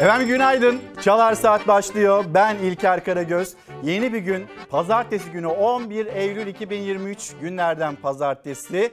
Efendim günaydın. Çalar Saat başlıyor. Ben İlker Karagöz. Yeni bir gün. Pazartesi günü 11 Eylül 2023 günlerden pazartesi.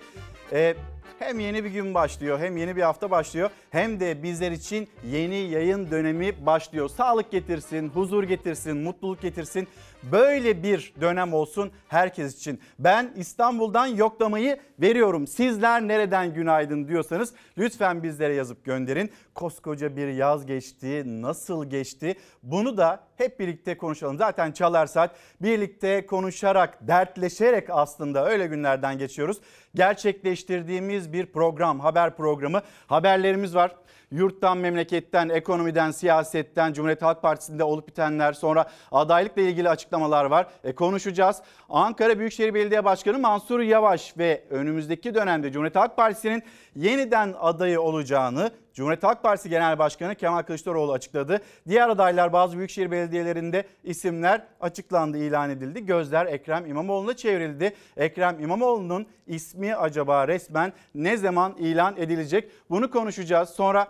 Ee, hem yeni bir gün başlıyor hem yeni bir hafta başlıyor hem de bizler için yeni yayın dönemi başlıyor. Sağlık getirsin, huzur getirsin, mutluluk getirsin. Böyle bir dönem olsun herkes için. Ben İstanbul'dan yoklamayı veriyorum. Sizler nereden günaydın diyorsanız lütfen bizlere yazıp gönderin. Koskoca bir yaz geçti, nasıl geçti? Bunu da hep birlikte konuşalım. Zaten çalar saat birlikte konuşarak, dertleşerek aslında öyle günlerden geçiyoruz. Gerçekleştirdiğimiz bir program, haber programı. Haberlerimiz var yurttan, memleketten, ekonomiden, siyasetten, Cumhuriyet Halk Partisi'nde olup bitenler, sonra adaylıkla ilgili açıklamalar var. E, konuşacağız. Ankara Büyükşehir Belediye Başkanı Mansur Yavaş ve önümüzdeki dönemde Cumhuriyet Halk Partisi'nin yeniden adayı olacağını Cumhuriyet Halk Partisi Genel Başkanı Kemal Kılıçdaroğlu açıkladı. Diğer adaylar bazı büyükşehir belediyelerinde isimler açıklandı, ilan edildi. Gözler Ekrem İmamoğlu'na çevrildi. Ekrem İmamoğlu'nun ismi acaba resmen ne zaman ilan edilecek? Bunu konuşacağız. Sonra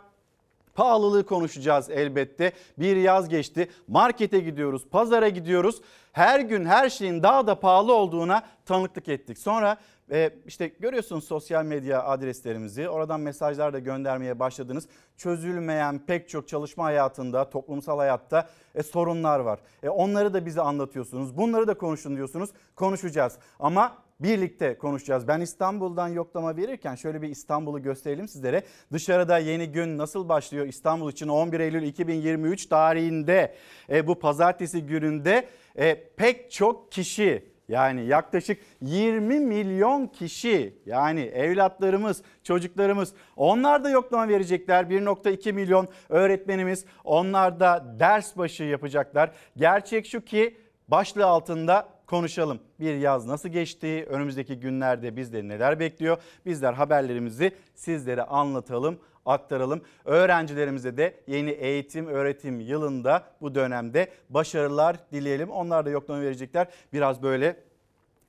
Pahalılığı konuşacağız elbette. Bir yaz geçti. Markete gidiyoruz, pazara gidiyoruz. Her gün her şeyin daha da pahalı olduğuna tanıklık ettik. Sonra e, işte görüyorsunuz sosyal medya adreslerimizi. Oradan mesajlar da göndermeye başladınız. Çözülmeyen pek çok çalışma hayatında, toplumsal hayatta e, sorunlar var. E, onları da bize anlatıyorsunuz. Bunları da konuşun diyorsunuz. Konuşacağız. Ama birlikte konuşacağız. Ben İstanbul'dan yoklama verirken şöyle bir İstanbul'u gösterelim sizlere. Dışarıda yeni gün nasıl başlıyor İstanbul için 11 Eylül 2023 tarihinde e, bu pazartesi gününde e, pek çok kişi yani yaklaşık 20 milyon kişi yani evlatlarımız, çocuklarımız onlar da yoklama verecekler. 1.2 milyon öğretmenimiz onlar da ders başı yapacaklar. Gerçek şu ki başlığı altında konuşalım. Bir yaz nasıl geçti? Önümüzdeki günlerde bizleri neler bekliyor? Bizler haberlerimizi sizlere anlatalım aktaralım. Öğrencilerimize de yeni eğitim öğretim yılında bu dönemde başarılar dileyelim. Onlar da yoklama verecekler. Biraz böyle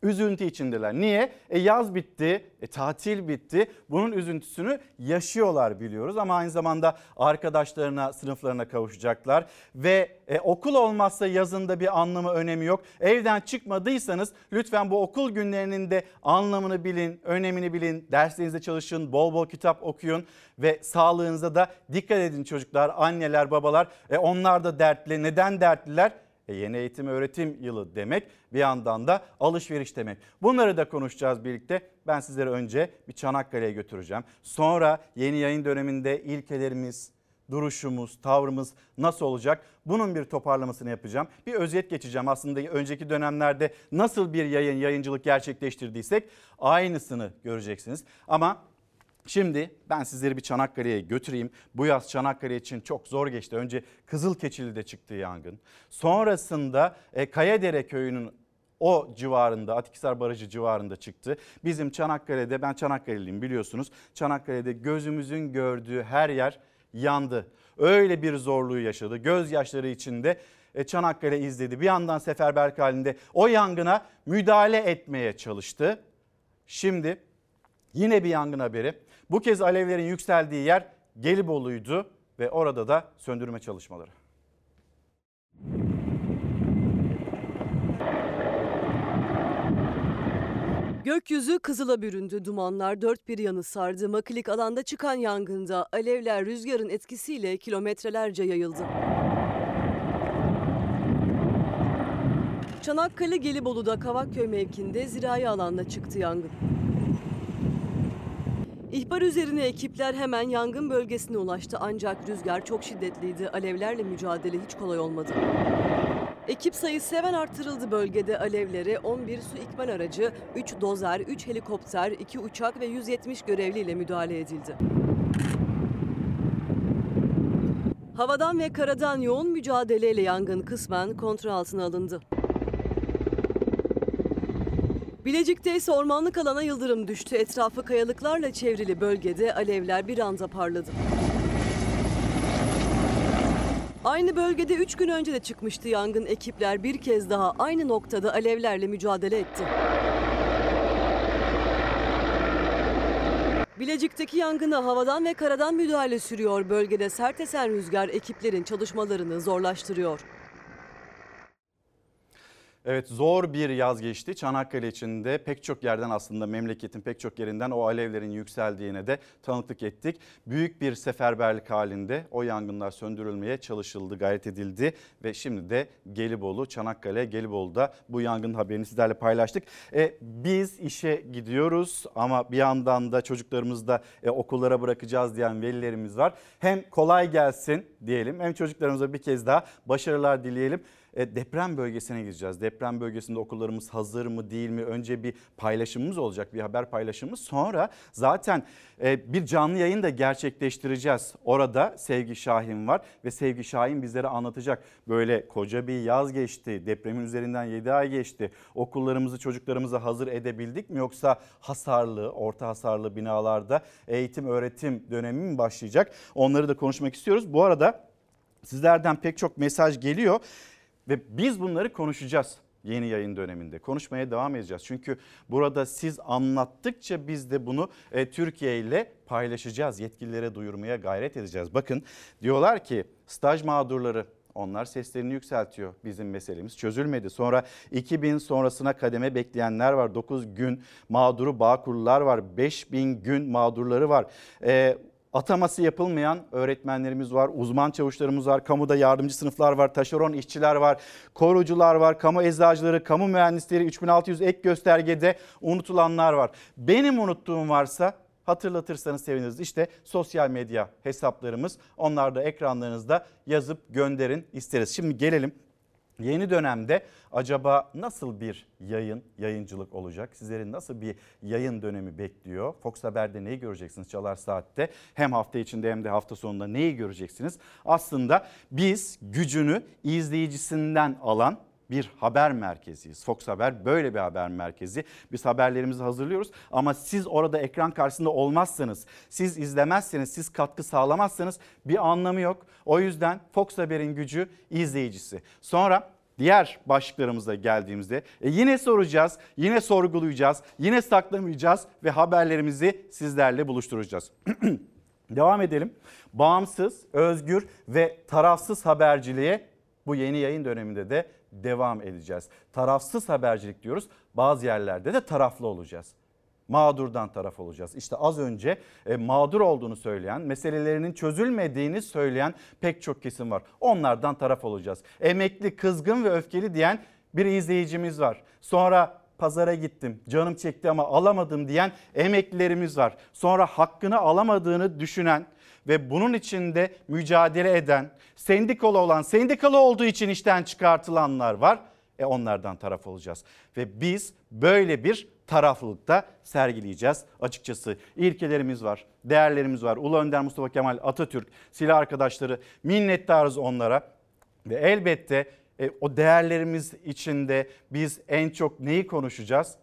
üzüntü içindeler. Niye? E yaz bitti, e tatil bitti. Bunun üzüntüsünü yaşıyorlar biliyoruz ama aynı zamanda arkadaşlarına, sınıflarına kavuşacaklar ve e, okul olmazsa yazında bir anlamı, önemi yok. Evden çıkmadıysanız lütfen bu okul günlerinin de anlamını bilin, önemini bilin. Derslerinizde çalışın, bol bol kitap okuyun ve sağlığınıza da dikkat edin çocuklar, anneler, babalar. E, onlar da dertli. Neden dertliler? E yeni eğitim öğretim yılı demek bir yandan da alışveriş demek. Bunları da konuşacağız birlikte. Ben sizleri önce bir Çanakkale'ye götüreceğim. Sonra yeni yayın döneminde ilkelerimiz, duruşumuz, tavrımız nasıl olacak? Bunun bir toparlamasını yapacağım. Bir özet geçeceğim. Aslında önceki dönemlerde nasıl bir yayın, yayıncılık gerçekleştirdiysek aynısını göreceksiniz. Ama Şimdi ben sizleri bir Çanakkale'ye götüreyim. Bu yaz Çanakkale için çok zor geçti. Önce Kızılkeçili'de çıktı yangın. Sonrasında e, Kayadere köyünün o civarında Atikhisar Barajı civarında çıktı. Bizim Çanakkale'de ben Çanakkale'liyim biliyorsunuz. Çanakkale'de gözümüzün gördüğü her yer yandı. Öyle bir zorluğu yaşadı. Gözyaşları içinde e, Çanakkale izledi. Bir yandan seferberlik halinde o yangına müdahale etmeye çalıştı. Şimdi yine bir yangın haberi. Bu kez alevlerin yükseldiği yer Gelibolu'ydu ve orada da söndürme çalışmaları. Gökyüzü kızıla büründü. Dumanlar dört bir yanı sardı. Makilik alanda çıkan yangında alevler rüzgarın etkisiyle kilometrelerce yayıldı. Çanakkale Gelibolu'da Kavakköy mevkinde zirai alanda çıktı yangın. İhbar üzerine ekipler hemen yangın bölgesine ulaştı ancak rüzgar çok şiddetliydi. Alevlerle mücadele hiç kolay olmadı. Ekip sayısı hemen artırıldı bölgede alevlere 11 su ikmal aracı, 3 dozer, 3 helikopter, 2 uçak ve 170 görevliyle müdahale edildi. Havadan ve karadan yoğun mücadeleyle yangın kısmen kontrol altına alındı. Bilecik'te ise ormanlık alana yıldırım düştü. Etrafı kayalıklarla çevrili bölgede alevler bir anda parladı. Aynı bölgede 3 gün önce de çıkmıştı yangın. Ekipler bir kez daha aynı noktada alevlerle mücadele etti. Bilecik'teki yangına havadan ve karadan müdahale sürüyor. Bölgede sert esen rüzgar ekiplerin çalışmalarını zorlaştırıyor. Evet zor bir yaz geçti. Çanakkale içinde pek çok yerden aslında memleketin pek çok yerinden o alevlerin yükseldiğine de tanıklık ettik. Büyük bir seferberlik halinde o yangınlar söndürülmeye çalışıldı, gayret edildi ve şimdi de Gelibolu, Çanakkale, Gelibolu'da bu yangın haberini sizlerle paylaştık. E, biz işe gidiyoruz ama bir yandan da çocuklarımızı da e, okullara bırakacağız diyen velilerimiz var. Hem kolay gelsin diyelim hem çocuklarımıza bir kez daha başarılar dileyelim. E, deprem bölgesine gideceğiz. Deprem bölgesinde okullarımız hazır mı değil mi? Önce bir paylaşımımız olacak, bir haber paylaşımımız. Sonra zaten e, bir canlı yayın da gerçekleştireceğiz. Orada Sevgi Şahin var ve Sevgi Şahin bizlere anlatacak. Böyle koca bir yaz geçti, depremin üzerinden 7 ay geçti. Okullarımızı, çocuklarımızı hazır edebildik mi? Yoksa hasarlı, orta hasarlı binalarda eğitim, öğretim dönemi mi başlayacak? Onları da konuşmak istiyoruz. Bu arada sizlerden pek çok mesaj geliyor. Ve biz bunları konuşacağız yeni yayın döneminde. Konuşmaya devam edeceğiz. Çünkü burada siz anlattıkça biz de bunu e, Türkiye ile paylaşacağız. Yetkililere duyurmaya gayret edeceğiz. Bakın diyorlar ki staj mağdurları onlar seslerini yükseltiyor. Bizim meselemiz çözülmedi. Sonra 2000 sonrasına kademe bekleyenler var. 9 gün mağduru Bağkurlular var. 5000 gün mağdurları var. Ee, Ataması yapılmayan öğretmenlerimiz var, uzman çavuşlarımız var, kamuda yardımcı sınıflar var, taşeron işçiler var, korucular var, kamu eczacıları, kamu mühendisleri 3600 ek göstergede unutulanlar var. Benim unuttuğum varsa hatırlatırsanız seviniriz. İşte sosyal medya hesaplarımız onlar da ekranlarınızda yazıp gönderin isteriz. Şimdi gelelim Yeni dönemde acaba nasıl bir yayın, yayıncılık olacak? Sizlerin nasıl bir yayın dönemi bekliyor? Fox Haber'de neyi göreceksiniz Çalar Saat'te? Hem hafta içinde hem de hafta sonunda neyi göreceksiniz? Aslında biz gücünü izleyicisinden alan bir haber merkeziyiz. Fox Haber böyle bir haber merkezi. Biz haberlerimizi hazırlıyoruz ama siz orada ekran karşısında olmazsanız, siz izlemezseniz, siz katkı sağlamazsanız bir anlamı yok. O yüzden Fox Haber'in gücü izleyicisi. Sonra diğer başlıklarımıza geldiğimizde e yine soracağız, yine sorgulayacağız, yine saklamayacağız ve haberlerimizi sizlerle buluşturacağız. Devam edelim. Bağımsız, özgür ve tarafsız haberciliğe bu yeni yayın döneminde de devam edeceğiz. Tarafsız habercilik diyoruz. Bazı yerlerde de taraflı olacağız. Mağdurdan taraf olacağız. İşte az önce e, mağdur olduğunu söyleyen, meselelerinin çözülmediğini söyleyen pek çok kesim var. Onlardan taraf olacağız. Emekli, kızgın ve öfkeli diyen bir izleyicimiz var. Sonra pazara gittim canım çekti ama alamadım diyen emeklilerimiz var. Sonra hakkını alamadığını düşünen ve bunun içinde mücadele eden, sendikalı olan, sendikalı olduğu için işten çıkartılanlar var. E onlardan taraf olacağız. Ve biz böyle bir taraflılıkta sergileyeceğiz. Açıkçası ilkelerimiz var, değerlerimiz var. Ulu Önder Mustafa Kemal Atatürk, silah arkadaşları minnettarız onlara. Ve elbette e, o değerlerimiz içinde biz en çok neyi konuşacağız?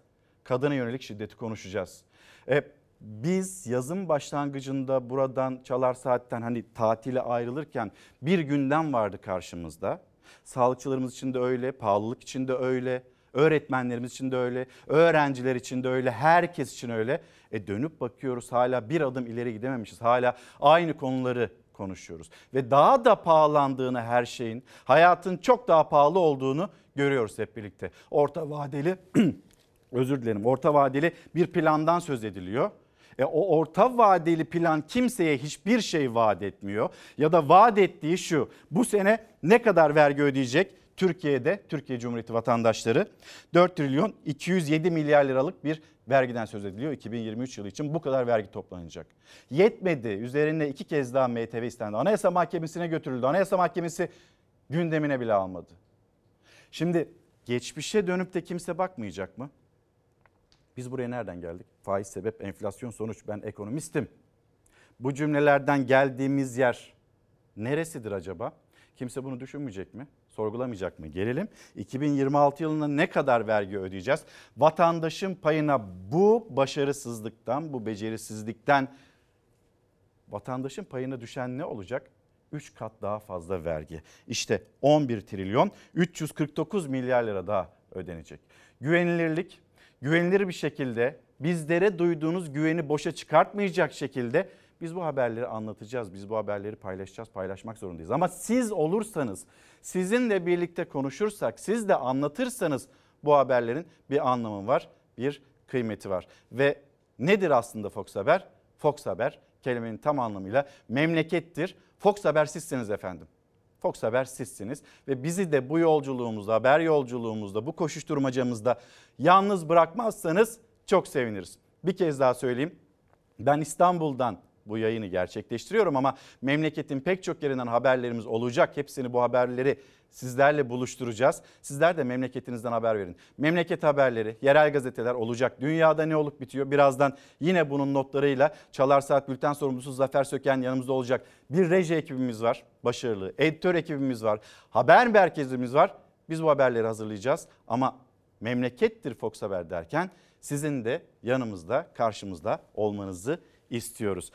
Kadına yönelik şiddeti konuşacağız. E, biz yazın başlangıcında buradan çalar saatten hani tatile ayrılırken bir gündem vardı karşımızda. Sağlıkçılarımız için de öyle, pahalılık için de öyle, öğretmenlerimiz için de öyle, öğrenciler için de öyle, herkes için öyle. E dönüp bakıyoruz hala bir adım ileri gidememişiz. Hala aynı konuları konuşuyoruz. Ve daha da pahalandığını her şeyin, hayatın çok daha pahalı olduğunu görüyoruz hep birlikte. Orta vadeli özür dilerim. Orta vadeli bir plandan söz ediliyor. E, o orta vadeli plan kimseye hiçbir şey vaat etmiyor. Ya da vaat ettiği şu bu sene ne kadar vergi ödeyecek? Türkiye'de Türkiye Cumhuriyeti vatandaşları 4 trilyon 207 milyar liralık bir vergiden söz ediliyor 2023 yılı için bu kadar vergi toplanacak. Yetmedi üzerine iki kez daha MTV istendi. Anayasa Mahkemesi'ne götürüldü. Anayasa Mahkemesi gündemine bile almadı. Şimdi geçmişe dönüp de kimse bakmayacak mı? Biz buraya nereden geldik? Faiz sebep, enflasyon sonuç. Ben ekonomistim. Bu cümlelerden geldiğimiz yer neresidir acaba? Kimse bunu düşünmeyecek mi? Sorgulamayacak mı? Gelelim 2026 yılında ne kadar vergi ödeyeceğiz? Vatandaşın payına bu başarısızlıktan, bu becerisizlikten vatandaşın payına düşen ne olacak? 3 kat daha fazla vergi. İşte 11 trilyon 349 milyar lira daha ödenecek. Güvenilirlik güvenilir bir şekilde bizlere duyduğunuz güveni boşa çıkartmayacak şekilde biz bu haberleri anlatacağız. Biz bu haberleri paylaşacağız, paylaşmak zorundayız. Ama siz olursanız, sizinle birlikte konuşursak, siz de anlatırsanız bu haberlerin bir anlamı var, bir kıymeti var. Ve nedir aslında Fox Haber? Fox Haber kelimenin tam anlamıyla memlekettir. Fox Haber sizsiniz efendim. Fox Haber sizsiniz ve bizi de bu yolculuğumuzda, haber yolculuğumuzda, bu koşuşturmacamızda yalnız bırakmazsanız çok seviniriz. Bir kez daha söyleyeyim. Ben İstanbul'dan bu yayını gerçekleştiriyorum ama memleketin pek çok yerinden haberlerimiz olacak. Hepsini bu haberleri sizlerle buluşturacağız. Sizler de memleketinizden haber verin. Memleket haberleri, yerel gazeteler olacak. Dünyada ne olup bitiyor? Birazdan yine bunun notlarıyla Çalar Saat Bülten sorumlusu Zafer Söken yanımızda olacak. Bir reji ekibimiz var, başarılı. Editör ekibimiz var, haber merkezimiz var. Biz bu haberleri hazırlayacağız ama memlekettir Fox Haber derken sizin de yanımızda, karşımızda olmanızı istiyoruz.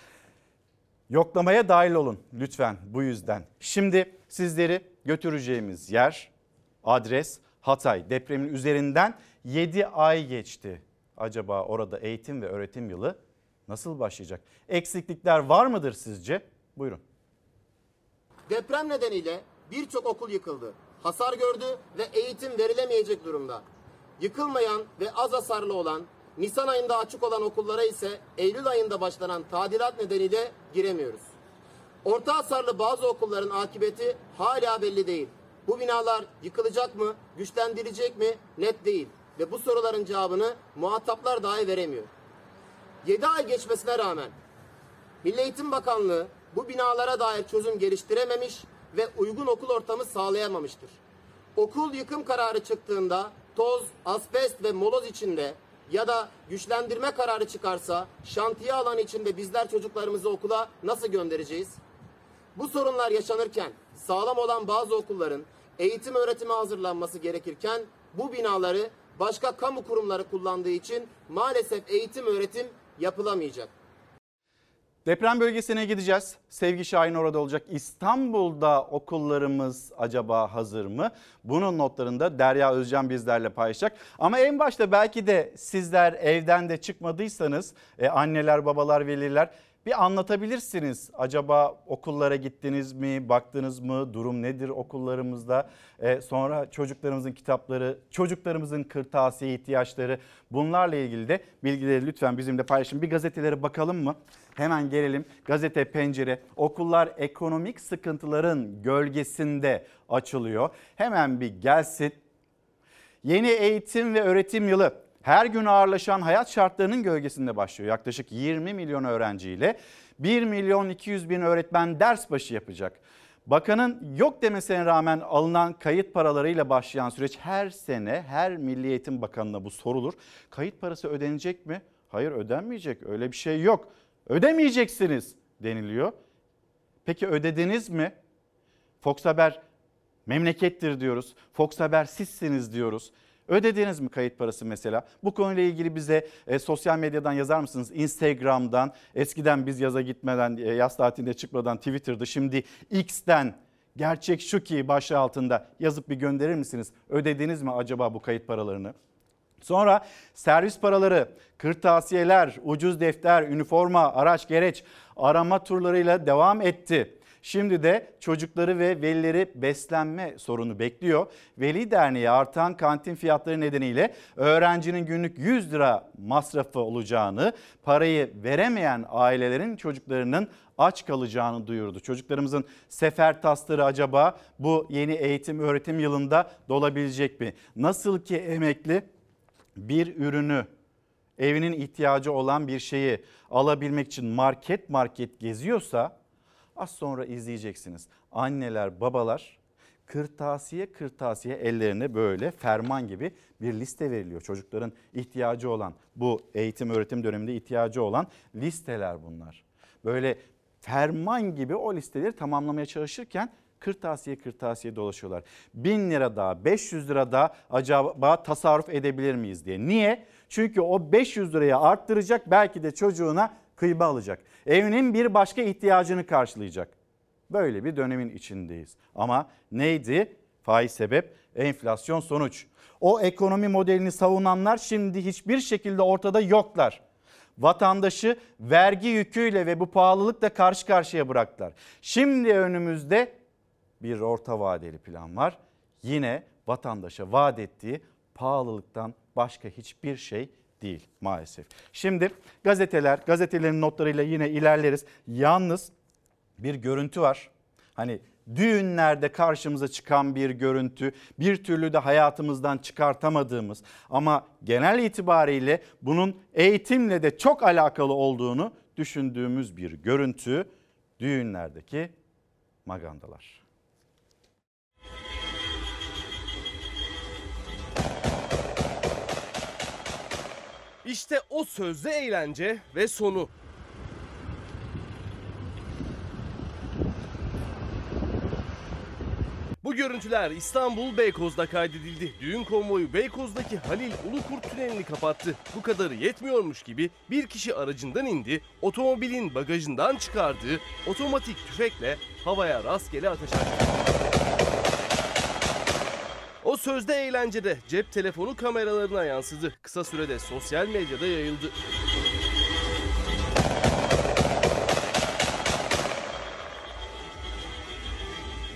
Yoklamaya dahil olun lütfen bu yüzden. Şimdi sizleri götüreceğimiz yer, adres Hatay. Depremin üzerinden 7 ay geçti. Acaba orada eğitim ve öğretim yılı nasıl başlayacak? Eksiklikler var mıdır sizce? Buyurun. Deprem nedeniyle birçok okul yıkıldı. Hasar gördü ve eğitim verilemeyecek durumda. Yıkılmayan ve az hasarlı olan, Nisan ayında açık olan okullara ise Eylül ayında başlanan tadilat nedeniyle giremiyoruz. Orta hasarlı bazı okulların akıbeti hala belli değil. Bu binalar yıkılacak mı, güçlendirilecek mi net değil ve bu soruların cevabını muhataplar dahi veremiyor. 7 ay geçmesine rağmen Milli Eğitim Bakanlığı bu binalara dair çözüm geliştirememiş ve uygun okul ortamı sağlayamamıştır. Okul yıkım kararı çıktığında toz, asbest ve moloz içinde ya da güçlendirme kararı çıkarsa şantiye alanı içinde bizler çocuklarımızı okula nasıl göndereceğiz? Bu sorunlar yaşanırken sağlam olan bazı okulların eğitim öğretime hazırlanması gerekirken bu binaları başka kamu kurumları kullandığı için maalesef eğitim öğretim yapılamayacak. Deprem bölgesine gideceğiz. Sevgi Şahin orada olacak. İstanbul'da okullarımız acaba hazır mı? Bunun notlarını da Derya Özcan bizlerle paylaşacak. Ama en başta belki de sizler evden de çıkmadıysanız e, anneler, babalar, veliler bir anlatabilirsiniz. Acaba okullara gittiniz mi, baktınız mı, durum nedir okullarımızda? Ee, sonra çocuklarımızın kitapları, çocuklarımızın kırtasiye ihtiyaçları bunlarla ilgili de bilgileri lütfen bizimle paylaşın. Bir gazetelere bakalım mı? Hemen gelelim. Gazete Pencere okullar ekonomik sıkıntıların gölgesinde açılıyor. Hemen bir gelsin. Yeni eğitim ve öğretim yılı her gün ağırlaşan hayat şartlarının gölgesinde başlıyor. Yaklaşık 20 milyon öğrenciyle 1 milyon 200 bin öğretmen ders başı yapacak. Bakanın yok demesine rağmen alınan kayıt paralarıyla başlayan süreç her sene her Milli Eğitim Bakanı'na bu sorulur. Kayıt parası ödenecek mi? Hayır ödenmeyecek öyle bir şey yok. Ödemeyeceksiniz deniliyor. Peki ödediniz mi? Fox Haber memlekettir diyoruz. Fox Haber sizsiniz diyoruz. Ödediniz mi kayıt parası mesela? Bu konuyla ilgili bize e, sosyal medyadan yazar mısınız? Instagram'dan, eskiden biz yaza gitmeden, e, yaz tatilinde çıkmadan Twitter'da, şimdi X'ten gerçek şu ki başlığı altında yazıp bir gönderir misiniz? Ödediniz mi acaba bu kayıt paralarını? Sonra servis paraları, kırtasiyeler, ucuz defter, üniforma, araç gereç arama turlarıyla devam etti. Şimdi de çocukları ve velileri beslenme sorunu bekliyor. Veli Derneği artan kantin fiyatları nedeniyle öğrencinin günlük 100 lira masrafı olacağını, parayı veremeyen ailelerin çocuklarının aç kalacağını duyurdu. Çocuklarımızın sefer tasları acaba bu yeni eğitim öğretim yılında dolabilecek mi? Nasıl ki emekli bir ürünü evinin ihtiyacı olan bir şeyi alabilmek için market market geziyorsa Az sonra izleyeceksiniz. Anneler, babalar kırtasiye kırtasiye ellerine böyle ferman gibi bir liste veriliyor. Çocukların ihtiyacı olan bu eğitim öğretim döneminde ihtiyacı olan listeler bunlar. Böyle ferman gibi o listeleri tamamlamaya çalışırken kırtasiye kırtasiye dolaşıyorlar. 1000 lira daha 500 lira daha acaba tasarruf edebilir miyiz diye. Niye? Çünkü o 500 liraya arttıracak belki de çocuğuna kıyma alacak. Evinin bir başka ihtiyacını karşılayacak. Böyle bir dönemin içindeyiz. Ama neydi? Faiz sebep, enflasyon sonuç. O ekonomi modelini savunanlar şimdi hiçbir şekilde ortada yoklar. Vatandaşı vergi yüküyle ve bu pahalılıkla karşı karşıya bıraktılar. Şimdi önümüzde bir orta vadeli plan var. Yine vatandaşa vaat ettiği pahalılıktan başka hiçbir şey değil maalesef. Şimdi gazeteler, gazetelerin notlarıyla yine ilerleriz. Yalnız bir görüntü var. Hani düğünlerde karşımıza çıkan bir görüntü, bir türlü de hayatımızdan çıkartamadığımız ama genel itibariyle bunun eğitimle de çok alakalı olduğunu düşündüğümüz bir görüntü düğünlerdeki magandalar. İşte o sözde eğlence ve sonu. Bu görüntüler İstanbul Beykoz'da kaydedildi. Düğün konvoyu Beykoz'daki Halil Ulukurt tünelini kapattı. Bu kadarı yetmiyormuş gibi bir kişi aracından indi, otomobilin bagajından çıkardığı otomatik tüfekle havaya rastgele ateş açtı. O sözde eğlencede cep telefonu kameralarına yansıdı. Kısa sürede sosyal medyada yayıldı.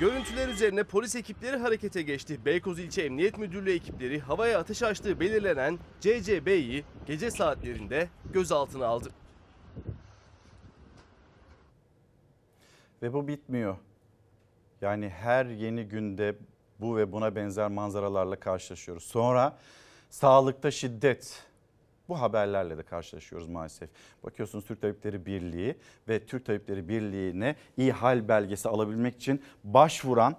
Görüntüler üzerine polis ekipleri harekete geçti. Beykoz İlçe Emniyet Müdürlüğü ekipleri havaya ateş açtığı belirlenen CCB'yi gece saatlerinde gözaltına aldı. Ve bu bitmiyor. Yani her yeni günde bu ve buna benzer manzaralarla karşılaşıyoruz. Sonra sağlıkta şiddet. Bu haberlerle de karşılaşıyoruz maalesef. Bakıyorsunuz Türk Tabipleri Birliği ve Türk Tabipleri Birliği'ne ihal belgesi alabilmek için başvuran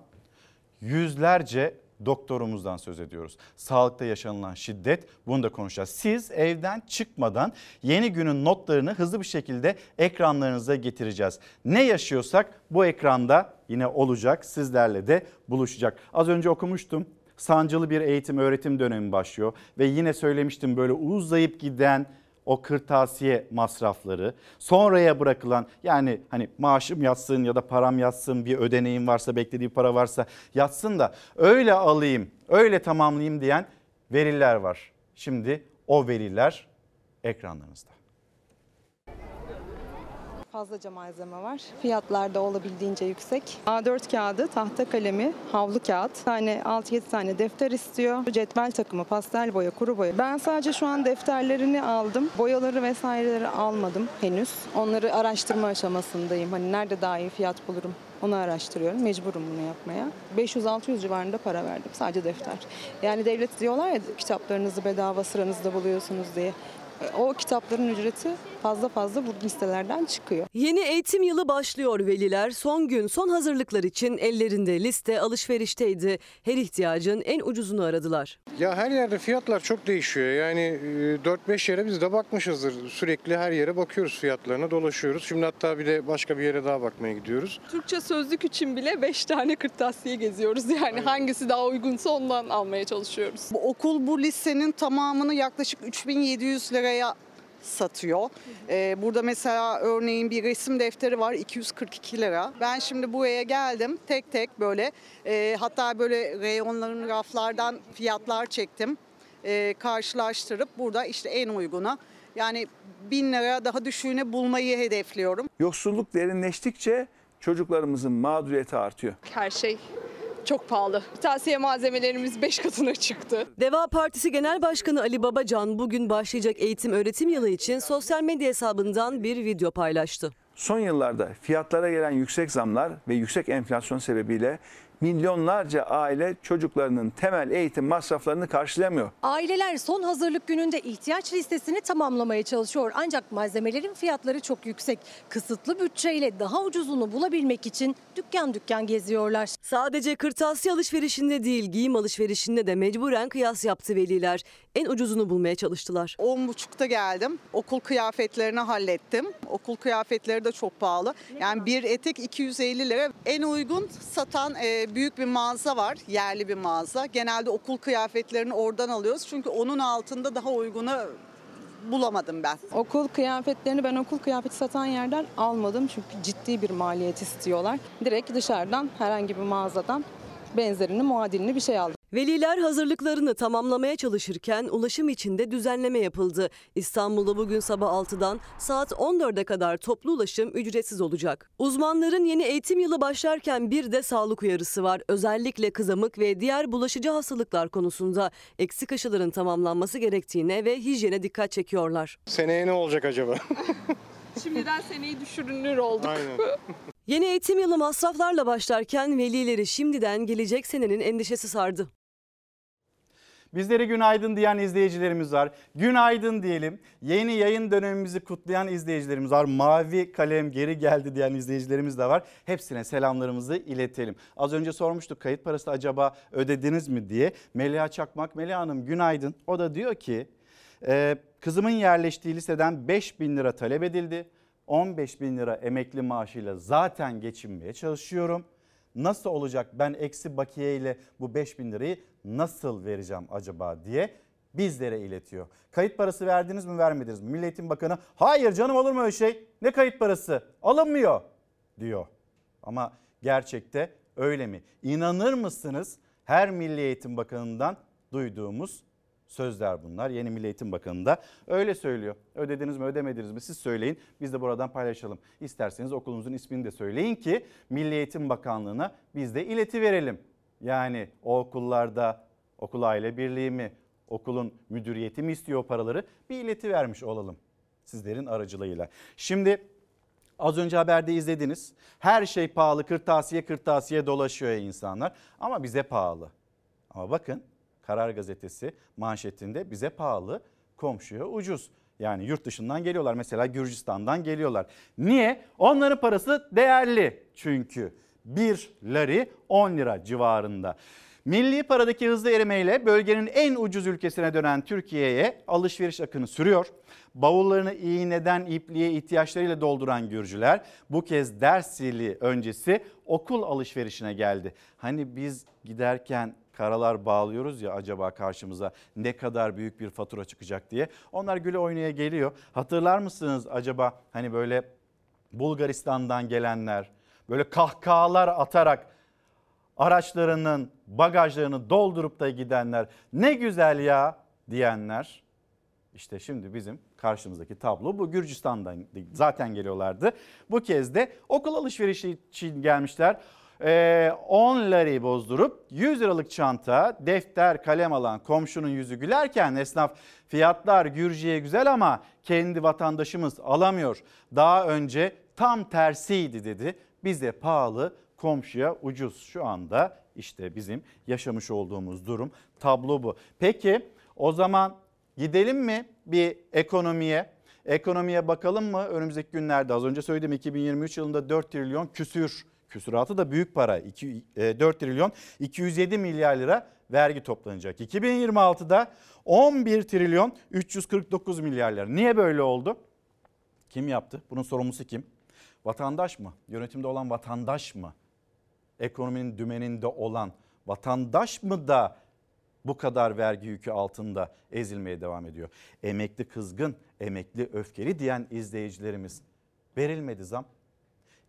yüzlerce doktorumuzdan söz ediyoruz. Sağlıkta yaşanılan şiddet bunu da konuşacağız. Siz evden çıkmadan yeni günün notlarını hızlı bir şekilde ekranlarınıza getireceğiz. Ne yaşıyorsak bu ekranda yine olacak sizlerle de buluşacak. Az önce okumuştum. Sancılı bir eğitim öğretim dönemi başlıyor ve yine söylemiştim böyle uzayıp giden o kırtasiye masrafları sonraya bırakılan yani hani maaşım yatsın ya da param yatsın bir ödeneğim varsa beklediği para varsa yatsın da öyle alayım öyle tamamlayayım diyen veriler var. Şimdi o veriler ekranlarınızda. Fazlaca malzeme var. Fiyatlar da olabildiğince yüksek. A4 kağıdı, tahta kalemi, havlu kağıt. Tane 6-7 tane defter istiyor. Cetvel takımı, pastel boya, kuru boya. Ben sadece şu an defterlerini aldım. Boyaları vesaireleri almadım henüz. Onları araştırma aşamasındayım. Hani nerede daha iyi fiyat bulurum onu araştırıyorum. Mecburum bunu yapmaya. 500-600 civarında para verdim sadece defter. Yani devlet diyorlar ya kitaplarınızı bedava sıranızda buluyorsunuz diye. O kitapların ücreti fazla fazla bu listelerden çıkıyor. Yeni eğitim yılı başlıyor veliler. Son gün son hazırlıklar için ellerinde liste alışverişteydi. Her ihtiyacın en ucuzunu aradılar. Ya her yerde fiyatlar çok değişiyor. Yani e, 4-5 yere biz de bakmışızdır. Sürekli her yere bakıyoruz fiyatlarına, dolaşıyoruz. Şimdi hatta bir de başka bir yere daha bakmaya gidiyoruz. Türkçe sözlük için bile 5 tane kırtasiye geziyoruz. Yani hangisi daha uygunsa ondan almaya çalışıyoruz. Bu okul bu lisenin tamamını yaklaşık 3700 liraya satıyor. Ee, burada mesela örneğin bir resim defteri var 242 lira. Ben şimdi buraya geldim tek tek böyle e, hatta böyle reyonların raflardan fiyatlar çektim. E, karşılaştırıp burada işte en uygunu yani 1000 lira daha düşüğünü bulmayı hedefliyorum. Yoksulluk derinleştikçe çocuklarımızın mağduriyeti artıyor. Her şey çok pahalı. Kırtasiye malzemelerimiz 5 katına çıktı. Deva Partisi Genel Başkanı Ali Babacan bugün başlayacak eğitim öğretim yılı için sosyal medya hesabından bir video paylaştı. Son yıllarda fiyatlara gelen yüksek zamlar ve yüksek enflasyon sebebiyle milyonlarca aile çocuklarının temel eğitim masraflarını karşılayamıyor. Aileler son hazırlık gününde ihtiyaç listesini tamamlamaya çalışıyor. Ancak malzemelerin fiyatları çok yüksek. Kısıtlı bütçeyle daha ucuzunu bulabilmek için dükkan dükkan geziyorlar. Sadece kırtasiye alışverişinde değil giyim alışverişinde de mecburen kıyas yaptı veliler. En ucuzunu bulmaya çalıştılar. 10.30'da geldim. Okul kıyafetlerini hallettim. Okul kıyafetleri de çok pahalı. Yani bir etek 250 lira. En uygun satan e, büyük bir mağaza var. Yerli bir mağaza. Genelde okul kıyafetlerini oradan alıyoruz. Çünkü onun altında daha uygunu bulamadım ben. Okul kıyafetlerini ben okul kıyafeti satan yerden almadım çünkü ciddi bir maliyet istiyorlar. Direkt dışarıdan herhangi bir mağazadan benzerini muadilini bir şey aldım. Veliler hazırlıklarını tamamlamaya çalışırken ulaşım için de düzenleme yapıldı. İstanbul'da bugün sabah 6'dan saat 14'e kadar toplu ulaşım ücretsiz olacak. Uzmanların yeni eğitim yılı başlarken bir de sağlık uyarısı var. Özellikle kızamık ve diğer bulaşıcı hastalıklar konusunda eksik aşıların tamamlanması gerektiğine ve hijyene dikkat çekiyorlar. Seneye ne olacak acaba? Şimdiden seneyi düşürünür olduk. Aynen. Yeni eğitim yılı masraflarla başlarken velileri şimdiden gelecek senenin endişesi sardı. Bizlere günaydın diyen izleyicilerimiz var. Günaydın diyelim. Yeni yayın dönemimizi kutlayan izleyicilerimiz var. Mavi kalem geri geldi diyen izleyicilerimiz de var. Hepsine selamlarımızı iletelim. Az önce sormuştuk kayıt parası acaba ödediniz mi diye. Melia Çakmak, Melia Hanım günaydın. O da diyor ki e, kızımın yerleştiği liseden 5 bin lira talep edildi. 15 bin lira emekli maaşıyla zaten geçinmeye çalışıyorum. Nasıl olacak ben eksi bakiye ile bu 5 bin lirayı nasıl vereceğim acaba diye bizlere iletiyor. Kayıt parası verdiniz mi vermediniz mi? Milli Eğitim Bakanı hayır canım olur mu öyle şey ne kayıt parası alınmıyor diyor. Ama gerçekte öyle mi? İnanır mısınız her Milli Eğitim Bakanı'ndan duyduğumuz sözler bunlar. Yeni Milli Eğitim Bakanı da öyle söylüyor. Ödediniz mi ödemediniz mi siz söyleyin biz de buradan paylaşalım. İsterseniz okulunuzun ismini de söyleyin ki Milli Eğitim Bakanlığı'na biz de ileti verelim. Yani o okullarda okul aile birliği mi okulun müdüriyeti mi istiyor paraları bir ileti vermiş olalım sizlerin aracılığıyla. Şimdi Az önce haberde izlediniz. Her şey pahalı, kırtasiye kırtasiye dolaşıyor insanlar ama bize pahalı. Ama bakın Karar Gazetesi manşetinde bize pahalı, komşuya ucuz. Yani yurt dışından geliyorlar mesela Gürcistan'dan geliyorlar. Niye? Onların parası değerli çünkü. 1 lari 10 lira civarında. Milli paradaki hızlı erimeyle bölgenin en ucuz ülkesine dönen Türkiye'ye alışveriş akını sürüyor. Bavullarını iğneden ipliğe ihtiyaçlarıyla dolduran Gürcüler bu kez ders zili öncesi okul alışverişine geldi. Hani biz giderken karalar bağlıyoruz ya acaba karşımıza ne kadar büyük bir fatura çıkacak diye. Onlar güle oynaya geliyor. Hatırlar mısınız acaba hani böyle Bulgaristan'dan gelenler böyle kahkahalar atarak araçlarının bagajlarını doldurup da gidenler ne güzel ya diyenler. İşte şimdi bizim karşımızdaki tablo bu Gürcistan'dan zaten geliyorlardı. Bu kez de okul alışverişi için gelmişler. Ee, 10 lari bozdurup 100 liralık çanta, defter, kalem alan komşunun yüzü gülerken esnaf fiyatlar Gürcü'ye güzel ama kendi vatandaşımız alamıyor. Daha önce tam tersiydi dedi. Bize pahalı, komşuya ucuz. Şu anda işte bizim yaşamış olduğumuz durum tablo bu. Peki o zaman gidelim mi bir ekonomiye? Ekonomiye bakalım mı önümüzdeki günlerde? Az önce söyledim 2023 yılında 4 trilyon küsür küsuratı da büyük para. 2, 4 trilyon 207 milyar lira vergi toplanacak. 2026'da 11 trilyon 349 milyar lira. Niye böyle oldu? Kim yaptı? Bunun sorumlusu kim? Vatandaş mı? Yönetimde olan vatandaş mı? Ekonominin dümeninde olan vatandaş mı da bu kadar vergi yükü altında ezilmeye devam ediyor? Emekli kızgın, emekli öfkeli diyen izleyicilerimiz verilmedi zam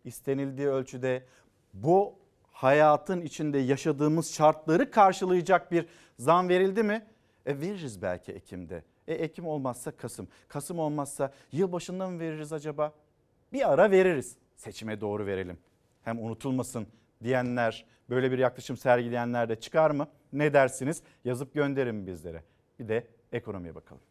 istenildiği ölçüde bu hayatın içinde yaşadığımız şartları karşılayacak bir zam verildi mi? E veririz belki Ekim'de. E Ekim olmazsa Kasım. Kasım olmazsa yılbaşında mı veririz acaba? Bir ara veririz. Seçime doğru verelim. Hem unutulmasın diyenler, böyle bir yaklaşım sergileyenler de çıkar mı? Ne dersiniz? Yazıp gönderin bizlere. Bir de ekonomiye bakalım.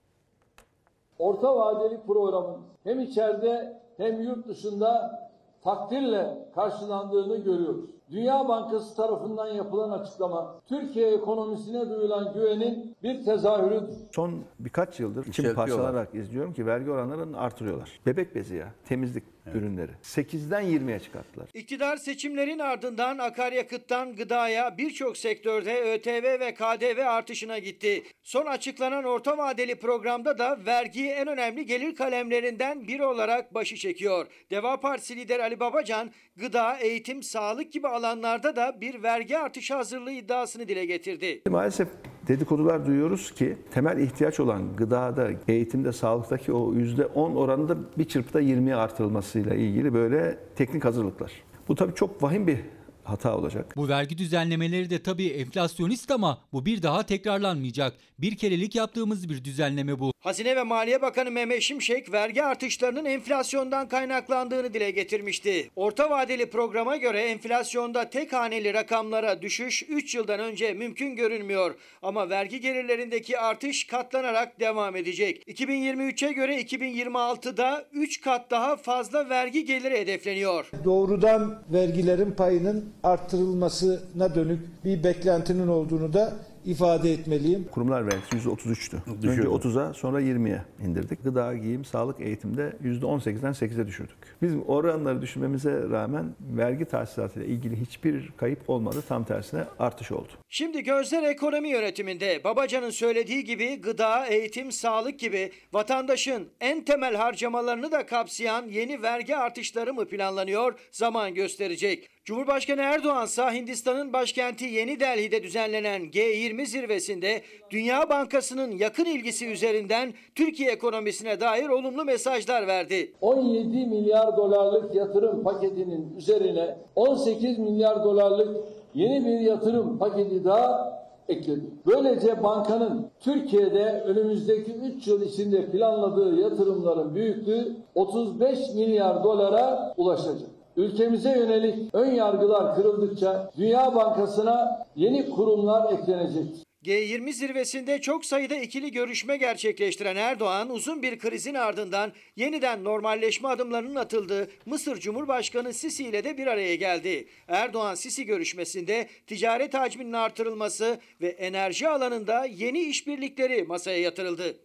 Orta vadeli programımız hem içeride hem yurt dışında takdirle karşılandığını görüyoruz. Dünya Bankası tarafından yapılan açıklama Türkiye ekonomisine duyulan güvenin bir tezahürüdür. Son birkaç yıldır içim parçalarak izliyorum ki vergi oranlarını artırıyorlar. Bebek bezi ya, temizlik ürünleri. 8'den 20'ye çıkarttılar. İktidar seçimlerin ardından akaryakıttan gıdaya birçok sektörde ÖTV ve KDV artışına gitti. Son açıklanan orta vadeli programda da vergi en önemli gelir kalemlerinden biri olarak başı çekiyor. Deva Partisi lideri Ali Babacan gıda, eğitim, sağlık gibi alanlarda da bir vergi artışı hazırlığı iddiasını dile getirdi. Maalesef dedikodular duyuyoruz ki temel ihtiyaç olan gıdada, eğitimde, sağlıktaki o %10 oranında bir çırpıda 20'ye artırılmasıyla ilgili böyle teknik hazırlıklar. Bu tabii çok vahim bir hata olacak. Bu vergi düzenlemeleri de tabii enflasyonist ama bu bir daha tekrarlanmayacak. Bir kerelik yaptığımız bir düzenleme bu. Hazine ve Maliye Bakanı Mehmet Şimşek vergi artışlarının enflasyondan kaynaklandığını dile getirmişti. Orta vadeli programa göre enflasyonda tek haneli rakamlara düşüş 3 yıldan önce mümkün görünmüyor. Ama vergi gelirlerindeki artış katlanarak devam edecek. 2023'e göre 2026'da 3 kat daha fazla vergi geliri hedefleniyor. Doğrudan vergilerin payının arttırılmasına dönük bir beklentinin olduğunu da ifade etmeliyim. Kurumlar vergisi %33'tü. Önce 30'a sonra 20'ye indirdik. Gıda, giyim, sağlık, eğitimde %18'den 8'e düşürdük. Biz oranları düşürmemize rağmen vergi tahsilatıyla ilgili hiçbir kayıp olmadı. Tam tersine artış oldu. Şimdi gözler ekonomi yönetiminde. Babacan'ın söylediği gibi gıda, eğitim, sağlık gibi vatandaşın en temel harcamalarını da kapsayan yeni vergi artışları mı planlanıyor? Zaman gösterecek. Cumhurbaşkanı Erdoğan ise Hindistan'ın başkenti Yeni Delhi'de düzenlenen G20 zirvesinde Dünya Bankası'nın yakın ilgisi üzerinden Türkiye ekonomisine dair olumlu mesajlar verdi. 17 milyar dolarlık yatırım paketinin üzerine 18 milyar dolarlık yeni bir yatırım paketi daha ekledi. Böylece bankanın Türkiye'de önümüzdeki 3 yıl içinde planladığı yatırımların büyüklüğü 35 milyar dolara ulaşacak. Ülkemize yönelik ön yargılar kırıldıkça Dünya Bankası'na yeni kurumlar eklenecektir. G20 zirvesinde çok sayıda ikili görüşme gerçekleştiren Erdoğan uzun bir krizin ardından yeniden normalleşme adımlarının atıldığı Mısır Cumhurbaşkanı Sisi ile de bir araya geldi. Erdoğan Sisi görüşmesinde ticaret hacminin artırılması ve enerji alanında yeni işbirlikleri masaya yatırıldı.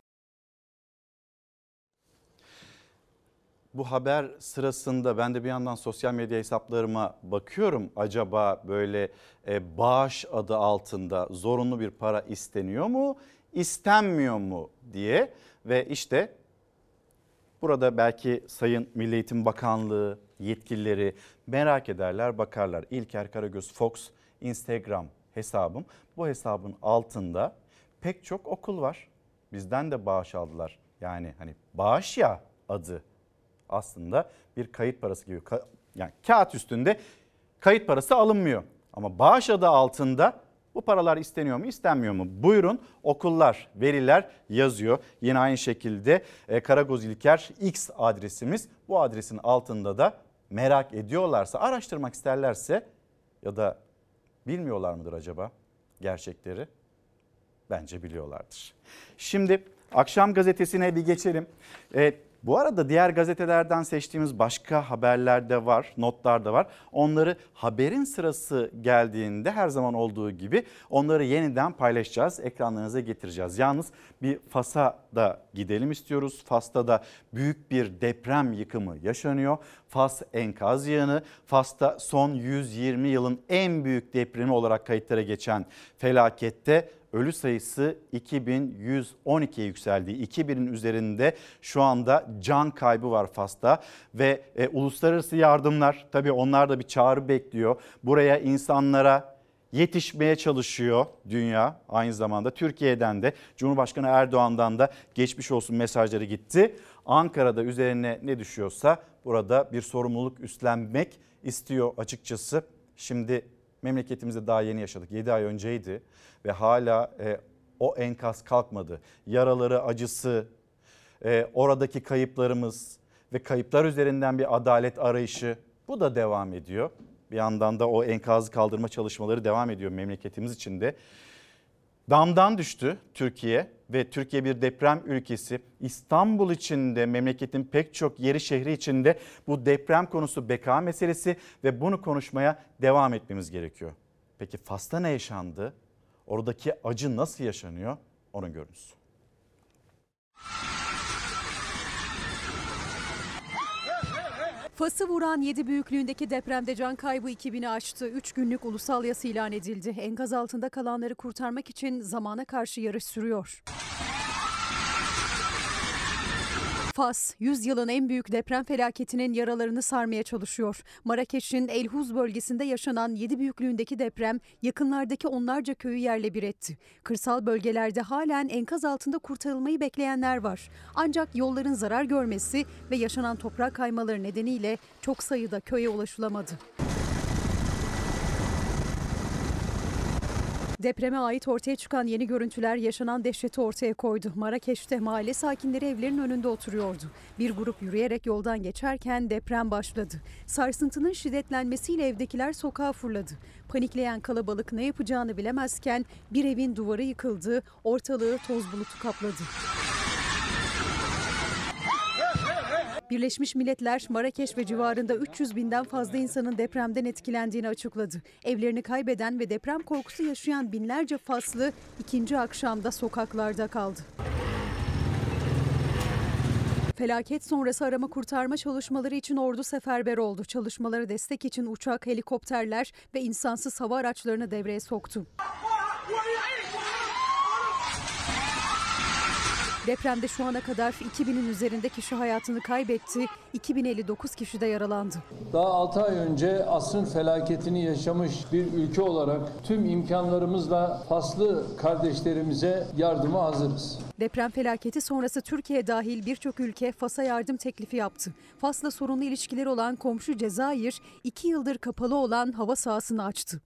Bu haber sırasında ben de bir yandan sosyal medya hesaplarıma bakıyorum. Acaba böyle e, bağış adı altında zorunlu bir para isteniyor mu, istenmiyor mu diye ve işte burada belki Sayın Milli Eğitim Bakanlığı yetkilileri merak ederler, bakarlar. İlker Karagöz Fox Instagram hesabım. Bu hesabın altında pek çok okul var. Bizden de bağış aldılar. Yani hani bağış ya adı aslında bir kayıt parası gibi. Yani kağıt üstünde kayıt parası alınmıyor. Ama bağış adı altında bu paralar isteniyor mu istenmiyor mu? Buyurun okullar, veriler yazıyor. Yine aynı şekilde e, Karagoz İlker X adresimiz. Bu adresin altında da merak ediyorlarsa, araştırmak isterlerse ya da bilmiyorlar mıdır acaba gerçekleri? Bence biliyorlardır. Şimdi akşam gazetesine bir geçelim. E, bu arada diğer gazetelerden seçtiğimiz başka haberler de var, notlar da var. Onları haberin sırası geldiğinde her zaman olduğu gibi onları yeniden paylaşacağız, ekranlarınıza getireceğiz. Yalnız bir Fas'a da gidelim istiyoruz. Fas'ta da büyük bir deprem yıkımı yaşanıyor. Fas enkaz yığını, Fas'ta son 120 yılın en büyük depremi olarak kayıtlara geçen felakette ölü sayısı 2112'ye yükseldi. 2000'in üzerinde şu anda can kaybı var Fas'ta ve e, uluslararası yardımlar tabii onlar da bir çağrı bekliyor. Buraya insanlara yetişmeye çalışıyor dünya aynı zamanda. Türkiye'den de Cumhurbaşkanı Erdoğan'dan da geçmiş olsun mesajları gitti. Ankara'da üzerine ne düşüyorsa burada bir sorumluluk üstlenmek istiyor açıkçası. Şimdi memleketimizde daha yeni yaşadık. 7 ay önceydi ve hala e, o enkaz kalkmadı. Yaraları, acısı, e, oradaki kayıplarımız ve kayıplar üzerinden bir adalet arayışı bu da devam ediyor. Bir yandan da o enkazı kaldırma çalışmaları devam ediyor memleketimiz için de. Damdan düştü Türkiye ve Türkiye bir deprem ülkesi. İstanbul içinde memleketin pek çok yeri şehri içinde bu deprem konusu beka meselesi ve bunu konuşmaya devam etmemiz gerekiyor. Peki Fas'ta ne yaşandı? Oradaki acı nasıl yaşanıyor? Onu görünüz. Fas'ı vuran 7 büyüklüğündeki depremde can kaybı 2000'i aştı. 3 günlük ulusal yas ilan edildi. Enkaz altında kalanları kurtarmak için zamana karşı yarış sürüyor. Fas, 100 yılın en büyük deprem felaketinin yaralarını sarmaya çalışıyor. Marrakeş'in El Huz bölgesinde yaşanan 7 büyüklüğündeki deprem yakınlardaki onlarca köyü yerle bir etti. Kırsal bölgelerde halen enkaz altında kurtarılmayı bekleyenler var. Ancak yolların zarar görmesi ve yaşanan toprak kaymaları nedeniyle çok sayıda köye ulaşılamadı. Depreme ait ortaya çıkan yeni görüntüler yaşanan dehşeti ortaya koydu. Marrakeş'te mahalle sakinleri evlerin önünde oturuyordu. Bir grup yürüyerek yoldan geçerken deprem başladı. Sarsıntının şiddetlenmesiyle evdekiler sokağa fırladı. Panikleyen kalabalık ne yapacağını bilemezken bir evin duvarı yıkıldı, ortalığı toz bulutu kapladı. Birleşmiş Milletler Marrakeş ve civarında 300 binden fazla insanın depremden etkilendiğini açıkladı. Evlerini kaybeden ve deprem korkusu yaşayan binlerce Faslı ikinci akşamda sokaklarda kaldı. Felaket sonrası arama kurtarma çalışmaları için ordu seferber oldu. Çalışmalara destek için uçak, helikopterler ve insansız hava araçlarını devreye soktu. Depremde şu ana kadar 2000'in üzerinde kişi hayatını kaybetti, 2059 kişi de yaralandı. Daha 6 ay önce asrın felaketini yaşamış bir ülke olarak tüm imkanlarımızla Faslı kardeşlerimize yardıma hazırız. Deprem felaketi sonrası Türkiye dahil birçok ülke Fas'a yardım teklifi yaptı. Fas'la sorunlu ilişkileri olan komşu Cezayir, iki yıldır kapalı olan hava sahasını açtı.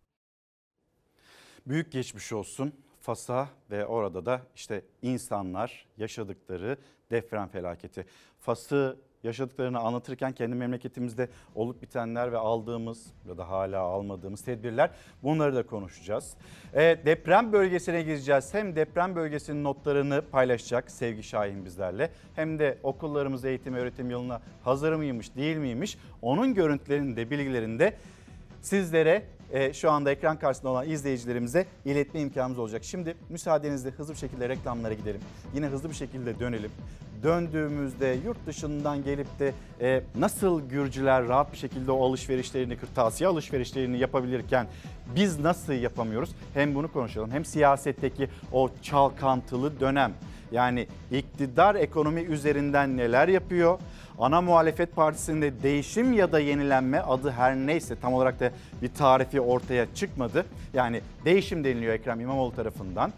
Büyük geçmiş olsun Fas'a ve orada da işte insanlar yaşadıkları deprem felaketi. Fas'ı yaşadıklarını anlatırken kendi memleketimizde olup bitenler ve aldığımız ya da hala almadığımız tedbirler bunları da konuşacağız. E, deprem bölgesine gireceğiz. Hem deprem bölgesinin notlarını paylaşacak Sevgi Şahin bizlerle hem de okullarımız eğitim öğretim yılına hazır mıymış değil miymiş onun görüntülerini de bilgilerini de sizlere e, şu anda ekran karşısında olan izleyicilerimize iletme imkanımız olacak. Şimdi müsaadenizle hızlı bir şekilde reklamlara gidelim. Yine hızlı bir şekilde dönelim. Döndüğümüzde yurt dışından gelip de e, nasıl Gürcüler rahat bir şekilde o alışverişlerini, kırtasiye alışverişlerini yapabilirken biz nasıl yapamıyoruz? Hem bunu konuşalım hem siyasetteki o çalkantılı dönem yani iktidar ekonomi üzerinden neler yapıyor? Ana muhalefet partisinde değişim ya da yenilenme adı her neyse tam olarak da bir tarifi ortaya çıkmadı. Yani değişim deniliyor Ekrem İmamoğlu tarafından.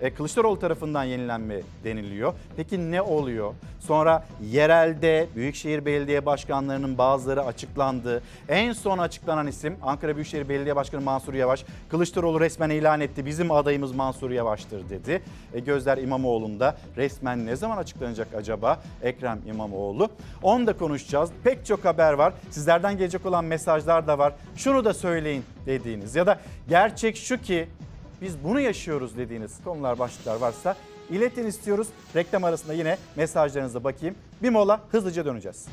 E, Kılıçdaroğlu tarafından yenilenme deniliyor. Peki ne oluyor? Sonra yerelde Büyükşehir Belediye Başkanlarının bazıları açıklandı. En son açıklanan isim Ankara Büyükşehir Belediye Başkanı Mansur Yavaş. Kılıçdaroğlu resmen ilan etti. Bizim adayımız Mansur Yavaş'tır dedi. E, gözler İmamoğlu'nda. Resmen ne zaman açıklanacak acaba Ekrem İmamoğlu? Onu da konuşacağız. Pek çok haber var. Sizlerden gelecek olan mesajlar da var. Şunu da söyleyin dediğiniz ya da gerçek şu ki biz bunu yaşıyoruz dediğiniz konular başlıklar varsa iletin istiyoruz. Reklam arasında yine mesajlarınıza bakayım. Bir mola hızlıca döneceğiz.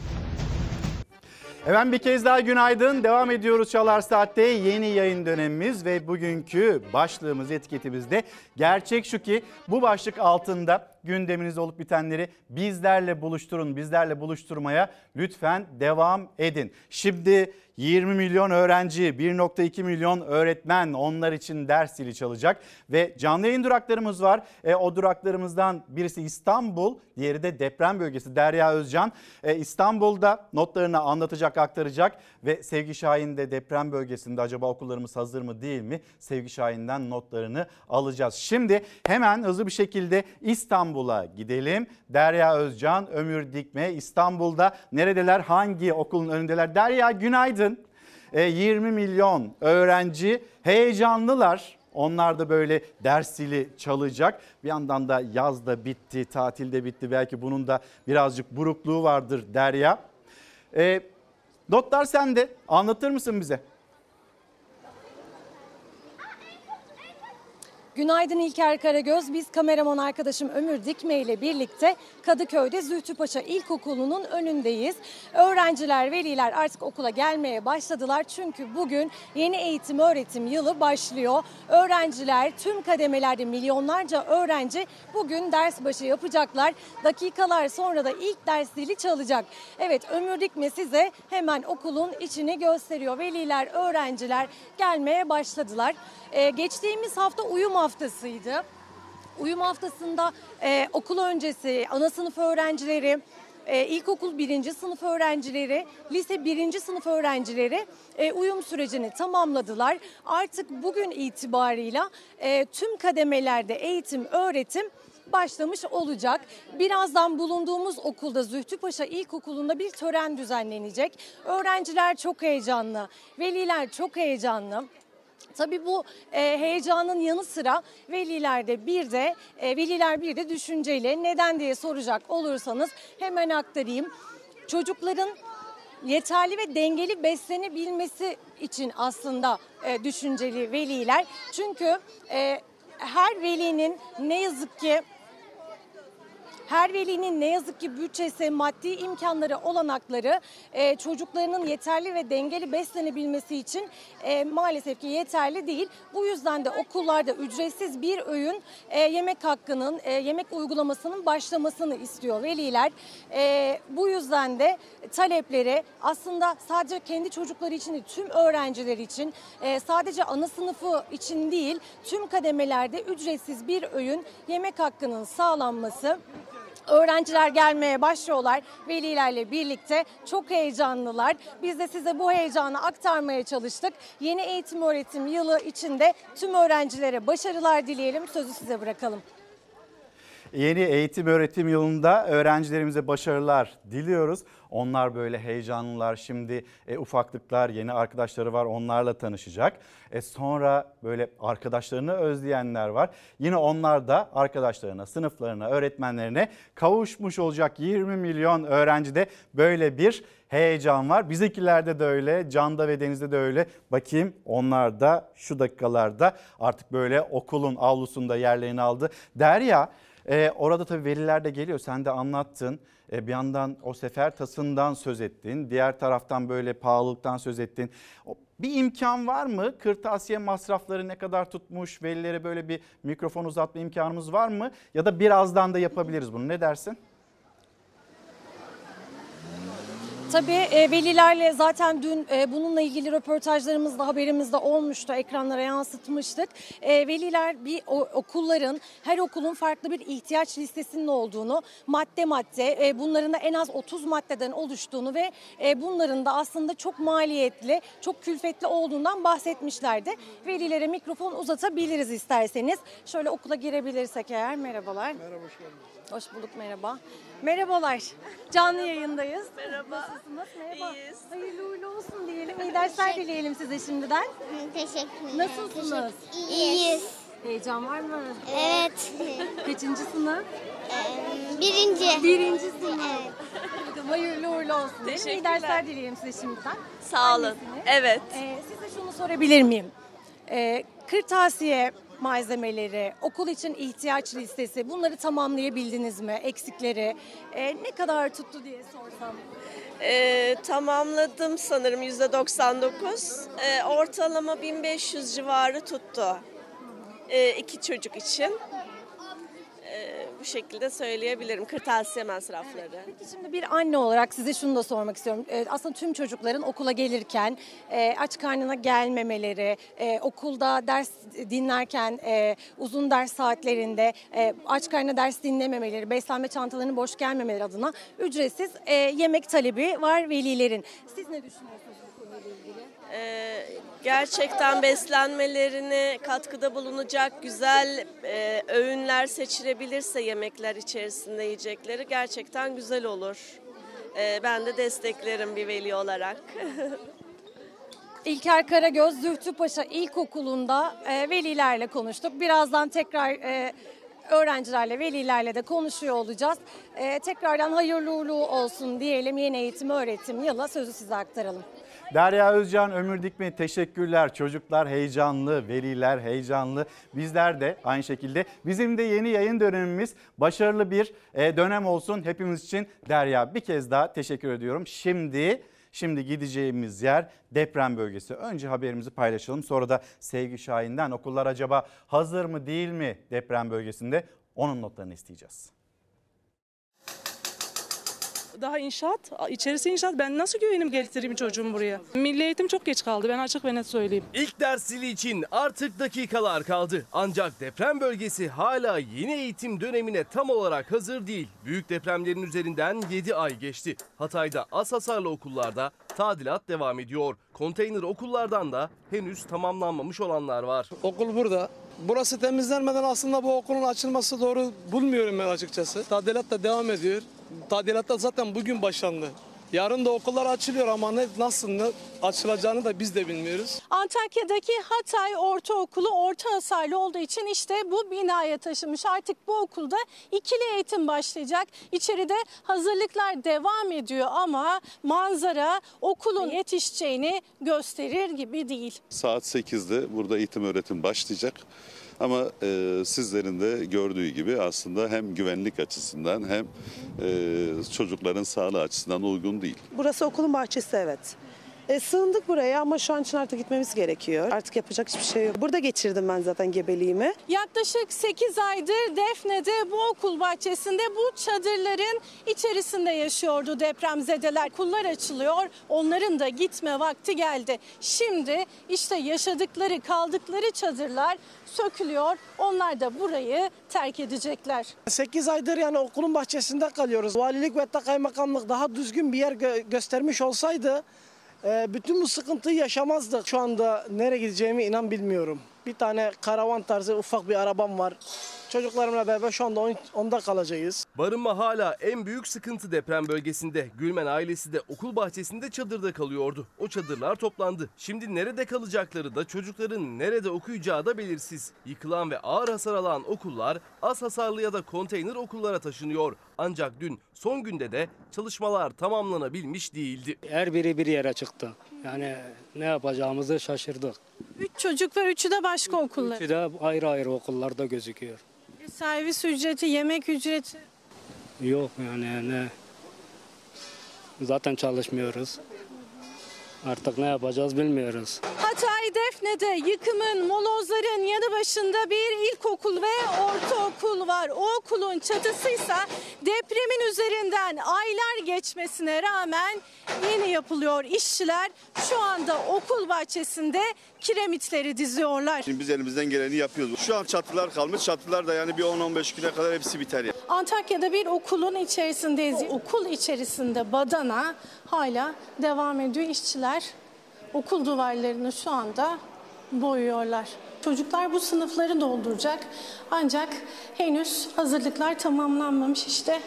Efendim bir kez daha günaydın. Devam ediyoruz Çalar Saat'te yeni yayın dönemimiz ve bugünkü başlığımız etiketimizde gerçek şu ki bu başlık altında gündeminizde olup bitenleri bizlerle buluşturun, bizlerle buluşturmaya lütfen devam edin. Şimdi 20 milyon öğrenci, 1.2 milyon öğretmen onlar için ders zili çalacak ve canlı yayın duraklarımız var. E, o duraklarımızdan birisi İstanbul, diğeri de deprem bölgesi Derya Özcan. E, İstanbul'da notlarını anlatacak, aktaracak ve Sevgi Şahin de deprem bölgesinde acaba okullarımız hazır mı değil mi? Sevgi Şahin'den notlarını alacağız. Şimdi hemen hızlı bir şekilde İstanbul'a gidelim. Derya Özcan, Ömür Dikme İstanbul'da neredeler, hangi okulun önündeler? Derya günaydın. 20 milyon öğrenci heyecanlılar. Onlar da böyle ders zili çalacak. Bir yandan da yaz da bitti, tatil de bitti. Belki bunun da birazcık burukluğu vardır Derya. E, notlar sende. Anlatır mısın bize? Günaydın İlker Karagöz. Biz kameraman arkadaşım Ömür Dikme ile birlikte Kadıköy'de Zühtüpaşa İlkokulu'nun önündeyiz. Öğrenciler, veliler artık okula gelmeye başladılar. Çünkü bugün yeni eğitim öğretim yılı başlıyor. Öğrenciler tüm kademelerde milyonlarca öğrenci bugün ders başı yapacaklar. Dakikalar sonra da ilk ders zili çalacak. Evet Ömür Dikme size hemen okulun içini gösteriyor. Veliler, öğrenciler gelmeye başladılar. Ee, geçtiğimiz hafta uyum haftasıydı. Uyum haftasında e, okul öncesi ana sınıf öğrencileri, e, ilkokul birinci sınıf öğrencileri, lise birinci sınıf öğrencileri e, uyum sürecini tamamladılar. Artık bugün itibarıyla e, tüm kademelerde eğitim, öğretim başlamış olacak. Birazdan bulunduğumuz okulda Zühtüpaşa İlkokulu'nda bir tören düzenlenecek. Öğrenciler çok heyecanlı, veliler çok heyecanlı. Tabii bu e, heyecanın yanı sıra veliler de bir de e, veliler bir de düşünceli. Neden diye soracak olursanız hemen aktarayım. Çocukların yeterli ve dengeli beslenebilmesi için aslında e, düşünceli veliler. Çünkü e, her velinin ne yazık ki her velinin ne yazık ki bütçesi, maddi imkanları, olanakları e, çocuklarının yeterli ve dengeli beslenebilmesi için e, maalesef ki yeterli değil. Bu yüzden de okullarda ücretsiz bir öğün e, yemek hakkının, e, yemek uygulamasının başlamasını istiyor veliler. E, bu yüzden de talepleri aslında sadece kendi çocukları için değil, tüm öğrenciler için, e, sadece ana sınıfı için değil, tüm kademelerde ücretsiz bir öğün yemek hakkının sağlanması. Öğrenciler gelmeye başlıyorlar velilerle birlikte çok heyecanlılar. Biz de size bu heyecanı aktarmaya çalıştık. Yeni eğitim öğretim yılı içinde tüm öğrencilere başarılar dileyelim. Sözü size bırakalım. Yeni eğitim öğretim yılında öğrencilerimize başarılar diliyoruz. Onlar böyle heyecanlılar. Şimdi e, ufaklıklar, yeni arkadaşları var onlarla tanışacak. E, sonra böyle arkadaşlarını özleyenler var. Yine onlar da arkadaşlarına, sınıflarına, öğretmenlerine kavuşmuş olacak 20 milyon öğrencide böyle bir heyecan var. Bizimkilerde de öyle, Can'da ve Deniz'de de öyle. Bakayım onlar da şu dakikalarda artık böyle okulun avlusunda yerlerini aldı. Derya ee, orada tabii veliler de geliyor. Sen de anlattın. Ee, bir yandan o sefer tasından söz ettin. Diğer taraftan böyle pahalılıktan söz ettin. Bir imkan var mı? Kırtasiye masrafları ne kadar tutmuş? Velilere böyle bir mikrofon uzatma imkanımız var mı? Ya da birazdan da yapabiliriz bunu. Ne dersin? Tabii e, velilerle zaten dün e, bununla ilgili röportajlarımızda haberimizde olmuştu. Ekranlara yansıtmıştık. E, veliler bir okulların her okulun farklı bir ihtiyaç listesinin olduğunu, madde madde bunların da en az 30 maddeden oluştuğunu ve bunların da aslında çok maliyetli, çok külfetli olduğundan bahsetmişlerdi. Velilere mikrofon uzatabiliriz isterseniz. Şöyle okula girebilirsek eğer. Merhabalar. Merhaba, hoş geldiniz. Hoş bulduk, merhaba. Merhabalar. Canlı yayındayız. Merhaba. Nasılsınız? Merhaba. İyiyiz. Hayırlı uğurlu olsun diyelim. İyi dersler dileyelim size şimdiden. Teşekkürler. Nasılsınız? İyiyiz. Heyecan var mı? Evet. Kaçıncı sınıf? Birinci. Birinci sınıf. Bakalım, Hayırlı uğurlu olsun. diyelim. İyi Teşekkürler. dersler dileyelim size şimdiden. Sağ olun. Annesiniz. Evet. Ee, size şunu sorabilir miyim? Ee, kırtasiye malzemeleri, okul için ihtiyaç listesi bunları tamamlayabildiniz mi? Eksikleri Ee, ne kadar tuttu diye sorsam. Ee, tamamladım sanırım yüzde 99. Ee, ortalama 1500 civarı tuttu. Ee, iki çocuk için. Bu şekilde söyleyebilirim. Kırtasiye masrafları. Peki şimdi bir anne olarak size şunu da sormak istiyorum. Ee, aslında tüm çocukların okula gelirken e, aç karnına gelmemeleri, e, okulda ders dinlerken e, uzun ders saatlerinde aç karnına ders dinlememeleri, beslenme çantalarının boş gelmemeleri adına ücretsiz yemek talebi var velilerin. Siz ne düşünüyorsunuz Ee, gerçekten beslenmelerine katkıda bulunacak güzel e, öğünler seçilebilirse yemekler içerisinde yiyecekleri gerçekten güzel olur. Ee, ben de desteklerim bir veli olarak. İlker Karagöz Zühtüpaşa İlkokulu'nda e, velilerle konuştuk. Birazdan tekrar e, öğrencilerle, velilerle de konuşuyor olacağız. E, tekrardan hayırlı uğurlu olsun diyelim. Yeni eğitim öğretim yılı sözü size aktaralım. Derya Özcan, Ömür Dikme teşekkürler. Çocuklar heyecanlı, veliler heyecanlı. Bizler de aynı şekilde. Bizim de yeni yayın dönemimiz başarılı bir e, dönem olsun hepimiz için. Derya bir kez daha teşekkür ediyorum. Şimdi Şimdi gideceğimiz yer deprem bölgesi. Önce haberimizi paylaşalım. Sonra da Sevgi Şahin'den okullar acaba hazır mı değil mi deprem bölgesinde? Onun notlarını isteyeceğiz. Daha inşaat, içerisi inşaat. Ben nasıl güvenim getireyim çocuğumu buraya? Milli eğitim çok geç kaldı. Ben açık ve net söyleyeyim. İlk ders zili için artık dakikalar kaldı. Ancak deprem bölgesi hala yeni eğitim dönemine tam olarak hazır değil. Büyük depremlerin üzerinden 7 ay geçti. Hatay'da az hasarlı okullarda tadilat devam ediyor. Konteyner okullardan da henüz tamamlanmamış olanlar var. Okul burada. Burası temizlenmeden aslında bu okulun açılması doğru bulmuyorum ben açıkçası. Tadilat da devam ediyor. Tadilat da zaten bugün başlandı. Yarın da okullar açılıyor ama ne, nasıl ne açılacağını da biz de bilmiyoruz. Antakya'daki Hatay Ortaokulu orta hasarlı olduğu için işte bu binaya taşınmış. Artık bu okulda ikili eğitim başlayacak. İçeride hazırlıklar devam ediyor ama manzara okulun yetişeceğini gösterir gibi değil. Saat 8'de burada eğitim öğretim başlayacak. Ama e, sizlerin de gördüğü gibi aslında hem güvenlik açısından hem e, çocukların sağlığı açısından uygun değil. Burası okulun bahçesi evet. E, sığındık buraya ama şu an için artık gitmemiz gerekiyor. Artık yapacak hiçbir şey yok. Burada geçirdim ben zaten gebeliğimi. Yaklaşık 8 aydır Defne'de bu okul bahçesinde bu çadırların içerisinde yaşıyordu depremzedeler. Okullar açılıyor, onların da gitme vakti geldi. Şimdi işte yaşadıkları, kaldıkları çadırlar sökülüyor. Onlar da burayı terk edecekler. 8 aydır yani okulun bahçesinde kalıyoruz. Valilik ve hatta kaymakamlık daha düzgün bir yer gö- göstermiş olsaydı bütün bu sıkıntıyı yaşamazdık. Şu anda nereye gideceğimi inan bilmiyorum. Bir tane karavan tarzı ufak bir arabam var. Çocuklarımla beraber şu anda on- onda kalacağız. Barınma hala en büyük sıkıntı deprem bölgesinde. Gülmen ailesi de okul bahçesinde çadırda kalıyordu. O çadırlar toplandı. Şimdi nerede kalacakları da çocukların nerede okuyacağı da belirsiz. Yıkılan ve ağır hasar alan okullar az hasarlı ya da konteyner okullara taşınıyor. Ancak dün son günde de çalışmalar tamamlanabilmiş değildi. Her biri bir yere çıktı. Yani ne yapacağımızı şaşırdık. Üç çocuk ve üçü de başka okullar. Üçü de ayrı ayrı okullarda gözüküyor. Servis ücreti, yemek ücreti. Yok yani ne. Zaten çalışmıyoruz. Artık ne yapacağız bilmiyoruz. Hatay Defne'de yıkımın, molozların yanı başında bir ilkokul ve ortaokul var. O okulun çatısıysa depremin üzerinden aylar geçmesine rağmen yeni yapılıyor. İşçiler şu anda okul bahçesinde kiremitleri diziyorlar. Şimdi biz elimizden geleni yapıyoruz. Şu an çatılar kalmış. Çatılar da yani bir 10-15 güne kadar hepsi biter. Yani. Antakya'da bir okulun içerisindeyiz. Okul içerisinde badana hala devam ediyor. İşçiler okul duvarlarını şu anda boyuyorlar. Çocuklar bu sınıfları dolduracak. Ancak henüz hazırlıklar tamamlanmamış. İşte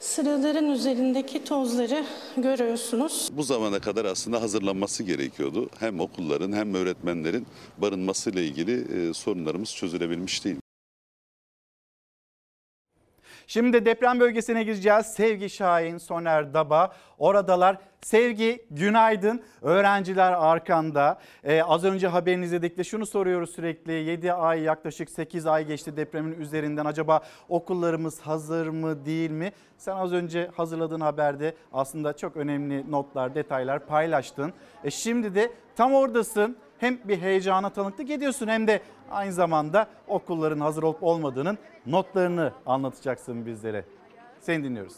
sıraların üzerindeki tozları görüyorsunuz. Bu zamana kadar aslında hazırlanması gerekiyordu. Hem okulların hem öğretmenlerin barınmasıyla ilgili e, sorunlarımız çözülebilmiş değil. Şimdi deprem bölgesine gireceğiz. Sevgi Şahin, Soner Daba oradalar. Sevgi günaydın. Öğrenciler arkanda. Ee, az önce haberini izledik de şunu soruyoruz sürekli. 7 ay yaklaşık 8 ay geçti depremin üzerinden. Acaba okullarımız hazır mı değil mi? Sen az önce hazırladığın haberde aslında çok önemli notlar, detaylar paylaştın. E şimdi de tam oradasın. Hem bir heyecana tanıklık ediyorsun hem de aynı zamanda okulların hazır olup olmadığının notlarını anlatacaksın bizlere. Seni dinliyoruz.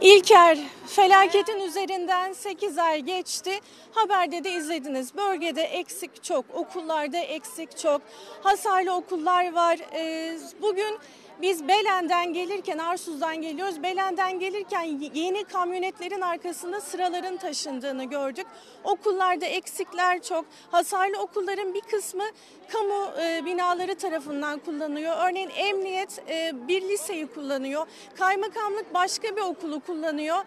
İlker felaketin üzerinden 8 ay geçti. Haberde de izlediniz. Bölgede eksik çok, okullarda eksik çok. Hasarlı okullar var. Ee, bugün biz Belen'den gelirken, Arsuz'dan geliyoruz. Belen'den gelirken yeni kamyonetlerin arkasında sıraların taşındığını gördük. Okullarda eksikler çok. Hasarlı okulların bir kısmı kamu e, binaları tarafından kullanılıyor. Örneğin emniyet e, bir liseyi kullanıyor. Kaymakamlık başka bir okulu kullanıyor.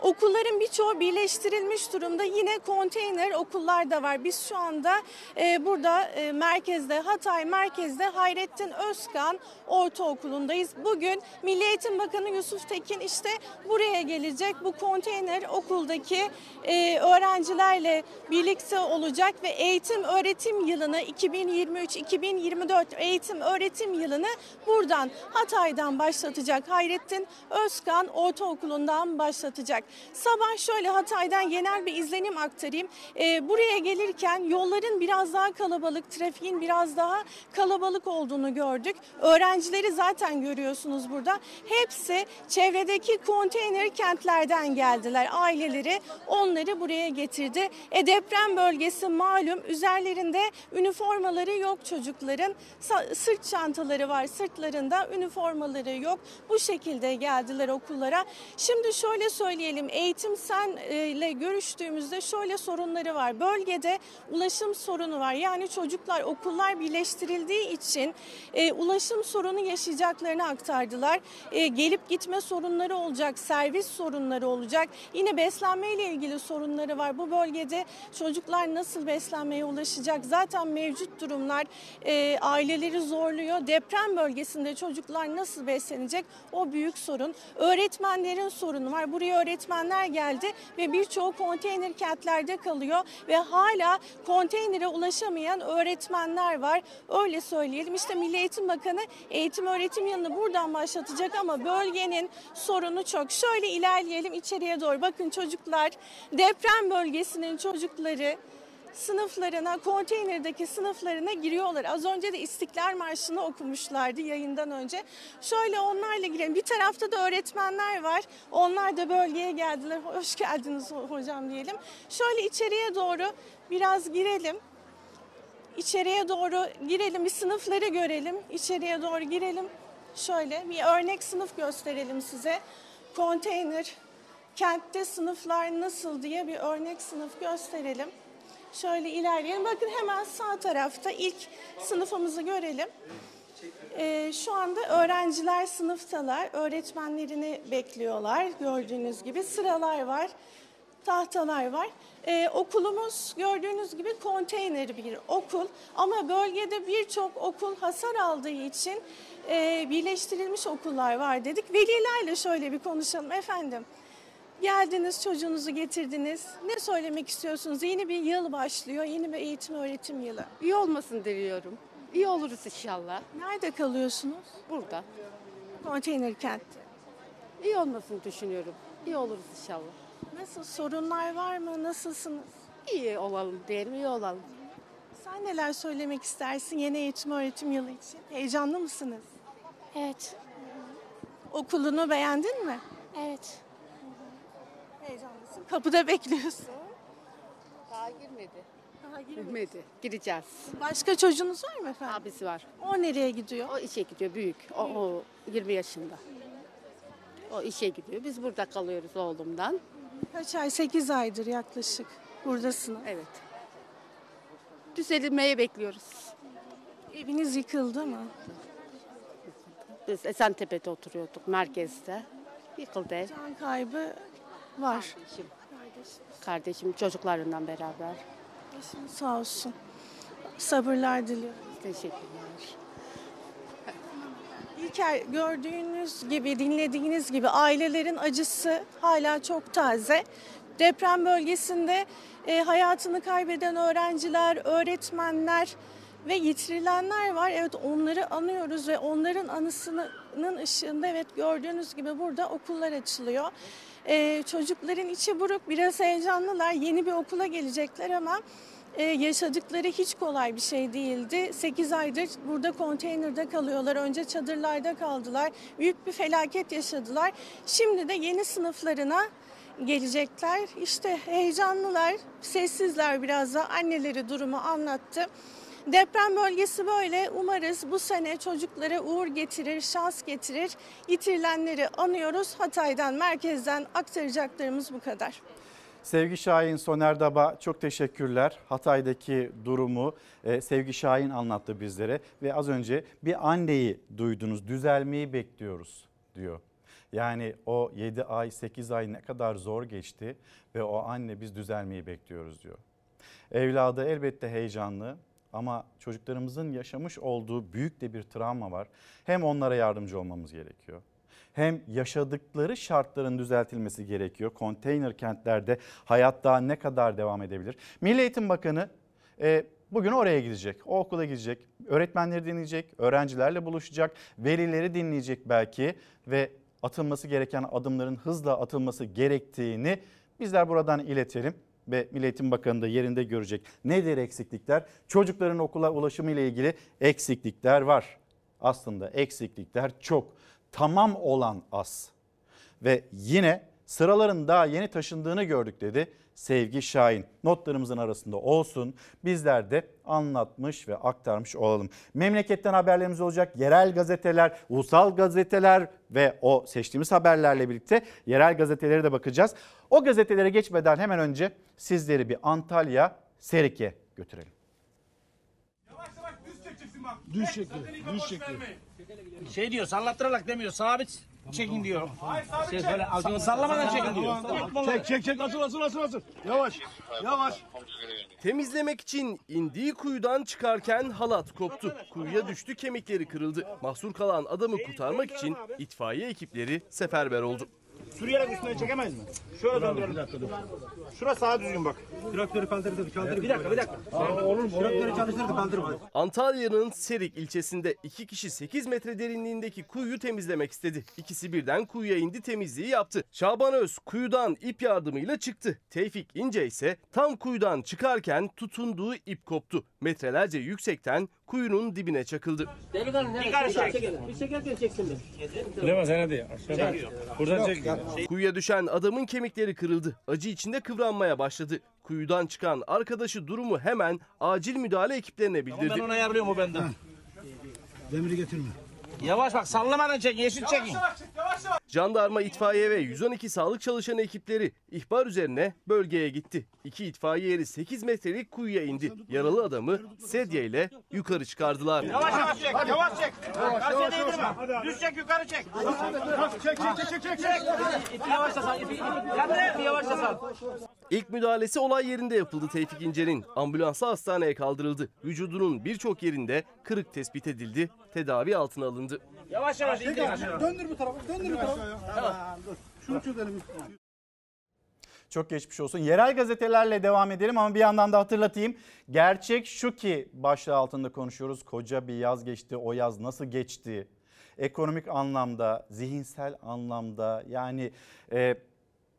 Okulların birçoğu birleştirilmiş durumda. Yine konteyner okullar da var. Biz şu anda e, burada e, merkezde, Hatay merkezde Hayrettin Özkan Ortaokulu'ndayız. Bugün Milli Eğitim Bakanı Yusuf Tekin işte buraya gelecek. Bu konteyner okuldaki e, öğrencilerle birlikte olacak ve eğitim öğretim yılını 2023-2024 eğitim öğretim yılını buradan Hatay'dan başlatacak. Hayrettin Özkan Ortaokulu'ndan başlatacak. Sabah şöyle Hatay'dan genel bir izlenim aktarayım. Ee, buraya gelirken yolların biraz daha kalabalık, trafiğin biraz daha kalabalık olduğunu gördük. Öğrencileri zaten görüyorsunuz burada. Hepsi çevredeki konteyner kentlerden geldiler. Aileleri onları buraya getirdi. E deprem bölgesi malum üzerlerinde üniformaları yok çocukların. Sırt çantaları var sırtlarında üniformaları yok. Bu şekilde geldiler okullara. Şimdi şöyle söyleyelim diyelim eğitim sen e, ile görüştüğümüzde şöyle sorunları var. Bölgede ulaşım sorunu var. Yani çocuklar okullar birleştirildiği için e, ulaşım sorunu yaşayacaklarını aktardılar. E, gelip gitme sorunları olacak, servis sorunları olacak. Yine beslenme ile ilgili sorunları var. Bu bölgede çocuklar nasıl beslenmeye ulaşacak? Zaten mevcut durumlar e, aileleri zorluyor. Deprem bölgesinde çocuklar nasıl beslenecek? O büyük sorun. Öğretmenlerin sorunu var. Buraya öğretmenler geldi ve birçoğu konteyner kentlerde kalıyor ve hala konteynere ulaşamayan öğretmenler var. Öyle söyleyelim. İşte Milli Eğitim Bakanı eğitim öğretim yılını buradan başlatacak ama bölgenin sorunu çok. Şöyle ilerleyelim içeriye doğru. Bakın çocuklar deprem bölgesinin çocukları sınıflarına, konteynerdeki sınıflarına giriyorlar. Az önce de İstiklal Marşı'nı okumuşlardı yayından önce. Şöyle onlarla girelim. Bir tarafta da öğretmenler var. Onlar da bölgeye geldiler. Hoş geldiniz hocam diyelim. Şöyle içeriye doğru biraz girelim. İçeriye doğru girelim, bir sınıfları görelim. İçeriye doğru girelim. Şöyle bir örnek sınıf gösterelim size. Konteyner, kentte sınıflar nasıl diye bir örnek sınıf gösterelim. Şöyle ilerleyelim. Bakın hemen sağ tarafta ilk sınıfımızı görelim. Ee, şu anda öğrenciler sınıftalar. Öğretmenlerini bekliyorlar. Gördüğünüz gibi sıralar var. Tahtalar var. Ee, okulumuz gördüğünüz gibi konteyner bir okul. Ama bölgede birçok okul hasar aldığı için e, birleştirilmiş okullar var dedik. Velilerle şöyle bir konuşalım efendim. Geldiniz çocuğunuzu getirdiniz. Ne söylemek istiyorsunuz? Yeni bir yıl başlıyor. Yeni bir eğitim öğretim yılı. İyi olmasını diliyorum. İyi oluruz inşallah. Nerede kalıyorsunuz? Burada. Konteyner kentte. İyi olmasını düşünüyorum. İyi oluruz inşallah. Nasıl sorunlar var mı? Nasılsınız? İyi olalım diyelim, iyi olalım. Sen neler söylemek istersin yeni eğitim öğretim yılı için? Heyecanlı mısınız? Evet. Okulunu beğendin mi? Evet. Kapıda bekliyorsun. Daha girmedi. Daha Girmedi. Gireceğiz. Başka çocuğunuz var mı efendim? Abisi var. O nereye gidiyor? O işe gidiyor büyük. O, o 20 yaşında. O işe gidiyor. Biz burada kalıyoruz oğlumdan. Kaç ay? 8 aydır yaklaşık buradasınız. Evet. Düzelmeyi bekliyoruz. Eviniz yıkıldı mı? Biz Esentepe'de oturuyorduk merkezde. Yıkıldı ev. Can kaybı var. Kardeşim. Kardeşim çocuklarından beraber. Başınız sağ olsun. Sabırlar diliyorum. Teşekkürler. İlker gördüğünüz gibi, dinlediğiniz gibi ailelerin acısı hala çok taze. Deprem bölgesinde e, hayatını kaybeden öğrenciler, öğretmenler ve yitirilenler var. Evet onları anıyoruz ve onların anısının ışığında evet gördüğünüz gibi burada okullar açılıyor. E, çocukların içi buruk, biraz heyecanlılar. Yeni bir okula gelecekler ama ee, yaşadıkları hiç kolay bir şey değildi. 8 aydır burada konteynerde kalıyorlar. Önce çadırlarda kaldılar. Büyük bir felaket yaşadılar. Şimdi de yeni sınıflarına gelecekler. İşte heyecanlılar, sessizler biraz da anneleri durumu anlattı. Deprem bölgesi böyle. Umarız bu sene çocuklara uğur getirir, şans getirir. Yitirilenleri anıyoruz. Hatay'dan, merkezden aktaracaklarımız bu kadar. Sevgi Şahin, Soner Daba çok teşekkürler. Hatay'daki durumu e, Sevgi Şahin anlattı bizlere ve az önce bir anneyi duydunuz. Düzelmeyi bekliyoruz diyor. Yani o 7 ay 8 ay ne kadar zor geçti ve o anne biz düzelmeyi bekliyoruz diyor. Evladı elbette heyecanlı ama çocuklarımızın yaşamış olduğu büyük de bir travma var. Hem onlara yardımcı olmamız gerekiyor hem yaşadıkları şartların düzeltilmesi gerekiyor. Konteyner kentlerde hayat daha ne kadar devam edebilir? Milli Eğitim Bakanı e, bugün oraya gidecek, o okula gidecek, öğretmenleri dinleyecek, öğrencilerle buluşacak, velileri dinleyecek belki ve atılması gereken adımların hızla atılması gerektiğini bizler buradan iletelim ve Milli Eğitim Bakanı da yerinde görecek. Nedir eksiklikler? Çocukların okula ulaşımı ile ilgili eksiklikler var. Aslında eksiklikler çok tamam olan az. Ve yine sıraların daha yeni taşındığını gördük dedi Sevgi Şahin. Notlarımızın arasında olsun. Bizler de anlatmış ve aktarmış olalım. Memleketten haberlerimiz olacak. Yerel gazeteler, ulusal gazeteler ve o seçtiğimiz haberlerle birlikte yerel gazetelere de bakacağız. O gazetelere geçmeden hemen önce sizleri bir Antalya Serik'e götürelim. Düz çekiyor, düz çekiyor. Şey diyor, sallattırarak demiyor, sabit çekin diyor. Şey böyle sa- sallamadan çekin diyor. Çek çek çek asıl asıl asıl asıl. Yavaş yavaş. Temizlemek için indiği kuyudan çıkarken halat koptu. Kuyuya düştü kemikleri kırıldı. Mahsur kalan adamı kurtarmak için itfaiye ekipleri seferber oldu. Sürüyerek üstüne çekemez mi? Şöyle döndürelim. Bir dakika dur. Şurası sağa düzgün bak. Traktörü kaldırdı, kaldırdı. Bir dakika, bir dakika. Oğlum, traktörü çalıştırdı, kaldırma. Antalya'nın Serik ilçesinde iki kişi 8 metre derinliğindeki kuyuyu temizlemek istedi. İkisi birden kuyuya indi temizliği yaptı. Şaban Öz kuyudan ip yardımıyla çıktı. Tevfik İnce ise tam kuyudan çıkarken tutunduğu ip koptu. Metrelerce yüksekten kuyunun dibine çakıldı. Delikanlı, ne çek. Bir çekerken çeksin bir. Bilemez, sen hadi. Buradan çek. Kuyuya düşen adamın kemikleri kırıldı. Acı içinde kıvranmaya başladı. Kuyudan çıkan arkadaşı durumu hemen acil müdahale ekiplerine bildirdi. Ben onu ayarlıyorum o benden. Demiri getirme. Yavaş bak sallamadan çek, yeşil çekin. Jandarma, itfaiye ve 112 sağlık çalışanı ekipleri ihbar üzerine bölgeye gitti. İki itfaiye eri 8 metrelik kuyuya indi. Yaralı adamı sedye ile yukarı çıkardılar. Yavaş yavaş çek, yavaş çek. Karşıya değdirme. Düz çek, yukarı çek. Çek, çek, çek, çek, çek. İpi yavaşla sal, ipi, ipi, ipi yavaşla sal. İlk müdahalesi olay yerinde yapıldı Tevfik İnce'nin. Ambulansla hastaneye kaldırıldı. Vücudunun birçok yerinde kırık tespit edildi. Tedavi altına alındı. Yavaş yavaş indir. Döndür bu tarafa döndür bu tarafa. Tamam dur. Şunu çözelim. Çok geçmiş olsun. Yerel gazetelerle devam edelim ama bir yandan da hatırlatayım. Gerçek şu ki başlığı altında konuşuyoruz. Koca bir yaz geçti. O yaz nasıl geçti? Ekonomik anlamda, zihinsel anlamda yani e,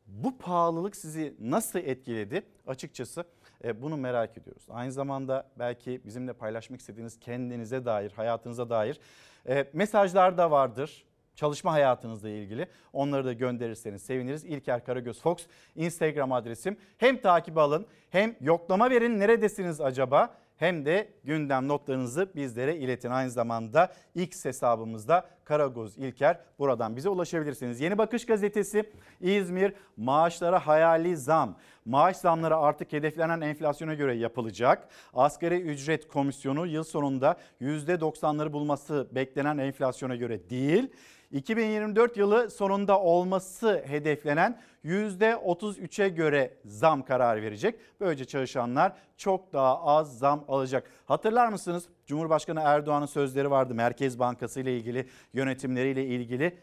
bu pahalılık sizi nasıl etkiledi? Açıkçası e, bunu merak ediyoruz. Aynı zamanda belki bizimle paylaşmak istediğiniz kendinize dair, hayatınıza dair e, mesajlar da vardır çalışma hayatınızla ilgili. Onları da gönderirseniz seviniriz. İlker Karagöz Fox Instagram adresim. Hem takip alın hem yoklama verin neredesiniz acaba? Hem de gündem notlarınızı bizlere iletin. Aynı zamanda X hesabımızda Karagöz İlker buradan bize ulaşabilirsiniz. Yeni Bakış Gazetesi İzmir maaşlara hayali zam. Maaş zamları artık hedeflenen enflasyona göre yapılacak. Asgari ücret komisyonu yıl sonunda %90'ları bulması beklenen enflasyona göre değil. 2024 yılı sonunda olması hedeflenen %33'e göre zam kararı verecek. Böylece çalışanlar çok daha az zam alacak. Hatırlar mısınız? Cumhurbaşkanı Erdoğan'ın sözleri vardı Merkez Bankası ile ilgili, yönetimleriyle ilgili.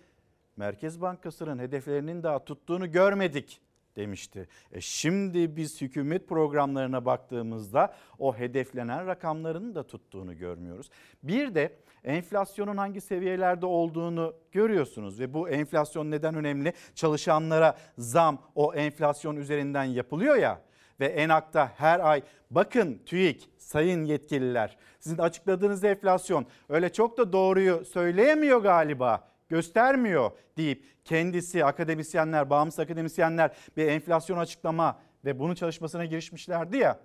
Merkez Bankası'nın hedeflerinin daha tuttuğunu görmedik demişti. E şimdi biz hükümet programlarına baktığımızda o hedeflenen rakamların da tuttuğunu görmüyoruz. Bir de enflasyonun hangi seviyelerde olduğunu görüyorsunuz ve bu enflasyon neden önemli? Çalışanlara zam o enflasyon üzerinden yapılıyor ya ve ENAK'ta her ay bakın TÜİK sayın yetkililer sizin açıkladığınız enflasyon öyle çok da doğruyu söyleyemiyor galiba göstermiyor deyip kendisi akademisyenler, bağımsız akademisyenler bir enflasyon açıklama ve bunun çalışmasına girişmişlerdi ya.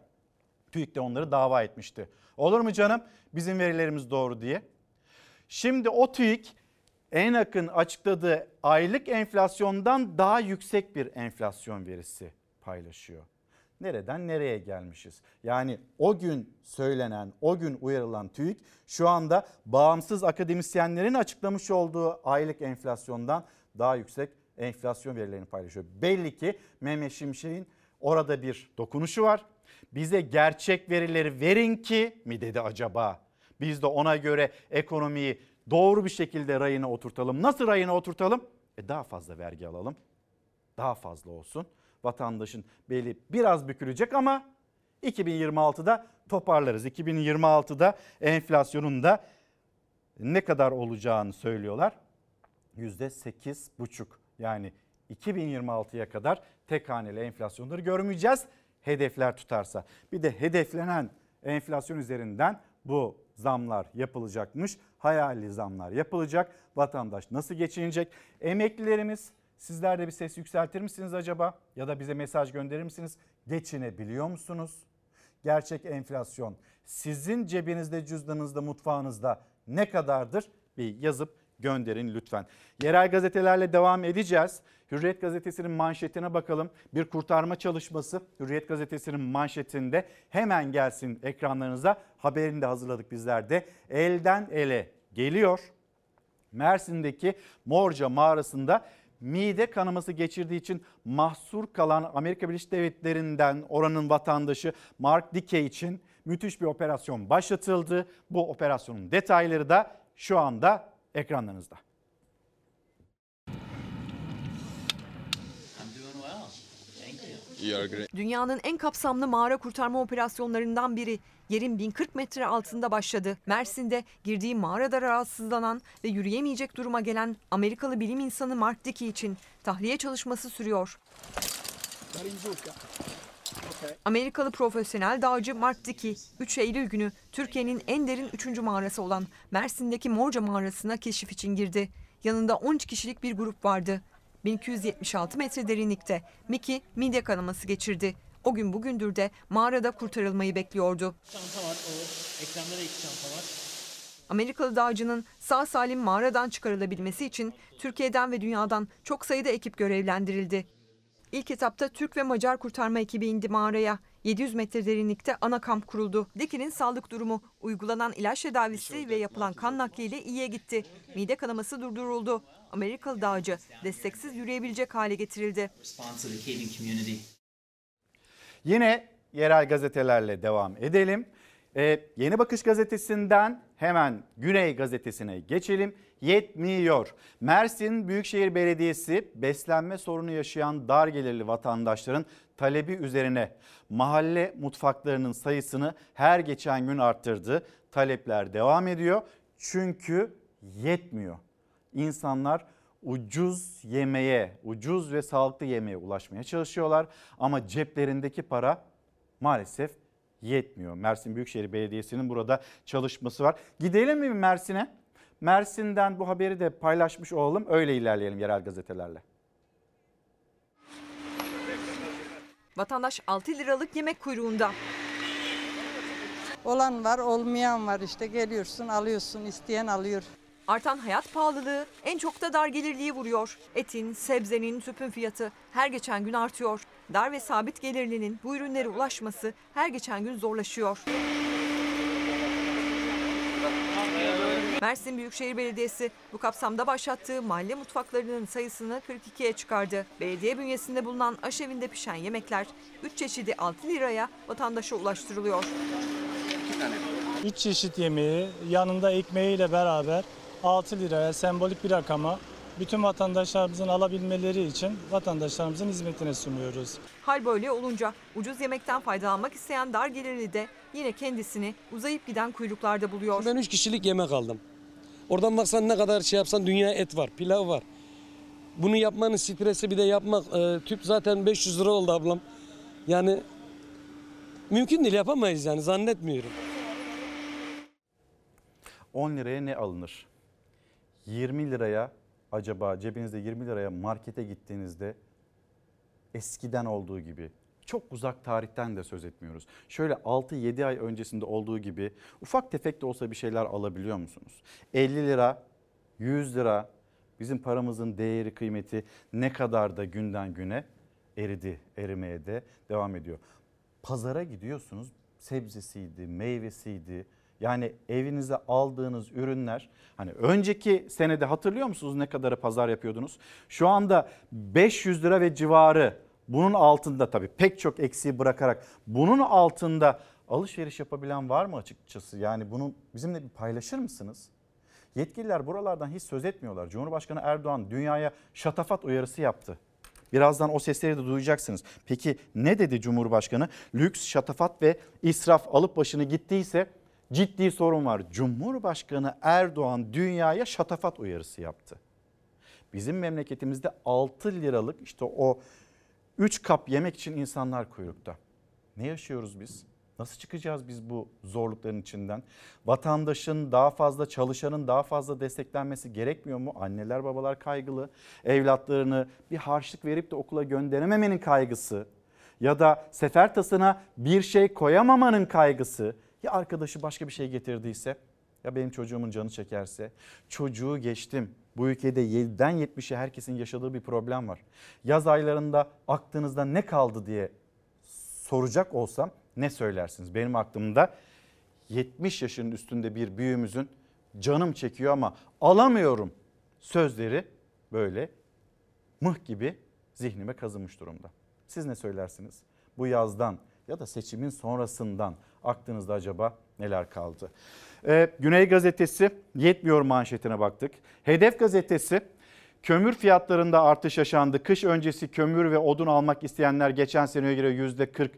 TÜİK de onları dava etmişti. Olur mu canım bizim verilerimiz doğru diye. Şimdi o TÜİK en yakın açıkladığı aylık enflasyondan daha yüksek bir enflasyon verisi paylaşıyor. Nereden nereye gelmişiz? Yani o gün söylenen, o gün uyarılan TÜİK şu anda bağımsız akademisyenlerin açıklamış olduğu aylık enflasyondan daha yüksek enflasyon verilerini paylaşıyor. Belli ki Mehmet Şimşek'in orada bir dokunuşu var. Bize gerçek verileri verin ki mi dedi acaba? Biz de ona göre ekonomiyi doğru bir şekilde rayına oturtalım. Nasıl rayına oturtalım? E daha fazla vergi alalım. Daha fazla olsun. Vatandaşın beli biraz bükülecek ama 2026'da toparlarız. 2026'da enflasyonun da ne kadar olacağını söylüyorlar. %8,5 yani 2026'ya kadar tek haneli enflasyonları görmeyeceğiz hedefler tutarsa. Bir de hedeflenen enflasyon üzerinden bu zamlar yapılacakmış. Hayali zamlar yapılacak. Vatandaş nasıl geçinecek? Emeklilerimiz Sizler de bir ses yükseltir misiniz acaba? Ya da bize mesaj gönderir misiniz? Geçinebiliyor musunuz? Gerçek enflasyon sizin cebinizde, cüzdanınızda, mutfağınızda ne kadardır? Bir yazıp gönderin lütfen. Yerel gazetelerle devam edeceğiz. Hürriyet gazetesinin manşetine bakalım. Bir kurtarma çalışması Hürriyet gazetesinin manşetinde hemen gelsin ekranlarınıza. Haberini de hazırladık bizler de. Elden ele geliyor. Mersin'deki Morca mağarasında mide kanaması geçirdiği için mahsur kalan Amerika Birleşik Devletleri'nden oranın vatandaşı Mark Dickey için müthiş bir operasyon başlatıldı. Bu operasyonun detayları da şu anda ekranlarınızda. Dünyanın en kapsamlı mağara kurtarma operasyonlarından biri yerin 1040 metre altında başladı. Mersin'de girdiği mağarada rahatsızlanan ve yürüyemeyecek duruma gelen Amerikalı bilim insanı Mark Dickey için tahliye çalışması sürüyor. Amerikalı profesyonel dağcı Mark Dickey 3 Eylül günü Türkiye'nin en derin 3. mağarası olan Mersin'deki Morca mağarasına keşif için girdi. Yanında 13 kişilik bir grup vardı. 1276 metre derinlikte Mickey mide kanaması geçirdi. O gün bugündür de mağarada kurtarılmayı bekliyordu. Çanta var. O ekranda da iki çanta var. Amerikalı dağcının sağ salim mağaradan çıkarılabilmesi için Türkiye'den ve dünyadan çok sayıda ekip görevlendirildi. İlk etapta Türk ve Macar kurtarma ekibi indi mağaraya. 700 metre derinlikte ana kamp kuruldu. Diki'nin sağlık durumu, uygulanan ilaç tedavisi ve yapılan kan nakliyle iyiye gitti. Mide kanaması durduruldu. Amerikalı dağcı desteksiz yürüyebilecek hale getirildi. Yine yerel gazetelerle devam edelim. Ee, Yeni Bakış gazetesinden hemen Güney gazetesine geçelim. Yetmiyor. Mersin Büyükşehir Belediyesi beslenme sorunu yaşayan dar gelirli vatandaşların talebi üzerine mahalle mutfaklarının sayısını her geçen gün arttırdı. Talepler devam ediyor çünkü yetmiyor. İnsanlar ucuz yemeğe, ucuz ve sağlıklı yemeğe ulaşmaya çalışıyorlar ama ceplerindeki para maalesef yetmiyor. Mersin Büyükşehir Belediyesi'nin burada çalışması var. Gidelim mi Mersin'e? Mersin'den bu haberi de paylaşmış olalım. Öyle ilerleyelim yerel gazetelerle. Vatandaş 6 liralık yemek kuyruğunda. Olan var, olmayan var işte geliyorsun, alıyorsun, isteyen alıyor. Artan hayat pahalılığı en çok da dar gelirliği vuruyor. Etin, sebzenin, tüpün fiyatı her geçen gün artıyor. Dar ve sabit gelirlinin bu ürünlere ulaşması her geçen gün zorlaşıyor. Mersin Büyükşehir Belediyesi bu kapsamda başlattığı mahalle mutfaklarının sayısını 42'ye çıkardı. Belediye bünyesinde bulunan aşevinde pişen yemekler 3 çeşidi 6 liraya vatandaşa ulaştırılıyor. 3 çeşit yemeği yanında ekmeğiyle beraber 6 liraya sembolik bir rakama bütün vatandaşlarımızın alabilmeleri için vatandaşlarımızın hizmetine sunuyoruz. Hal böyle olunca ucuz yemekten faydalanmak isteyen dar gelirli de yine kendisini uzayıp giden kuyruklarda buluyor. Ben 3 kişilik yemek aldım. Oradan baksan ne kadar şey yapsan dünya et var, pilav var. Bunu yapmanın stresi bir de yapmak. e, tüp zaten 500 lira oldu ablam. Yani mümkün değil yapamayız yani zannetmiyorum. 10 liraya ne alınır? 20 liraya acaba cebinizde 20 liraya markete gittiğinizde eskiden olduğu gibi çok uzak tarihten de söz etmiyoruz. Şöyle 6-7 ay öncesinde olduğu gibi ufak tefek de olsa bir şeyler alabiliyor musunuz? 50 lira, 100 lira bizim paramızın değeri kıymeti ne kadar da günden güne eridi, erimeye de devam ediyor. Pazara gidiyorsunuz sebzesiydi, meyvesiydi, yani evinize aldığınız ürünler hani önceki senede hatırlıyor musunuz ne kadarı pazar yapıyordunuz? Şu anda 500 lira ve civarı bunun altında tabii pek çok eksiği bırakarak bunun altında alışveriş yapabilen var mı açıkçası? Yani bunu bizimle bir paylaşır mısınız? Yetkililer buralardan hiç söz etmiyorlar. Cumhurbaşkanı Erdoğan dünyaya şatafat uyarısı yaptı. Birazdan o sesleri de duyacaksınız. Peki ne dedi Cumhurbaşkanı? Lüks, şatafat ve israf alıp başını gittiyse ciddi sorun var. Cumhurbaşkanı Erdoğan dünyaya şatafat uyarısı yaptı. Bizim memleketimizde 6 liralık işte o 3 kap yemek için insanlar kuyrukta. Ne yaşıyoruz biz? Nasıl çıkacağız biz bu zorlukların içinden? Vatandaşın daha fazla çalışanın daha fazla desteklenmesi gerekmiyor mu? Anneler babalar kaygılı. Evlatlarını bir harçlık verip de okula gönderememenin kaygısı ya da sefer tasına bir şey koyamamanın kaygısı. Ya arkadaşı başka bir şey getirdiyse ya benim çocuğumun canı çekerse çocuğu geçtim. Bu ülkede 7'den 70'e herkesin yaşadığı bir problem var. Yaz aylarında aklınızda ne kaldı diye soracak olsam ne söylersiniz? Benim aklımda 70 yaşının üstünde bir büyüğümüzün canım çekiyor ama alamıyorum sözleri böyle mıh gibi zihnime kazınmış durumda. Siz ne söylersiniz? Bu yazdan ya da seçimin sonrasından aklınızda acaba neler kaldı? Ee, Güney Gazetesi yetmiyor manşetine baktık. Hedef Gazetesi kömür fiyatlarında artış yaşandı. Kış öncesi kömür ve odun almak isteyenler geçen seneye göre %40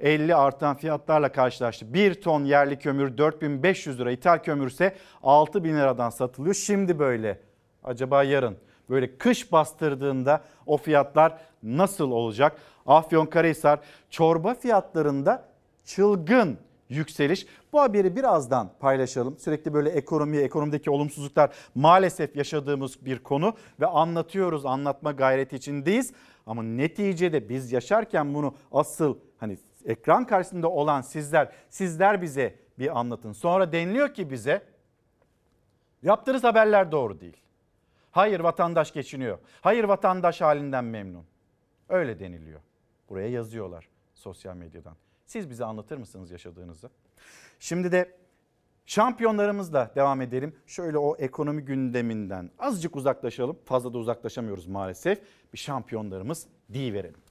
50 artan fiyatlarla karşılaştı. 1 ton yerli kömür 4500 lira, ithal kömürse 6000 liradan satılıyor. Şimdi böyle. Acaba yarın böyle kış bastırdığında o fiyatlar nasıl olacak? Afyonkarahisar çorba fiyatlarında çılgın yükseliş. Bu haberi birazdan paylaşalım. Sürekli böyle ekonomi, ekonomideki olumsuzluklar maalesef yaşadığımız bir konu ve anlatıyoruz, anlatma gayreti içindeyiz. Ama neticede biz yaşarken bunu asıl hani ekran karşısında olan sizler, sizler bize bir anlatın. Sonra deniliyor ki bize yaptığınız haberler doğru değil. Hayır vatandaş geçiniyor. Hayır vatandaş halinden memnun. Öyle deniliyor. Buraya yazıyorlar sosyal medyadan. Siz bize anlatır mısınız yaşadığınızı? Şimdi de şampiyonlarımızla devam edelim. Şöyle o ekonomi gündeminden azıcık uzaklaşalım. Fazla da uzaklaşamıyoruz maalesef. Bir şampiyonlarımız verelim.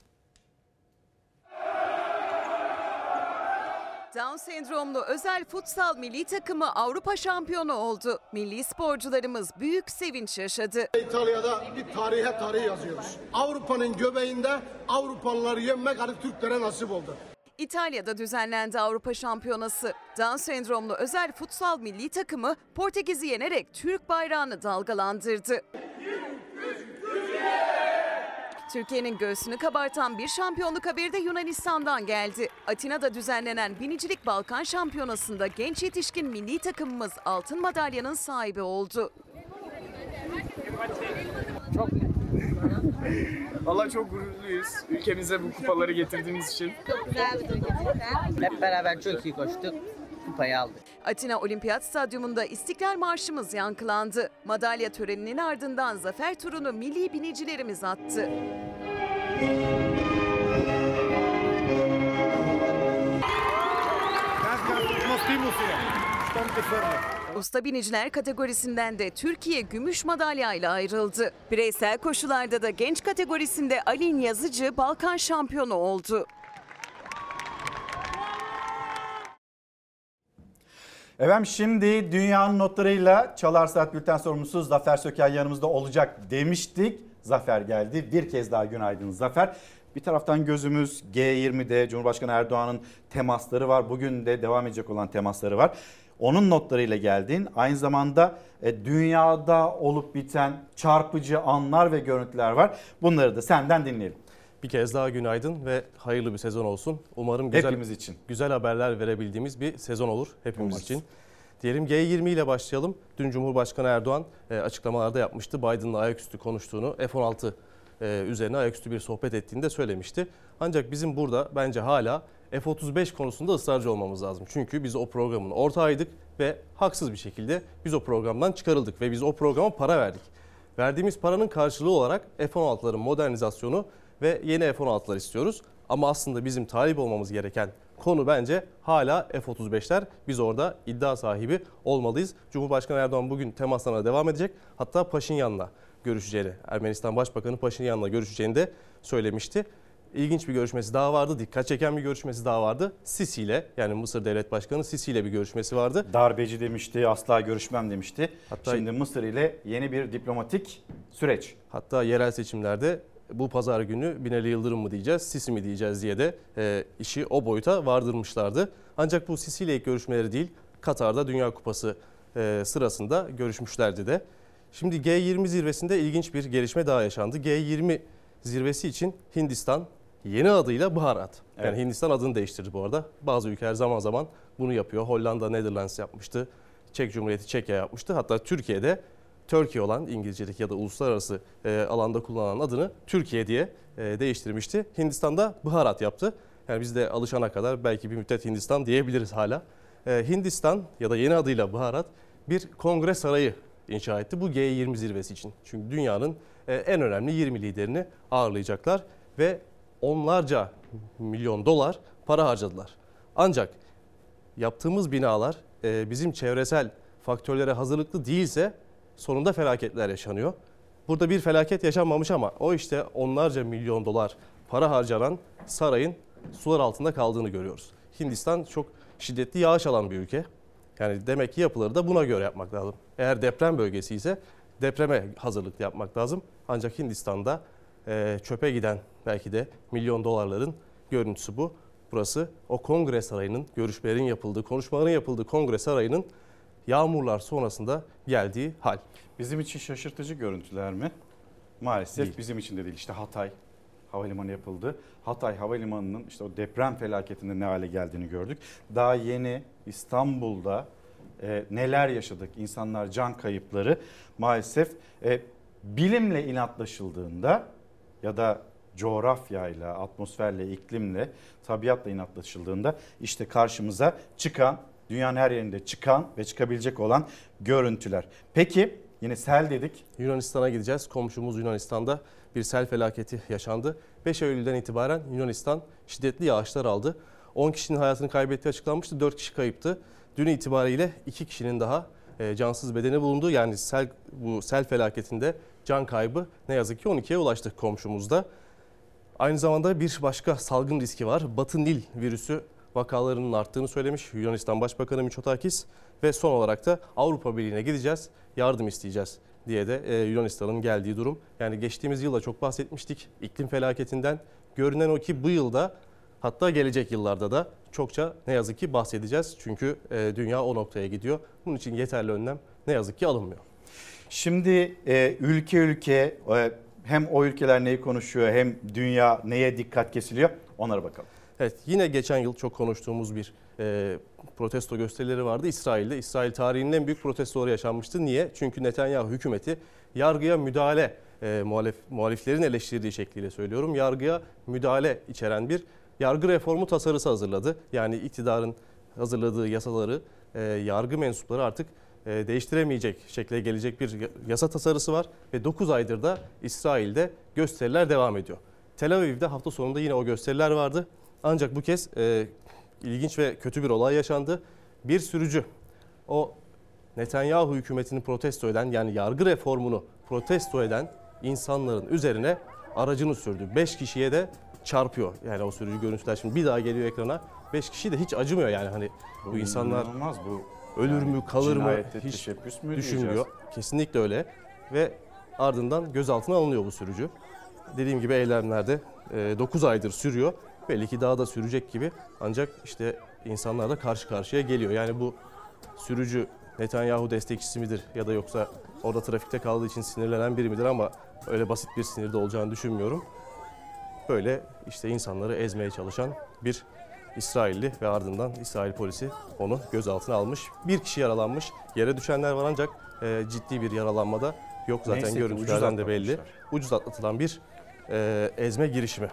Down sendromlu özel futsal milli takımı Avrupa şampiyonu oldu. Milli sporcularımız büyük sevinç yaşadı. İtalya'da bir tarihe tarih yazıyoruz. Avrupa'nın göbeğinde Avrupalıları yenmek artık Türklere nasip oldu. İtalya'da düzenlendi Avrupa Şampiyonası. Down sendromlu özel futsal milli takımı Portekiz'i yenerek Türk bayrağını dalgalandırdı. Türkiye'nin göğsünü kabartan bir şampiyonluk haberi de Yunanistan'dan geldi. Atina'da düzenlenen binicilik Balkan Şampiyonası'nda genç yetişkin milli takımımız altın madalyanın sahibi oldu. Çok Valla çok gururluyuz. Ülkemize bu kupaları getirdiğimiz için. Çok güzel bir gerçekten. Hep beraber çok iyi koştuk. Kupayı aldık. Atina Olimpiyat Stadyumunda İstiklal Marşımız yankılandı. Madalya töreninin ardından zafer turunu milli binicilerimiz attı. Usta biniciler kategorisinden de Türkiye gümüş madalyayla ayrıldı. Bireysel koşularda da genç kategorisinde Alin Yazıcı Balkan şampiyonu oldu. Efendim şimdi dünyanın notlarıyla Çalar Saat Bülten sorumlusu Zafer Söken yanımızda olacak demiştik. Zafer geldi. Bir kez daha günaydın Zafer. Bir taraftan gözümüz G20'de Cumhurbaşkanı Erdoğan'ın temasları var. Bugün de devam edecek olan temasları var. Onun notlarıyla geldin. Aynı zamanda e, dünyada olup biten çarpıcı anlar ve görüntüler var. Bunları da senden dinleyelim. Bir kez daha günaydın ve hayırlı bir sezon olsun. Umarım güzel, Hepimiz için. güzel haberler verebildiğimiz bir sezon olur hepimiz Umarız. için. Diyelim G20 ile başlayalım. Dün Cumhurbaşkanı Erdoğan e, açıklamalarda yapmıştı. Biden'la ayaküstü konuştuğunu, F-16 e, üzerine ayaküstü bir sohbet ettiğini de söylemişti. Ancak bizim burada bence hala F-35 konusunda ısrarcı olmamız lazım. Çünkü biz o programın ortağıydık ve haksız bir şekilde biz o programdan çıkarıldık ve biz o programa para verdik. Verdiğimiz paranın karşılığı olarak F-16'ların modernizasyonu ve yeni F-16'lar istiyoruz. Ama aslında bizim talip olmamız gereken konu bence hala F-35'ler. Biz orada iddia sahibi olmalıyız. Cumhurbaşkanı Erdoğan bugün temaslarına devam edecek. Hatta Paşinyan'la görüşeceğini, Ermenistan Başbakanı Paşinyan'la görüşeceğini de söylemişti. İlginç bir görüşmesi daha vardı. Dikkat çeken bir görüşmesi daha vardı. Sisi ile yani Mısır Devlet Başkanı Sisi ile bir görüşmesi vardı. Darbeci demişti, asla görüşmem demişti. Hatta- Şimdi Mısır ile yeni bir diplomatik süreç. Hatta yerel seçimlerde bu pazar günü Binali Yıldırım mı diyeceğiz, Sisi mi diyeceğiz diye de e, işi o boyuta vardırmışlardı. Ancak bu Sisi ile ilk görüşmeleri değil, Katar'da Dünya Kupası e, sırasında görüşmüşlerdi de. Şimdi G20 zirvesinde ilginç bir gelişme daha yaşandı. G20 zirvesi için Hindistan, yeni adıyla Baharat. Yani Evet. Hindistan adını değiştirdi bu arada. Bazı ülkeler zaman zaman bunu yapıyor. Hollanda, Netherlands yapmıştı. Çek Cumhuriyeti Çekya yapmıştı. Hatta Türkiye'de Türkiye olan İngilizce'deki ya da uluslararası e, alanda kullanılan adını Türkiye diye e, değiştirmişti. Hindistan'da Baharat yaptı. Yani biz de alışana kadar belki bir müddet Hindistan diyebiliriz hala. E, Hindistan ya da yeni adıyla Baharat bir kongre sarayı inşa etti bu G20 zirvesi için. Çünkü dünyanın e, en önemli 20 liderini ağırlayacaklar ve onlarca milyon dolar para harcadılar. Ancak yaptığımız binalar e, bizim çevresel faktörlere hazırlıklı değilse sonunda felaketler yaşanıyor. Burada bir felaket yaşanmamış ama o işte onlarca milyon dolar para harcanan sarayın sular altında kaldığını görüyoruz. Hindistan çok şiddetli yağış alan bir ülke. Yani demek ki yapıları da buna göre yapmak lazım. Eğer deprem bölgesi ise depreme hazırlıklı yapmak lazım. Ancak Hindistan'da e, çöpe giden belki de milyon dolarların görüntüsü bu. Burası o kongre sarayının, görüşmelerin yapıldığı, konuşmaların yapıldığı kongre sarayının yağmurlar sonrasında geldiği hal. Bizim için şaşırtıcı görüntüler mi? Maalesef bizim için de değil. İşte Hatay havalimanı yapıldı. Hatay havalimanının işte o deprem felaketinde ne hale geldiğini gördük. Daha yeni İstanbul'da e, neler yaşadık? İnsanlar can kayıpları maalesef e, bilimle inatlaşıldığında ya da coğrafyayla, atmosferle, iklimle, tabiatla inatlaşıldığında işte karşımıza çıkan, dünyanın her yerinde çıkan ve çıkabilecek olan görüntüler. Peki yine sel dedik. Yunanistan'a gideceğiz. Komşumuz Yunanistan'da bir sel felaketi yaşandı. 5 Eylül'den itibaren Yunanistan şiddetli yağışlar aldı. 10 kişinin hayatını kaybettiği açıklanmıştı. 4 kişi kayıptı. Dün itibariyle 2 kişinin daha e, cansız bedeni bulundu. Yani sel, bu sel felaketinde can kaybı ne yazık ki 12'ye ulaştı komşumuzda. Aynı zamanda bir başka salgın riski var. Batı Nil virüsü vakalarının arttığını söylemiş Yunanistan Başbakanı Mitsotakis ve son olarak da Avrupa Birliği'ne gideceğiz, yardım isteyeceğiz diye de e, Yunanistan'ın geldiği durum. Yani geçtiğimiz yılda çok bahsetmiştik iklim felaketinden. Görünen o ki bu yılda hatta gelecek yıllarda da çokça ne yazık ki bahsedeceğiz. Çünkü e, dünya o noktaya gidiyor. Bunun için yeterli önlem ne yazık ki alınmıyor. Şimdi e, ülke ülke e, hem o ülkeler neyi konuşuyor hem dünya neye dikkat kesiliyor onlara bakalım. Evet yine geçen yıl çok konuştuğumuz bir e, protesto gösterileri vardı İsrail'de. İsrail tarihinin en büyük protestoları yaşanmıştı. Niye? Çünkü Netanyahu hükümeti yargıya müdahale, e, muhalif, muhaliflerin eleştirdiği şekliyle söylüyorum. Yargıya müdahale içeren bir yargı reformu tasarısı hazırladı. Yani iktidarın hazırladığı yasaları e, yargı mensupları artık e, değiştiremeyecek şekle gelecek bir yasa tasarısı var. Ve 9 aydır da İsrail'de gösteriler devam ediyor. Tel Aviv'de hafta sonunda yine o gösteriler vardı. Ancak bu kez e, ilginç ve kötü bir olay yaşandı. Bir sürücü o Netanyahu hükümetini protesto eden yani yargı reformunu protesto eden insanların üzerine aracını sürdü. 5 kişiye de çarpıyor. Yani o sürücü görüntüler şimdi bir daha geliyor ekrana. 5 kişi de hiç acımıyor yani hani bu, Bu insanlar inanılmaz bu. ölür Yani mü kalır mı hiç mü düşünmüyor. diyeceğiz? Kesinlikle öyle ve ardından gözaltına alınıyor bu sürücü. Dediğim gibi eylemlerde 9 aydır sürüyor. Belli ki daha da sürecek gibi. Ancak işte insanlar da karşı karşıya geliyor. Yani bu sürücü Netanyahu destekçisi midir ya da yoksa orada trafikte kaldığı için sinirlenen biri midir ama öyle basit bir sinirde olacağını düşünmüyorum. Böyle işte insanları ezmeye çalışan bir İsrailli ve ardından İsrail polisi onu gözaltına almış. Bir kişi yaralanmış. Yere düşenler var ancak e, ciddi bir yaralanmada yok zaten Neyse görüntülerden de belli. Ucuz atlatılan bir e, ezme girişimi.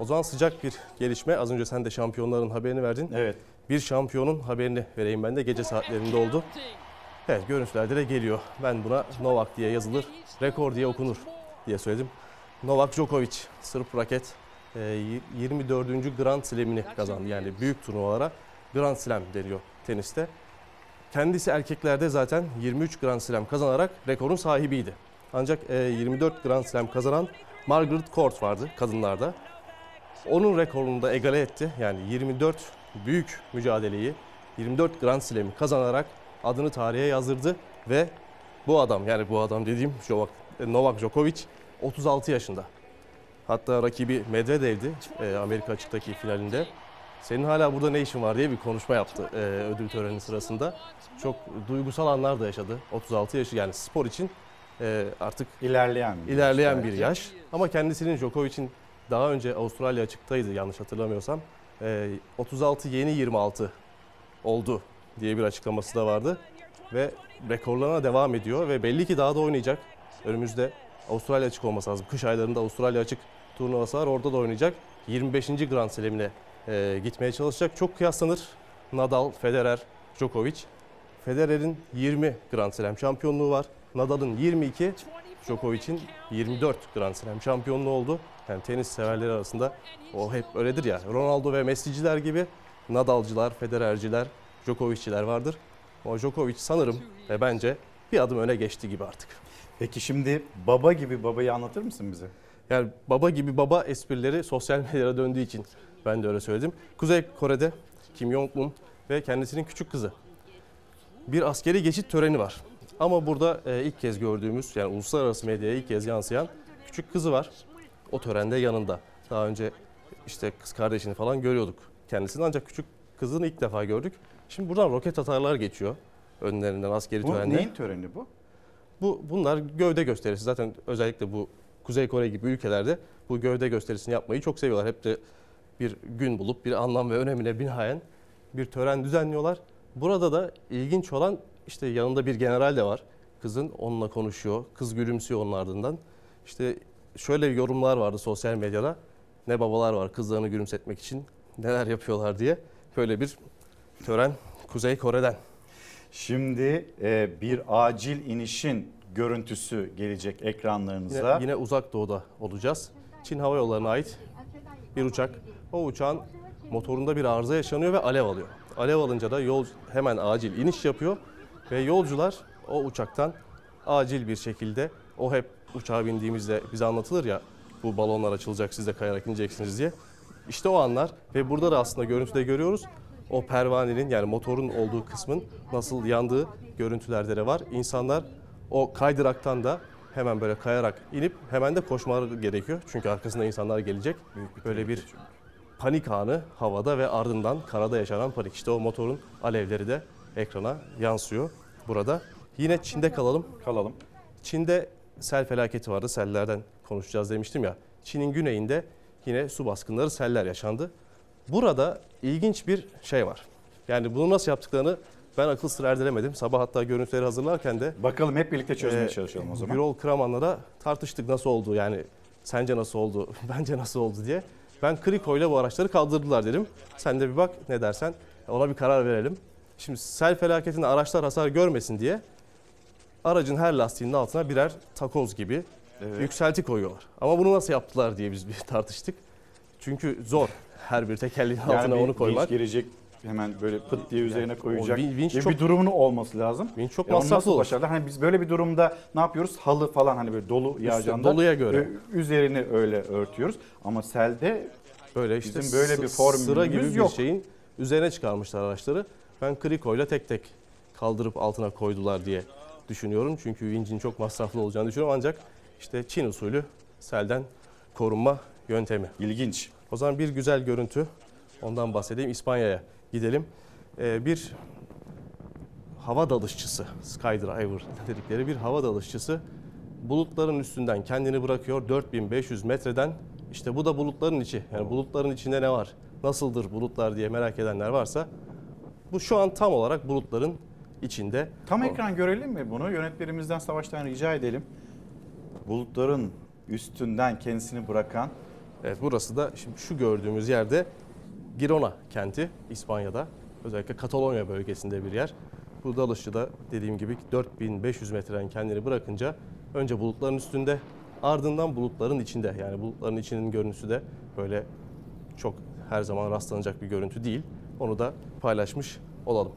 O zaman sıcak bir gelişme. Az önce sen de şampiyonların haberini verdin. Evet. Bir şampiyonun haberini vereyim ben de gece saatlerinde oldu. Evet görüntülerde de geliyor. Ben buna Novak diye yazılır, rekor diye okunur diye söyledim. Novak Djokovic, Sırp raket e, 24. Grand Slam'ini kazandı. Yani büyük turnuvalara Grand Slam deniyor teniste. Kendisi erkeklerde zaten 23 Grand Slam kazanarak rekorun sahibiydi. Ancak e, 24 Grand Slam kazanan Margaret Court vardı kadınlarda. Onun rekorunu da egale etti. Yani 24 büyük mücadeleyi 24 Grand Slam'i kazanarak adını tarihe yazdırdı ve bu adam yani bu adam dediğim Novak, Djokovic 36 yaşında. Hatta rakibi Medvedev'di e, Amerika açıktaki finalinde. Senin hala burada ne işin var diye bir konuşma yaptı e, ödül töreni sırasında. Çok duygusal anlar da yaşadı. 36 yaşı yani spor için e, artık ilerleyen ilerleyen bir yaş. Ama kendisinin Djokovic'in daha önce Avustralya açıktaydı yanlış hatırlamıyorsam. Ee, 36 yeni 26 oldu diye bir açıklaması da vardı. Ve rekorlarına devam ediyor ve belli ki daha da oynayacak. Önümüzde Avustralya açık olması lazım. Kış aylarında Avustralya açık turnuvası var orada da oynayacak. 25. Grand Slam'ine e, gitmeye çalışacak. Çok kıyaslanır. Nadal, Federer, Djokovic. Federer'in 20 Grand Slam şampiyonluğu var. Nadal'ın 22, Djokovic'in 24 Grand Slam şampiyonluğu oldu. Yani tenis severleri arasında o hep öyledir ya. Ronaldo ve Messi'ciler gibi Nadal'cılar, Federer'ciler, Djokovic'ciler vardır. O Djokovic sanırım ve bence bir adım öne geçti gibi artık. Peki şimdi baba gibi babayı anlatır mısın bize? Yani baba gibi baba esprileri sosyal medyaya döndüğü için ben de öyle söyledim. Kuzey Kore'de Kim Jong-un ve kendisinin küçük kızı bir askeri geçit töreni var. Ama burada e, ilk kez gördüğümüz yani uluslararası medyaya ilk kez yansıyan küçük kızı var. O törende yanında. Daha önce işte kız kardeşini falan görüyorduk kendisini ancak küçük kızını ilk defa gördük. Şimdi buradan roket atarlar geçiyor önlerinden askeri Bu törende. neyin töreni bu? Bu bunlar gövde gösterisi. Zaten özellikle bu Kuzey Kore gibi ülkelerde bu gövde gösterisini yapmayı çok seviyorlar. Hep de bir gün bulup bir anlam ve önemine binaen bir tören düzenliyorlar. Burada da ilginç olan işte yanında bir general de var. Kızın onunla konuşuyor. Kız gülümsüyor onun ardından. İşte şöyle yorumlar vardı sosyal medyada. Ne babalar var kızlarını gülümsetmek için neler yapıyorlar diye. Böyle bir tören Kuzey Kore'den. Şimdi e, bir acil inişin görüntüsü gelecek ekranlarınıza. Yine, yine uzak doğuda olacağız. Çin Hava Yolları'na ait bir uçak. O uçağın motorunda bir arıza yaşanıyor ve alev alıyor. Alev alınca da yol hemen acil iniş yapıyor ve yolcular o uçaktan acil bir şekilde o hep uçağa bindiğimizde bize anlatılır ya bu balonlar açılacak siz de kayarak ineceksiniz diye. İşte o anlar ve burada da aslında görüntüde görüyoruz o pervanenin yani motorun olduğu kısmın nasıl yandığı görüntülerde de var. İnsanlar o kaydıraktan da hemen böyle kayarak inip hemen de koşmaları gerekiyor. Çünkü arkasında insanlar gelecek. Böyle bir panik anı havada ve ardından karada yaşanan panik. İşte o motorun alevleri de ekrana yansıyor burada. Yine Çin'de kalalım. Kalalım. Çin'de sel felaketi vardı. Sellerden konuşacağız demiştim ya. Çin'in güneyinde yine su baskınları, seller yaşandı. Burada ilginç bir şey var. Yani bunu nasıl yaptıklarını ben akıl sır erdiremedim. Sabah hatta görüntüleri hazırlarken de Bakalım hep birlikte çözmeye e, çalışalım o zaman. Birol Kraman'la da tartıştık nasıl oldu yani sence nasıl oldu, bence nasıl oldu diye. Ben Kriko ile bu araçları kaldırdılar dedim. Sen de bir bak ne dersen ona bir karar verelim. Şimdi sel felaketinde araçlar hasar görmesin diye aracın her lastiğinin altına birer takoz gibi Evet. yükselti koyuyorlar. Ama bunu nasıl yaptılar diye biz bir tartıştık. Çünkü zor her bir tekerleğin altına Yani bir onu koymak. vinç gelecek hemen böyle pıt diye üzerine Yani koyacak vinç gibi çok- bir durumun olması lazım. Vinç çok E masraflı olur. başardılar? Hani biz böyle bir durumda ne yapıyoruz? Halı falan hani böyle dolu yağacağında doluya göre. e, üzerini öyle örtüyoruz. Ama selde Böyle işte bizim böyle bir formülümüz sıra gibi yok. bir şeyin üzerine çıkarmışlar araçları. Ben krikoyla tek tek kaldırıp altına koydular diye düşünüyorum. Çünkü vincin çok masraflı olacağını düşünüyorum ancak işte Çin usulü selden korunma yöntemi. İlginç. O zaman bir güzel görüntü ondan bahsedeyim. İspanya'ya gidelim. Ee, bir hava dalışçısı, skydiver dedikleri bir hava dalışçısı bulutların üstünden kendini bırakıyor 4500 metreden. İşte bu da bulutların içi. Yani bulutların içinde ne var? Nasıldır bulutlar diye merak edenler varsa bu şu an tam olarak bulutların içinde. Tam O- ekran görelim mi bunu? Yönetmenimizden Savaş'tan rica edelim. Bulutların üstünden kendisini bırakan Evet burası da şimdi şu gördüğümüz yerde Girona kenti İspanya'da. Özellikle Katalonya bölgesinde bir yer. Bu dalışçı da dediğim gibi 4500 metreden kendini bırakınca önce bulutların üstünde ardından bulutların içinde. Yani bulutların içinin görüntüsü de böyle çok her zaman rastlanacak bir görüntü değil. Onu da paylaşmış olalım.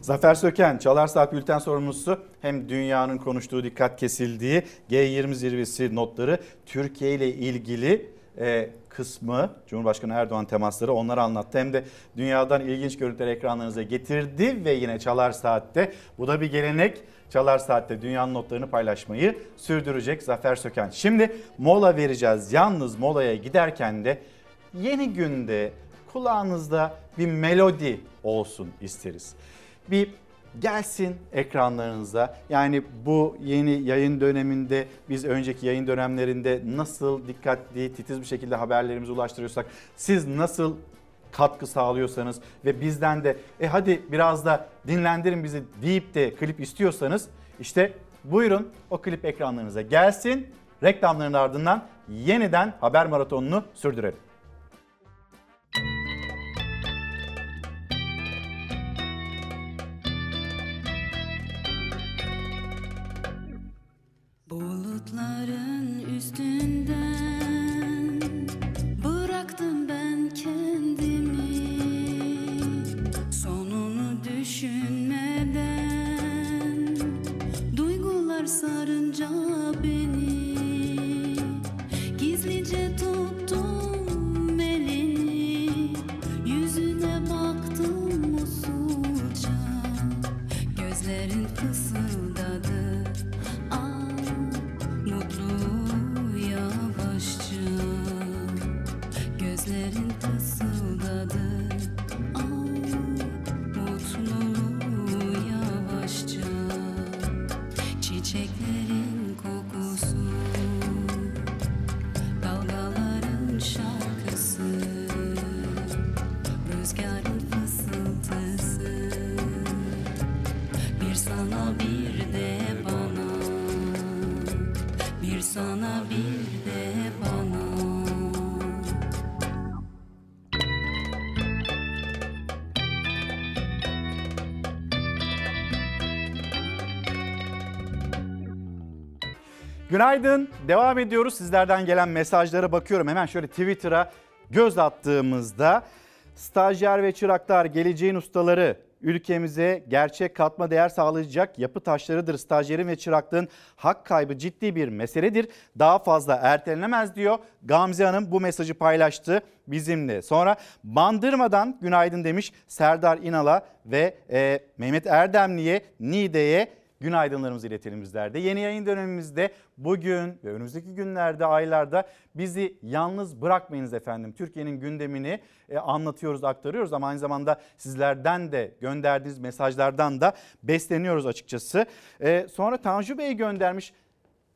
Zafer Söken, Çalar Saat Bülten sorumlusu hem dünyanın konuştuğu dikkat kesildiği G20 zirvesi notları Türkiye ile ilgili e, kısmı Cumhurbaşkanı Erdoğan temasları onları anlattı. Hem de dünyadan ilginç görüntüleri ekranlarınıza getirdi ve yine Çalar Saat'te bu da bir gelenek. Çalar Saat'te dünyanın notlarını paylaşmayı sürdürecek Zafer Söken. Şimdi mola vereceğiz. Yalnız molaya giderken de yeni günde kulağınızda bir melodi olsun isteriz. Bir gelsin ekranlarınıza. Yani bu yeni yayın döneminde biz önceki yayın dönemlerinde nasıl dikkatli, titiz bir şekilde haberlerimizi ulaştırıyorsak siz nasıl katkı sağlıyorsanız ve bizden de e hadi biraz da dinlendirin bizi deyip de klip istiyorsanız işte buyurun o klip ekranlarınıza gelsin. Reklamların ardından yeniden haber maratonunu sürdürelim. Bulutların Günaydın. Devam ediyoruz. Sizlerden gelen mesajlara bakıyorum. Hemen şöyle Twitter'a göz attığımızda stajyer ve çıraklar geleceğin ustaları ülkemize gerçek katma değer sağlayacak yapı taşlarıdır. Stajyerin ve çıraklığın hak kaybı ciddi bir meseledir. Daha fazla ertelenemez diyor. Gamze Hanım bu mesajı paylaştı bizimle. Sonra Bandırma'dan günaydın demiş Serdar İnal'a ve e, Mehmet Erdemli'ye, Nide'ye günaydınlarımızı iletelim bizler de. Yeni yayın dönemimizde bugün ve önümüzdeki günlerde, aylarda bizi yalnız bırakmayınız efendim. Türkiye'nin gündemini e, anlatıyoruz, aktarıyoruz ama aynı zamanda sizlerden de gönderdiğiniz mesajlardan da besleniyoruz açıkçası. E, sonra Tanju Bey göndermiş.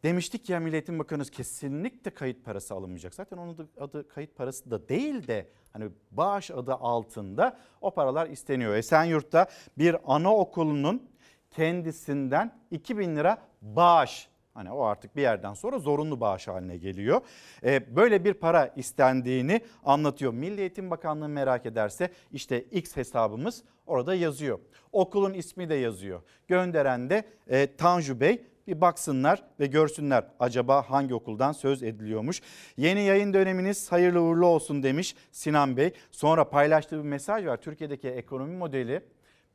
Demiştik ya Milletin Bakanı kesinlikle kayıt parası alınmayacak. Zaten onun adı kayıt parası da değil de hani bağış adı altında o paralar isteniyor. Esenyurt'ta bir anaokulunun kendisinden 2000 lira bağış Hani o artık bir yerden sonra zorunlu bağış haline geliyor. Ee, böyle bir para istendiğini anlatıyor. Milli Eğitim Bakanlığı merak ederse işte X hesabımız orada yazıyor. Okulun ismi de yazıyor. Gönderen de e, Tanju Bey bir baksınlar ve görsünler acaba hangi okuldan söz ediliyormuş. Yeni yayın döneminiz hayırlı uğurlu olsun demiş Sinan Bey. Sonra paylaştığı bir mesaj var. Türkiye'deki ekonomi modeli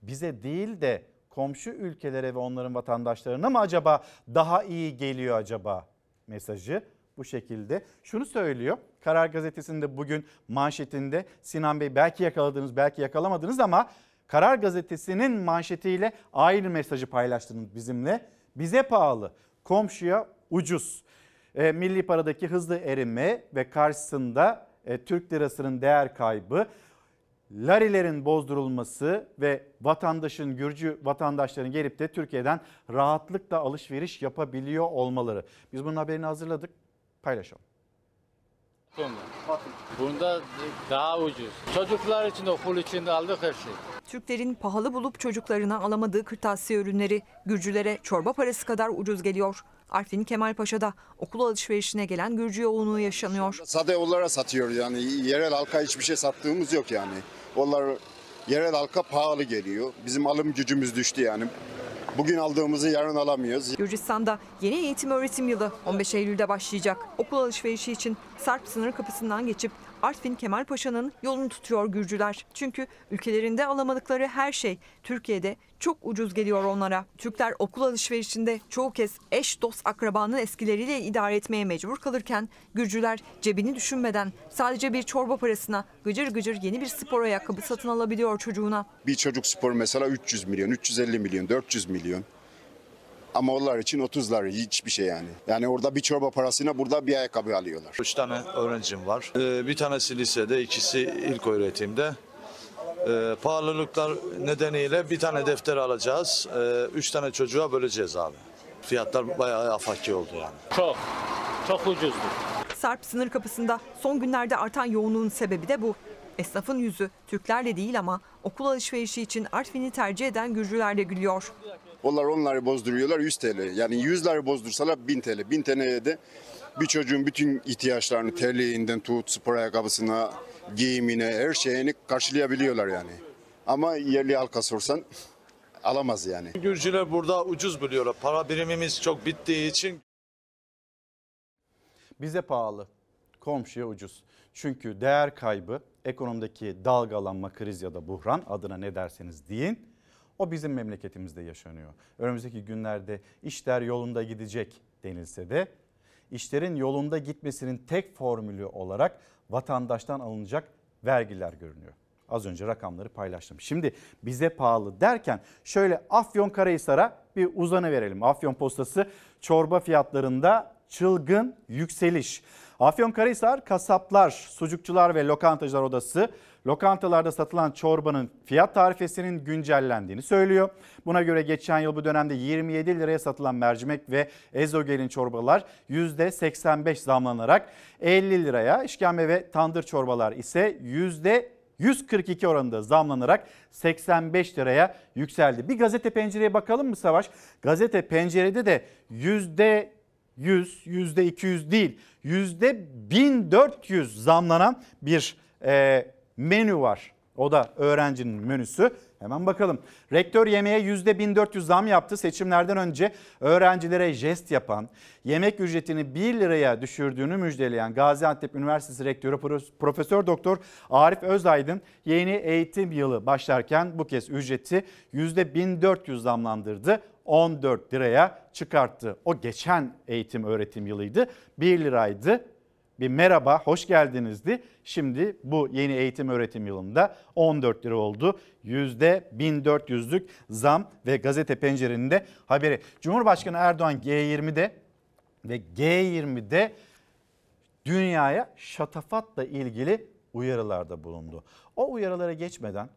bize değil de komşu ülkelere ve onların vatandaşlarına mı acaba daha iyi geliyor acaba mesajı bu şekilde. Şunu söylüyor. Karar Gazetesi'nde bugün manşetinde Sinan Bey belki yakaladınız belki yakalamadınız ama Karar Gazetesi'nin manşetiyle aynı mesajı paylaştınız bizimle. Bize pahalı, komşuya ucuz. E, milli paradaki hızlı erime ve karşısında e, Türk lirasının değer kaybı larilerin bozdurulması ve vatandaşın, Gürcü vatandaşların gelip de Türkiye'den rahatlıkla alışveriş yapabiliyor olmaları. Biz bunun haberini hazırladık, paylaşalım. Bunda daha ucuz. Çocuklar için okul için de aldık her şey. Türklerin pahalı bulup çocuklarına alamadığı kırtasiye ürünleri Gürcülere çorba parası kadar ucuz geliyor. Artvin Kemalpaşa'da okul alışverişine gelen Gürcü yoğunluğu yaşanıyor. Sade onlara satıyoruz yani yerel halka hiçbir şey sattığımız yok yani. Onlar yerel halka pahalı geliyor. Bizim alım gücümüz düştü yani. Bugün aldığımızı yarın alamıyoruz. Gürcistan'da yeni eğitim öğretim yılı 15 Eylül'de başlayacak. Okul alışverişi için Sarp sınır kapısından geçip Artvin Kemalpaşa'nın yolunu tutuyor Gürcüler. Çünkü ülkelerinde alamadıkları her şey Türkiye'de çok ucuz geliyor onlara. Türkler okul alışverişinde çoğu kez eş dost akrabanın eskileriyle idare etmeye mecbur kalırken Gürcüler cebini düşünmeden sadece bir çorba parasına gıcır gıcır yeni bir spor ayakkabı satın alabiliyor çocuğuna. Bir çocuk spor mesela 300 milyon, 350 milyon, 400 milyon. Ama onlar için 30'lar hiçbir şey yani. Yani orada bir çorba parasına burada bir ayakkabı alıyorlar. Üç tane öğrencim var. Ee, bir tanesi lisede, ikisi ilk öğretimde. Ee, pahalılıklar nedeniyle bir tane defter alacağız. Ee, üç tane çocuğa böleceğiz abi. Fiyatlar bayağı afaki oldu yani. Çok, çok ucuzdu. Sarp sınır kapısında son günlerde artan yoğunluğun sebebi de bu. Esnafın yüzü Türklerle değil ama okul alışverişi için Artvin'i tercih eden Gürcülerle gülüyor. Onlar onları bozduruyorlar 100 TL. Yani 100 lira bozdursalar 1000 TL. 1000 TL'ye de bir çocuğun bütün ihtiyaçlarını terliğinden tut, spor ayakkabısına, giyimine, her şeyini karşılayabiliyorlar yani. Ama yerli halka sorsan alamaz yani. Gürcüler burada ucuz buluyorlar. Para birimimiz çok bittiği için Bize pahalı, komşuya ucuz. Çünkü değer kaybı, ekonomideki dalgalanma, kriz ya da buhran adına ne derseniz deyin. O bizim memleketimizde yaşanıyor. Önümüzdeki günlerde işler yolunda gidecek denilse de işlerin yolunda gitmesinin tek formülü olarak vatandaştan alınacak vergiler görünüyor. Az önce rakamları paylaştım. Şimdi bize pahalı derken şöyle Afyonkarahisar'a bir uzanı verelim. Afyon postası çorba fiyatlarında çılgın yükseliş. Afyonkarahisar Kasaplar, Sucukçular ve Lokantacılar Odası lokantalarda satılan çorbanın fiyat tarifesinin güncellendiğini söylüyor. Buna göre geçen yıl bu dönemde 27 liraya satılan mercimek ve ezogelin çorbalar %85 zamlanarak 50 liraya, işkembe ve tandır çorbalar ise %142 oranında zamlanarak 85 liraya yükseldi. Bir gazete pencereye bakalım mı Savaş? Gazete pencerede de yüzde 100, yüzde 200 değil, yüzde 1400 zamlanan bir e, menü var. O da öğrencinin menüsü. Hemen bakalım. Rektör yemeğe yüzde 1400 zam yaptı. Seçimlerden önce öğrencilere jest yapan, yemek ücretini 1 liraya düşürdüğünü müjdeleyen Gaziantep Üniversitesi Rektörü Profesör Doktor Arif Özaydın yeni eğitim yılı başlarken bu kez ücreti yüzde 1400 zamlandırdı. 14 liraya çıkarttı. O geçen eğitim öğretim yılıydı. 1 liraydı. Bir merhaba, hoş geldinizdi. Şimdi bu yeni eğitim öğretim yılında 14 lira oldu. %1400'lük zam ve gazete pencerenin de haberi. Cumhurbaşkanı Erdoğan G20'de ve G20'de dünyaya şatafatla ilgili uyarılarda bulundu. O uyarılara geçmeden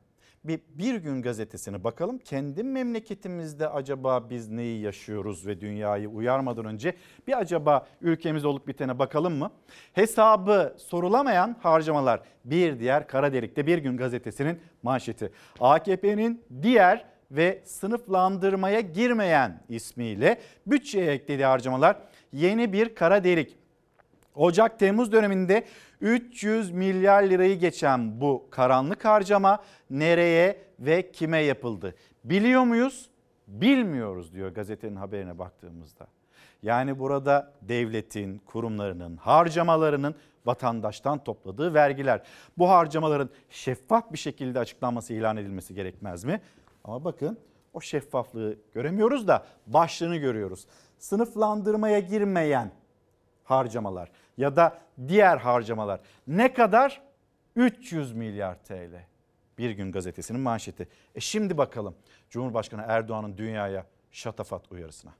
bir, bir gün gazetesine bakalım. Kendi memleketimizde acaba biz neyi yaşıyoruz ve dünyayı uyarmadan önce bir acaba ülkemizde olup bitene bakalım mı? Hesabı sorulamayan harcamalar bir diğer kara delikte bir gün gazetesinin manşeti. AKP'nin diğer ve sınıflandırmaya girmeyen ismiyle bütçeye eklediği harcamalar yeni bir kara delik. Ocak-Temmuz döneminde 300 milyar lirayı geçen bu karanlık harcama nereye ve kime yapıldı? Biliyor muyuz? Bilmiyoruz diyor gazetenin haberine baktığımızda. Yani burada devletin, kurumlarının, harcamalarının vatandaştan topladığı vergiler. Bu harcamaların şeffaf bir şekilde açıklanması, ilan edilmesi gerekmez mi? Ama bakın o şeffaflığı göremiyoruz da başlığını görüyoruz. Sınıflandırmaya girmeyen harcamalar ya da diğer harcamalar ne kadar? 300 milyar TL. Bir gün gazetesinin manşeti. E şimdi bakalım Cumhurbaşkanı Erdoğan'ın dünyaya şatafat uyarısına.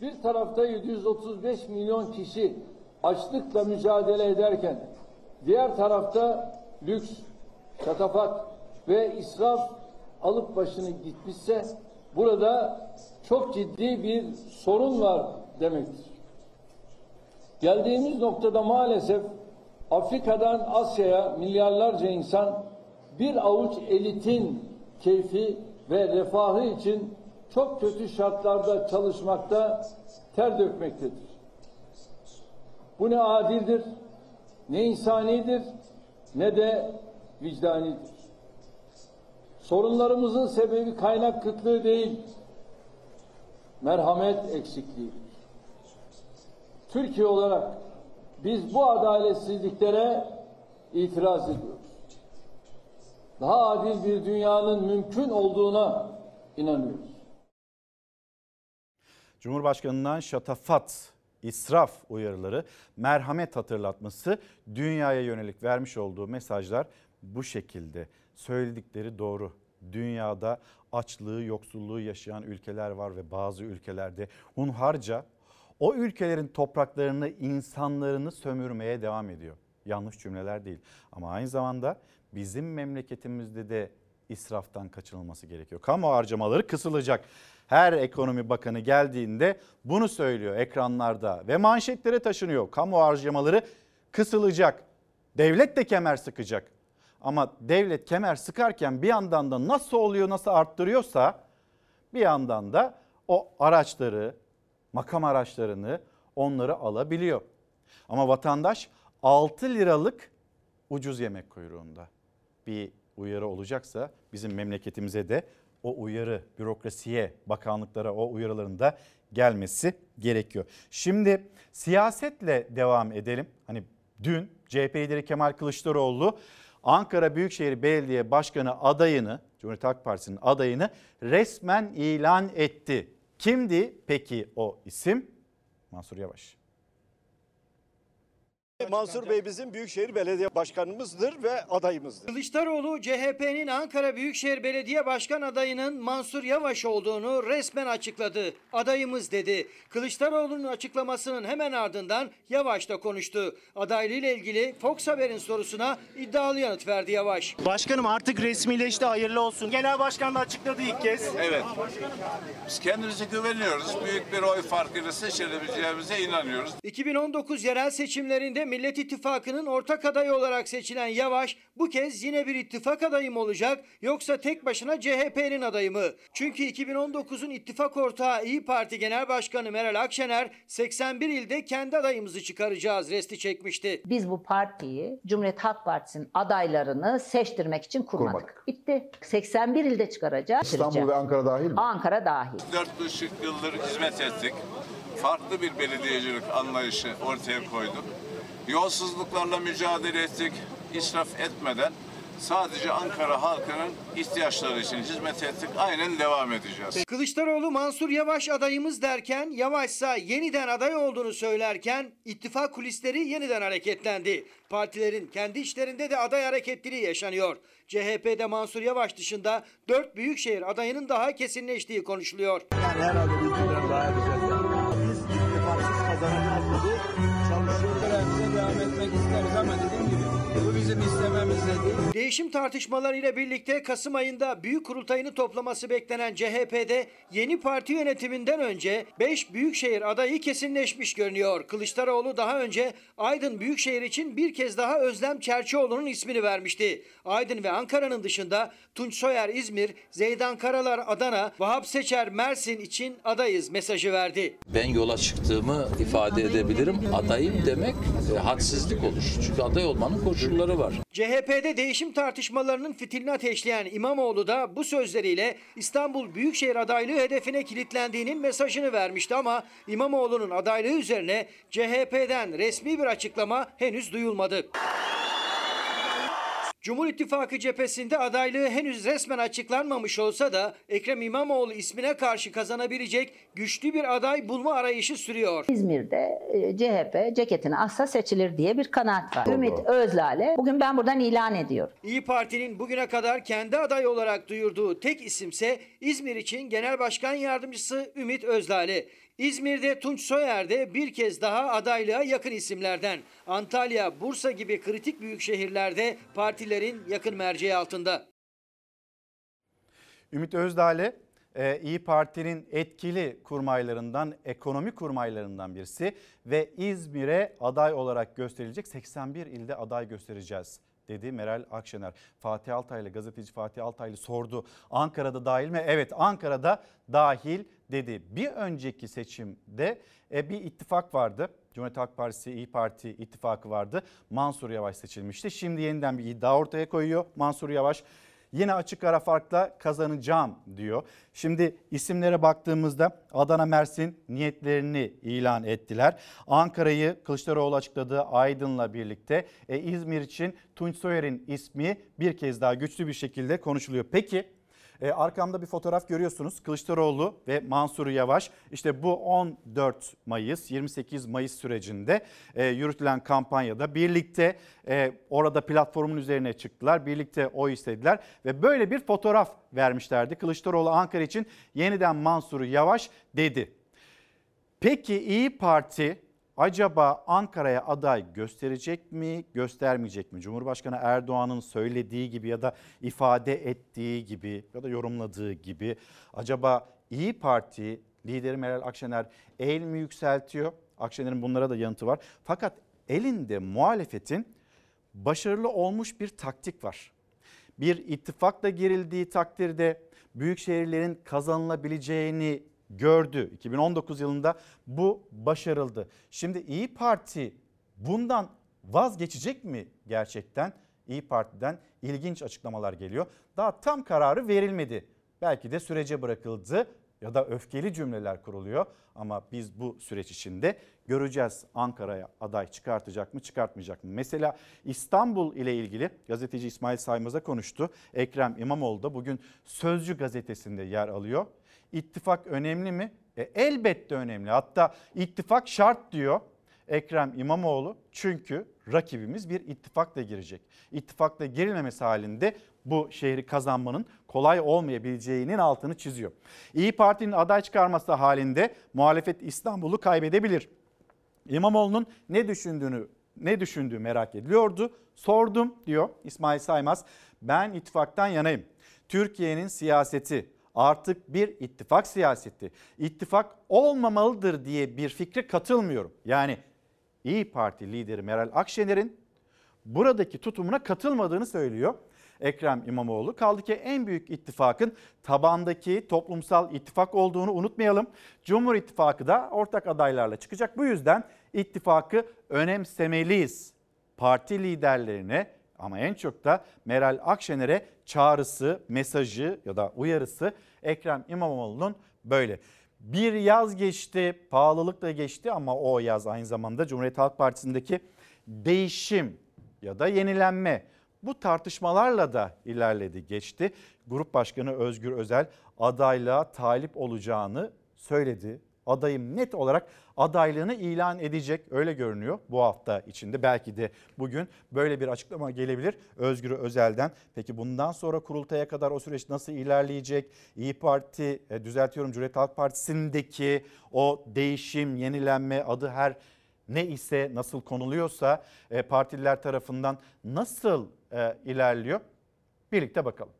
Bir tarafta 735 milyon kişi açlıkla mücadele ederken diğer tarafta lüks, şatafat ve israf alıp başını gitmişse burada çok ciddi bir sorun var demektir. Geldiğimiz noktada maalesef Afrika'dan Asya'ya milyarlarca insan bir avuç elitin keyfi ve refahı için çok kötü şartlarda çalışmakta, ter dökmektedir. Bu ne adildir, ne insanidir, ne de vicdanidir. Sorunlarımızın sebebi kaynak kıtlığı değil, merhamet eksikliğidir. Türkiye olarak biz bu adaletsizliklere itiraz ediyoruz. Daha adil bir dünyanın mümkün olduğuna inanıyoruz. Cumhurbaşkanından şatafat, israf uyarıları, merhamet hatırlatması dünyaya yönelik vermiş olduğu mesajlar bu şekilde. Söyledikleri doğru. Dünyada açlığı, yoksulluğu yaşayan ülkeler var ve bazı ülkelerde hunharca o ülkelerin topraklarını, insanlarını sömürmeye devam ediyor. Yanlış cümleler değil ama aynı zamanda bizim memleketimizde de israftan kaçınılması gerekiyor. Kamu harcamaları kısılacak. Her ekonomi bakanı geldiğinde bunu söylüyor ekranlarda ve manşetlere taşınıyor. Kamu harcamaları kısılacak. Devlet de kemer sıkacak. Ama devlet kemer sıkarken bir yandan da nasıl oluyor, nasıl arttırıyorsa bir yandan da o araçları, makam araçlarını onları alabiliyor. Ama vatandaş 6 liralık ucuz yemek kuyruğunda. Bir uyarı olacaksa bizim memleketimize de o uyarı bürokrasiye, bakanlıklara o uyarıların da gelmesi gerekiyor. Şimdi siyasetle devam edelim. Hani dün CHP lideri Kemal Kılıçdaroğlu Ankara Büyükşehir Belediye Başkanı adayını, Cumhuriyet Halk Partisi'nin adayını resmen ilan etti. Kimdi peki o isim? Mansur Yavaş. Mansur Bey bizim Büyükşehir Belediye Başkanımızdır ve adayımızdır. Kılıçdaroğlu CHP'nin Ankara Büyükşehir Belediye Başkan adayının Mansur Yavaş olduğunu resmen açıkladı. Adayımız dedi. Kılıçdaroğlu'nun açıklamasının hemen ardından Yavaş da konuştu. Adaylığıyla ilgili Fox Haber'in sorusuna iddialı yanıt verdi Yavaş. Başkanım artık resmileşti hayırlı olsun. Genel başkan da açıkladı ilk kez. Evet. Biz kendimize güveniyoruz. Büyük bir oy farkıyla seçilebileceğimize inanıyoruz. 2019 yerel seçimlerinde Millet İttifakı'nın ortak adayı olarak seçilen Yavaş bu kez yine bir ittifak adayı mı olacak yoksa tek başına CHP'nin adayı mı? Çünkü 2019'un ittifak ortağı İyi Parti Genel Başkanı Meral Akşener 81 ilde kendi adayımızı çıkaracağız resti çekmişti. Biz bu partiyi Cumhuriyet Halk Partisi'nin adaylarını seçtirmek için kurmadık. Kurmadık. Bitti. 81 ilde çıkaracağız. İstanbul ve Ankara dahil mi? Ankara dahil. Dört buçuk yıldır hizmet ettik. Farklı bir belediyecilik anlayışı ortaya koyduk. Yolsuzluklarla mücadele ettik. İsraf etmeden sadece Ankara halkının ihtiyaçları için hizmet ettik. Aynen devam edeceğiz. Kılıçdaroğlu Mansur Yavaş adayımız derken Yavaşsa yeniden aday olduğunu söylerken ittifak kulisleri yeniden hareketlendi. Partilerin kendi içlerinde de aday hareketliliği yaşanıyor. CHP'de Mansur Yavaş dışında 4 büyükşehir adayının daha kesinleştiği konuşuluyor. Yani herhalde birbirinden daha yapacağız. Devam etmek isteriz ama dediğim gibi bu bizim istememiz de değil. Değişim tartışmalarıyla birlikte Kasım ayında büyük kurultayını toplaması beklenen CHP'de yeni parti yönetiminden önce 5 büyükşehir adayı kesinleşmiş görünüyor. Kılıçdaroğlu daha önce Aydın Büyükşehir için bir kez daha Özlem Çerçioğlu'nun ismini vermişti. Aydın ve Ankara'nın dışında Tunç Soyer İzmir, Zeydan Karalar Adana, Vahap Seçer Mersin için adayız mesajı verdi. Ben yola çıktığımı ifade edebilirim. Adayım demek e, hadsizlik olur. Çünkü aday olmanın koşulları var. CHP'de değişim tartışmalarının fitilini ateşleyen İmamoğlu da bu sözleriyle İstanbul Büyükşehir adaylığı hedefine kilitlendiğinin mesajını vermişti ama İmamoğlu'nun adaylığı üzerine CHP'den resmi bir açıklama henüz duyulmadı. Cumhur İttifakı cephesinde adaylığı henüz resmen açıklanmamış olsa da Ekrem İmamoğlu ismine karşı kazanabilecek güçlü bir aday bulma arayışı sürüyor. İzmir'de e, CHP ceketini assa seçilir diye bir kanaat var. Ümit Özlale bugün ben buradan ilan ediyorum. İyi Parti'nin bugüne kadar kendi aday olarak duyurduğu tek isimse İzmir için Genel Başkan Yardımcısı Ümit Özlale. İzmir'de Tunç Soyer de bir kez daha adaylığa yakın isimlerden. Antalya, Bursa gibi kritik büyük şehirlerde partilerin yakın merceği altında. Ümit Özdağ'le İyi Parti'nin etkili kurmaylarından, ekonomi kurmaylarından birisi ve İzmir'e aday olarak gösterilecek 81 ilde aday göstereceğiz dedi Meral Akşener. Fatih Altaylı, gazeteci Fatih Altaylı sordu. Ankara'da dahil mi? Evet Ankara'da dahil dedi. Bir önceki seçimde e, bir ittifak vardı. Cumhuriyet Halk Partisi, İyi Parti ittifakı vardı. Mansur Yavaş seçilmişti. Şimdi yeniden bir iddia ortaya koyuyor Mansur Yavaş. Yine açık ara farkla kazanacağım diyor. Şimdi isimlere baktığımızda Adana Mersin niyetlerini ilan ettiler. Ankara'yı Kılıçdaroğlu açıkladığı Aydın'la birlikte e, İzmir için Tunç Soyer'in ismi bir kez daha güçlü bir şekilde konuşuluyor. Peki e, arkamda bir fotoğraf görüyorsunuz. Kılıçdaroğlu ve Mansur Yavaş işte bu 14 Mayıs 28 Mayıs sürecinde e, yürütülen kampanyada birlikte e, orada platformun üzerine çıktılar. Birlikte oy istediler ve böyle bir fotoğraf vermişlerdi. Kılıçdaroğlu Ankara için yeniden Mansur Yavaş dedi. Peki İyi Parti acaba Ankara'ya aday gösterecek mi, göstermeyecek mi? Cumhurbaşkanı Erdoğan'ın söylediği gibi ya da ifade ettiği gibi ya da yorumladığı gibi acaba İyi Parti lideri Meral Akşener el mi yükseltiyor? Akşener'in bunlara da yanıtı var. Fakat elinde muhalefetin başarılı olmuş bir taktik var. Bir ittifakla girildiği takdirde büyük şehirlerin kazanılabileceğini gördü. 2019 yılında bu başarıldı. Şimdi İyi Parti bundan vazgeçecek mi gerçekten? İyi Parti'den ilginç açıklamalar geliyor. Daha tam kararı verilmedi. Belki de sürece bırakıldı ya da öfkeli cümleler kuruluyor ama biz bu süreç içinde göreceğiz Ankara'ya aday çıkartacak mı çıkartmayacak mı? Mesela İstanbul ile ilgili gazeteci İsmail Saymaz'a konuştu. Ekrem İmamoğlu da bugün Sözcü gazetesinde yer alıyor. İttifak önemli mi? E, elbette önemli. Hatta ittifak şart diyor Ekrem İmamoğlu. Çünkü rakibimiz bir ittifakla girecek. İttifakla girilmemesi halinde bu şehri kazanmanın kolay olmayabileceğinin altını çiziyor. İyi Parti'nin aday çıkarması halinde muhalefet İstanbul'u kaybedebilir. İmamoğlu'nun ne düşündüğünü ne düşündüğü merak ediliyordu. Sordum diyor İsmail Saymaz. Ben ittifaktan yanayım. Türkiye'nin siyaseti artık bir ittifak siyaseti. İttifak olmamalıdır diye bir fikre katılmıyorum. Yani İyi Parti lideri Meral Akşener'in buradaki tutumuna katılmadığını söylüyor. Ekrem İmamoğlu. Kaldı ki en büyük ittifakın tabandaki toplumsal ittifak olduğunu unutmayalım. Cumhur İttifakı da ortak adaylarla çıkacak. Bu yüzden ittifakı önemsemeliyiz. Parti liderlerine ama en çok da Meral Akşener'e çağrısı, mesajı ya da uyarısı Ekrem İmamoğlu'nun böyle. Bir yaz geçti, pahalılık da geçti ama o yaz aynı zamanda Cumhuriyet Halk Partisi'ndeki değişim ya da yenilenme bu tartışmalarla da ilerledi geçti. Grup Başkanı Özgür Özel adaylığa talip olacağını söyledi. Adayım net olarak adaylığını ilan edecek öyle görünüyor bu hafta içinde. Belki de bugün böyle bir açıklama gelebilir Özgür Özel'den. Peki bundan sonra kurultaya kadar o süreç nasıl ilerleyecek? İyi Parti, e, düzeltiyorum Cumhuriyet Halk Partisi'ndeki o değişim, yenilenme adı her ne ise nasıl konuluyorsa e, partililer tarafından nasıl e, ilerliyor? Birlikte bakalım.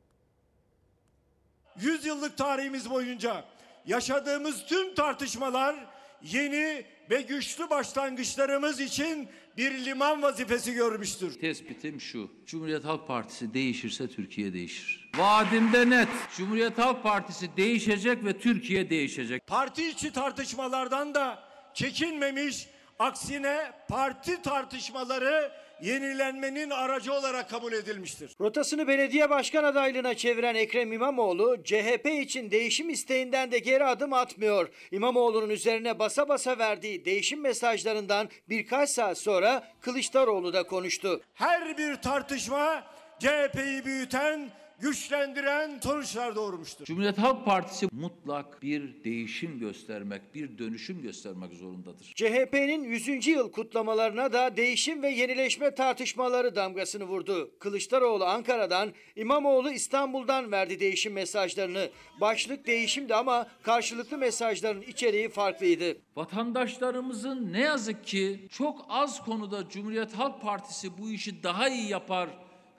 100 yıllık tarihimiz boyunca yaşadığımız tüm tartışmalar yeni ve güçlü başlangıçlarımız için bir liman vazifesi görmüştür. Tespitim şu. Cumhuriyet Halk Partisi değişirse Türkiye değişir. Vaadimde net. Cumhuriyet Halk Partisi değişecek ve Türkiye değişecek. Parti içi tartışmalardan da çekinmemiş, aksine parti tartışmaları yenilenmenin aracı olarak kabul edilmiştir. Rotasını belediye başkan adaylığına çeviren Ekrem İmamoğlu, CHP için değişim isteğinden de geri adım atmıyor. İmamoğlu'nun üzerine basa basa verdiği değişim mesajlarından birkaç saat sonra Kılıçdaroğlu da konuştu. Her bir tartışma CHP'yi büyüten, güçlendiren sonuçlar doğurmuştur. Cumhuriyet Halk Partisi mutlak bir değişim göstermek, bir dönüşüm göstermek zorundadır. CHP'nin 100. yıl kutlamalarına da değişim ve yenileşme tartışmaları damgasını vurdu. Kılıçdaroğlu Ankara'dan, İmamoğlu İstanbul'dan verdi değişim mesajlarını. Başlık değişimdi ama karşılıklı mesajların içeriği farklıydı. Vatandaşlarımızın ne yazık ki çok az konuda Cumhuriyet Halk Partisi bu işi daha iyi yapar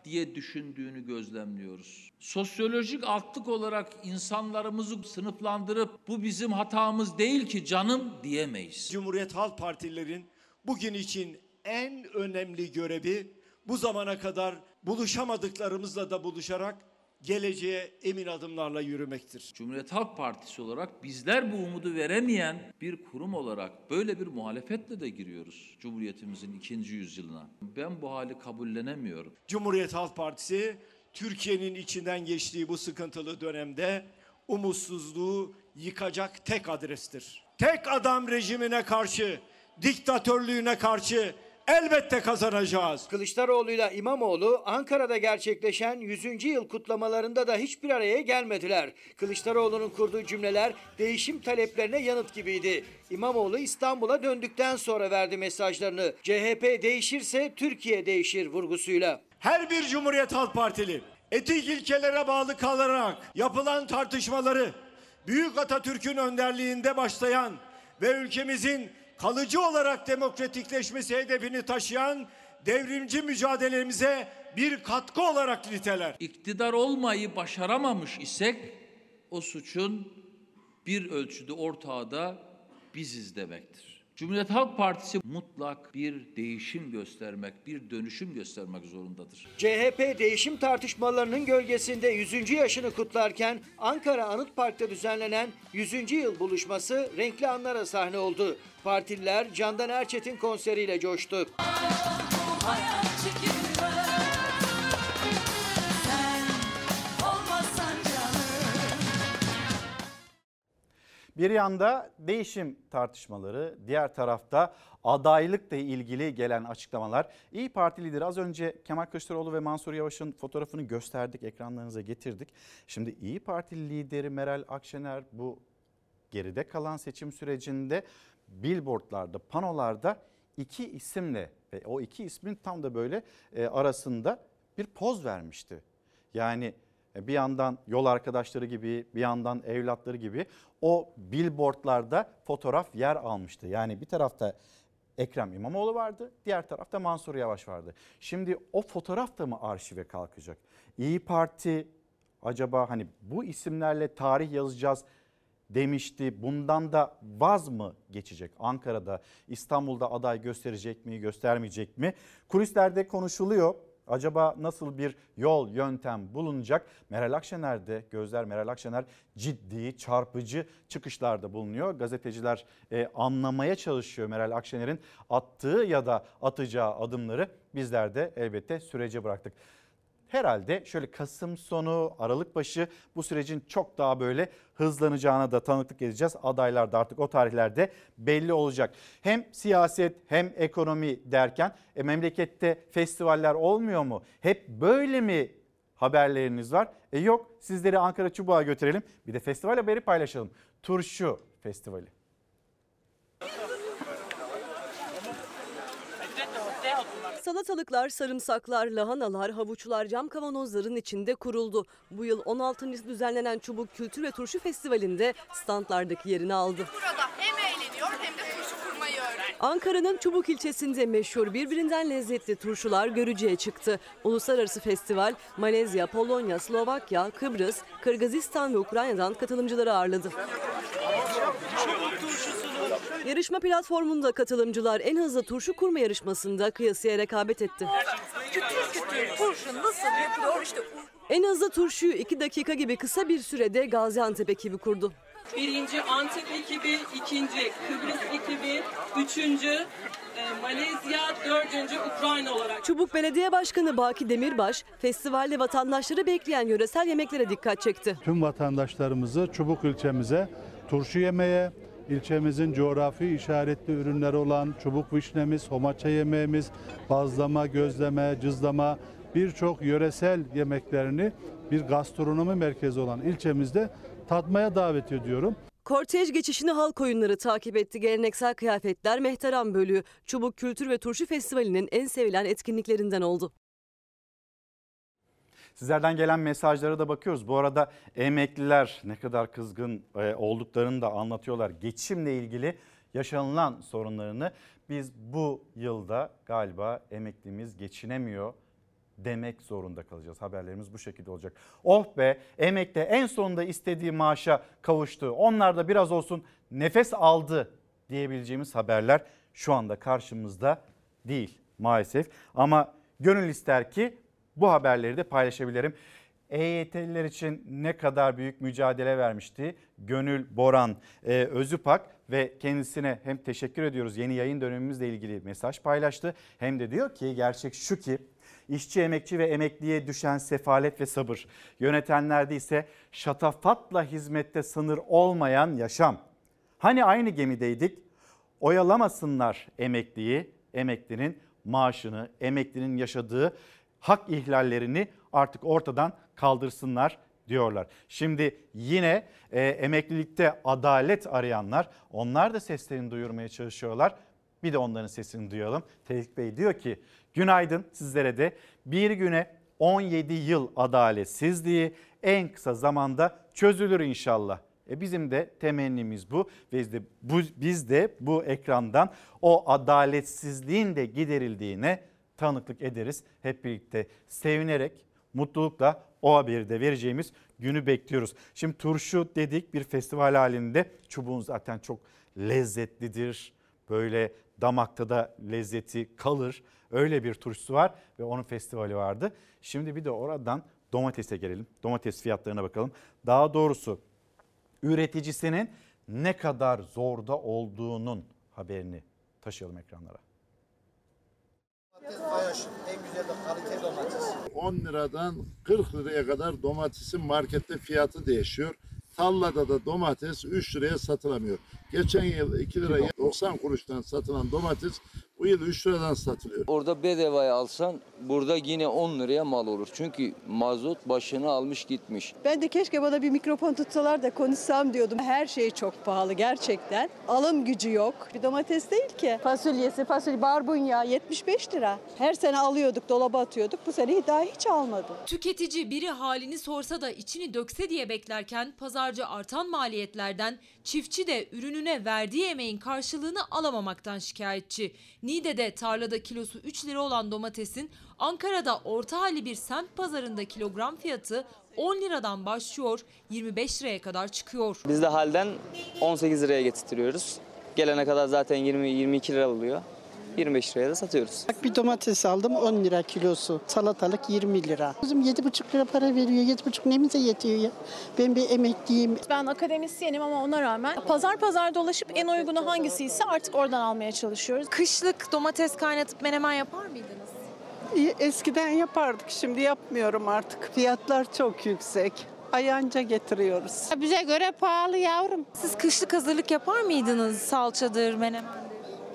diye düşündüğünü gözlemliyoruz. Sosyolojik altlık olarak insanlarımızı sınıflandırıp bu bizim hatamız değil ki canım diyemeyiz. Cumhuriyet Halk Partililerin bugün için en önemli görevi bu zamana kadar buluşamadıklarımızla da buluşarak geleceğe emin adımlarla yürümektir. Cumhuriyet Halk Partisi olarak bizler bu umudu veremeyen bir kurum olarak böyle bir muhalefetle de giriyoruz Cumhuriyetimizin ikinci yüzyılına. Ben bu hali kabullenemiyorum. Cumhuriyet Halk Partisi Türkiye'nin içinden geçtiği bu sıkıntılı dönemde umutsuzluğu yıkacak tek adrestir. Tek adam rejimine karşı, diktatörlüğüne karşı elbette kazanacağız. Kılıçdaroğlu'yla İmamoğlu Ankara'da gerçekleşen 100. yıl kutlamalarında da hiçbir araya gelmediler. Kılıçdaroğlu'nun kurduğu cümleler değişim taleplerine yanıt gibiydi. İmamoğlu İstanbul'a döndükten sonra verdi mesajlarını. CHP değişirse Türkiye değişir vurgusuyla. Her bir Cumhuriyet Halk Partili etik ilkelere bağlı kalarak yapılan tartışmaları Büyük Atatürk'ün önderliğinde başlayan ve ülkemizin kalıcı olarak demokratikleşmesi hedefini taşıyan devrimci mücadelemize bir katkı olarak niteler. İktidar olmayı başaramamış isek o suçun bir ölçüde ortağı da biziz demektir. Cumhuriyet Halk Partisi mutlak bir değişim göstermek, bir dönüşüm göstermek zorundadır. CHP değişim tartışmalarının gölgesinde 100. yaşını kutlarken Ankara Anıt Park'ta düzenlenen 100. yıl buluşması renkli anlara sahne oldu. Partililer Candan Erçetin konseriyle coştu. Hayat çekilmez Bir yanda değişim tartışmaları, diğer tarafta adaylıkla ilgili gelen açıklamalar. İyi Parti lideri az önce Kemal Kılıçdaroğlu ve Mansur Yavaş'ın fotoğrafını gösterdik, ekranlarınıza getirdik. Şimdi İyi Parti lideri Meral Akşener bu geride kalan seçim sürecinde billboardlarda, panolarda iki isimle ve o iki ismin tam da böyle e, arasında bir poz vermişti. Yani bir yandan yol arkadaşları gibi bir yandan evlatları gibi o billboardlarda fotoğraf yer almıştı. Yani bir tarafta Ekrem İmamoğlu vardı, diğer tarafta Mansur Yavaş vardı. Şimdi o fotoğraf da mı arşive kalkacak? İyi Parti acaba hani bu isimlerle tarih yazacağız demişti. Bundan da vaz mı geçecek? Ankara'da, İstanbul'da aday gösterecek mi, göstermeyecek mi? Kulislerde konuşuluyor. Acaba nasıl bir yol, yöntem bulunacak? Meral Akşener'de, gözler Meral Akşener ciddi, çarpıcı çıkışlarda bulunuyor. Gazeteciler e, anlamaya çalışıyor Meral Akşener'in attığı ya da atacağı adımları. Bizler de elbette sürece bıraktık herhalde şöyle Kasım sonu, Aralık başı bu sürecin çok daha böyle hızlanacağına da tanıklık edeceğiz. Adaylar da artık o tarihlerde belli olacak. Hem siyaset hem ekonomi derken e, memlekette festivaller olmuyor mu? Hep böyle mi haberleriniz var? E yok sizleri Ankara Çubuğ'a götürelim. Bir de festival haberi paylaşalım. Turşu Festivali. Salatalıklar, sarımsaklar, lahanalar, havuçlar cam kavanozların içinde kuruldu. Bu yıl 16. düzenlenen Çubuk Kültür ve Turşu Festivali'nde standlardaki yerini aldı. Burada hem eğleniyor hem de turşu kurmayı öğreniyor. Ankara'nın Çubuk ilçesinde meşhur birbirinden lezzetli turşular görücüye çıktı. Uluslararası festival Malezya, Polonya, Slovakya, Kıbrıs, Kırgızistan ve Ukrayna'dan katılımcıları ağırladı. Yarışma platformunda katılımcılar en hızlı turşu kurma yarışmasında kıyasıya rekabet etti. Kütür kütür turşu nasıl yapılıyor işte En hızlı turşuyu 2 dakika gibi kısa bir sürede Gaziantep ekibi kurdu. Birinci Antep ekibi, ikinci Kıbrıs ekibi, üçüncü e, Malezya, dördüncü Ukrayna olarak. Çubuk Belediye Başkanı Baki Demirbaş, festivalde vatandaşları bekleyen yöresel yemeklere dikkat çekti. Tüm vatandaşlarımızı Çubuk ilçemize turşu yemeye, ilçemizin coğrafi işaretli ürünleri olan çubuk vişnemiz, homaça yemeğimiz, bazlama, gözleme, cızlama birçok yöresel yemeklerini bir gastronomi merkezi olan ilçemizde tatmaya davet ediyorum. Kortej geçişini halk oyunları takip etti. Geleneksel kıyafetler Mehteran Bölüğü, Çubuk Kültür ve Turşu Festivali'nin en sevilen etkinliklerinden oldu. Sizlerden gelen mesajlara da bakıyoruz. Bu arada emekliler ne kadar kızgın e, olduklarını da anlatıyorlar. Geçimle ilgili yaşanılan sorunlarını biz bu yılda galiba emeklimiz geçinemiyor demek zorunda kalacağız. Haberlerimiz bu şekilde olacak. Oh be emekli en sonunda istediği maaşa kavuştu. Onlar da biraz olsun nefes aldı diyebileceğimiz haberler şu anda karşımızda değil maalesef. Ama gönül ister ki bu haberleri de paylaşabilirim. EYT'liler için ne kadar büyük mücadele vermişti Gönül Boran e, Özüpak ve kendisine hem teşekkür ediyoruz yeni yayın dönemimizle ilgili mesaj paylaştı. Hem de diyor ki gerçek şu ki işçi emekçi ve emekliye düşen sefalet ve sabır yönetenlerde ise şatafatla hizmette sınır olmayan yaşam. Hani aynı gemideydik oyalamasınlar emekliyi, emeklinin maaşını, emeklinin yaşadığı hak ihlallerini artık ortadan kaldırsınlar diyorlar. Şimdi yine e, emeklilikte adalet arayanlar onlar da seslerini duyurmaya çalışıyorlar. Bir de onların sesini duyalım. Tevfik Bey diyor ki günaydın sizlere de bir güne 17 yıl adaletsizliği en kısa zamanda çözülür inşallah E bizim de temennimiz bu. Biz de bu, biz de bu ekrandan o adaletsizliğin de giderildiğine tanıklık ederiz. Hep birlikte sevinerek, mutlulukla o haberi de vereceğimiz günü bekliyoruz. Şimdi turşu dedik bir festival halinde. Çubuğun zaten çok lezzetlidir. Böyle damakta da lezzeti kalır. Öyle bir turşusu var ve onun festivali vardı. Şimdi bir de oradan domatese gelelim. Domates fiyatlarına bakalım. Daha doğrusu üreticisinin ne kadar zorda olduğunun haberini taşıyalım ekranlara. En güzel de kalite domates. 10 liradan 40 liraya kadar domatesin markette fiyatı değişiyor. Tallada da domates 3 liraya satılamıyor. Geçen yıl 2 liraya 90 kuruştan satılan domates bu yıl 3 liradan satılıyor. Orada bedavaya alsan burada yine 10 liraya mal olur. Çünkü mazot başını almış gitmiş. Ben de keşke bana bir mikrofon tutsalar da konuşsam diyordum. Her şey çok pahalı gerçekten. Alım gücü yok. Bir domates değil ki. Fasulyesi, fasulye, barbunya 75 lira. Her sene alıyorduk, dolaba atıyorduk. Bu sene daha hiç almadım. Tüketici biri halini sorsa da içini dökse diye beklerken pazarcı artan maliyetlerden, çiftçi de ürününe verdiği emeğin karşılığını alamamaktan şikayetçi. Niğde'de tarlada kilosu 3 lira olan domatesin Ankara'da orta halli bir semt pazarında kilogram fiyatı 10 liradan başlıyor 25 liraya kadar çıkıyor. Biz de halden 18 liraya getirtiyoruz. Gelene kadar zaten 20-22 lira oluyor. 25 liraya da satıyoruz. Bir domates aldım 10 lira kilosu. Salatalık 20 lira. Bizim 7,5 lira para veriyor. 7,5 nemize yetiyor ya. Ben bir emekliyim. Ben akademisyenim ama ona rağmen pazar pazar dolaşıp en uygunu hangisiyse artık oradan almaya çalışıyoruz. Kışlık domates kaynatıp menemen yapar mıydınız? Eskiden yapardık. Şimdi yapmıyorum artık. Fiyatlar çok yüksek. Ayanca getiriyoruz. Bize göre pahalı yavrum. Siz kışlık hazırlık yapar mıydınız? Salçadır, menemen.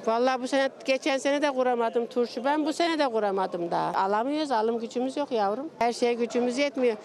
Vallahi bu sene geçen sene de kuramadım turşu. Ben bu sene de kuramadım daha. Alamıyoruz, alım gücümüz yok yavrum. Her şeye gücümüz yetmiyor.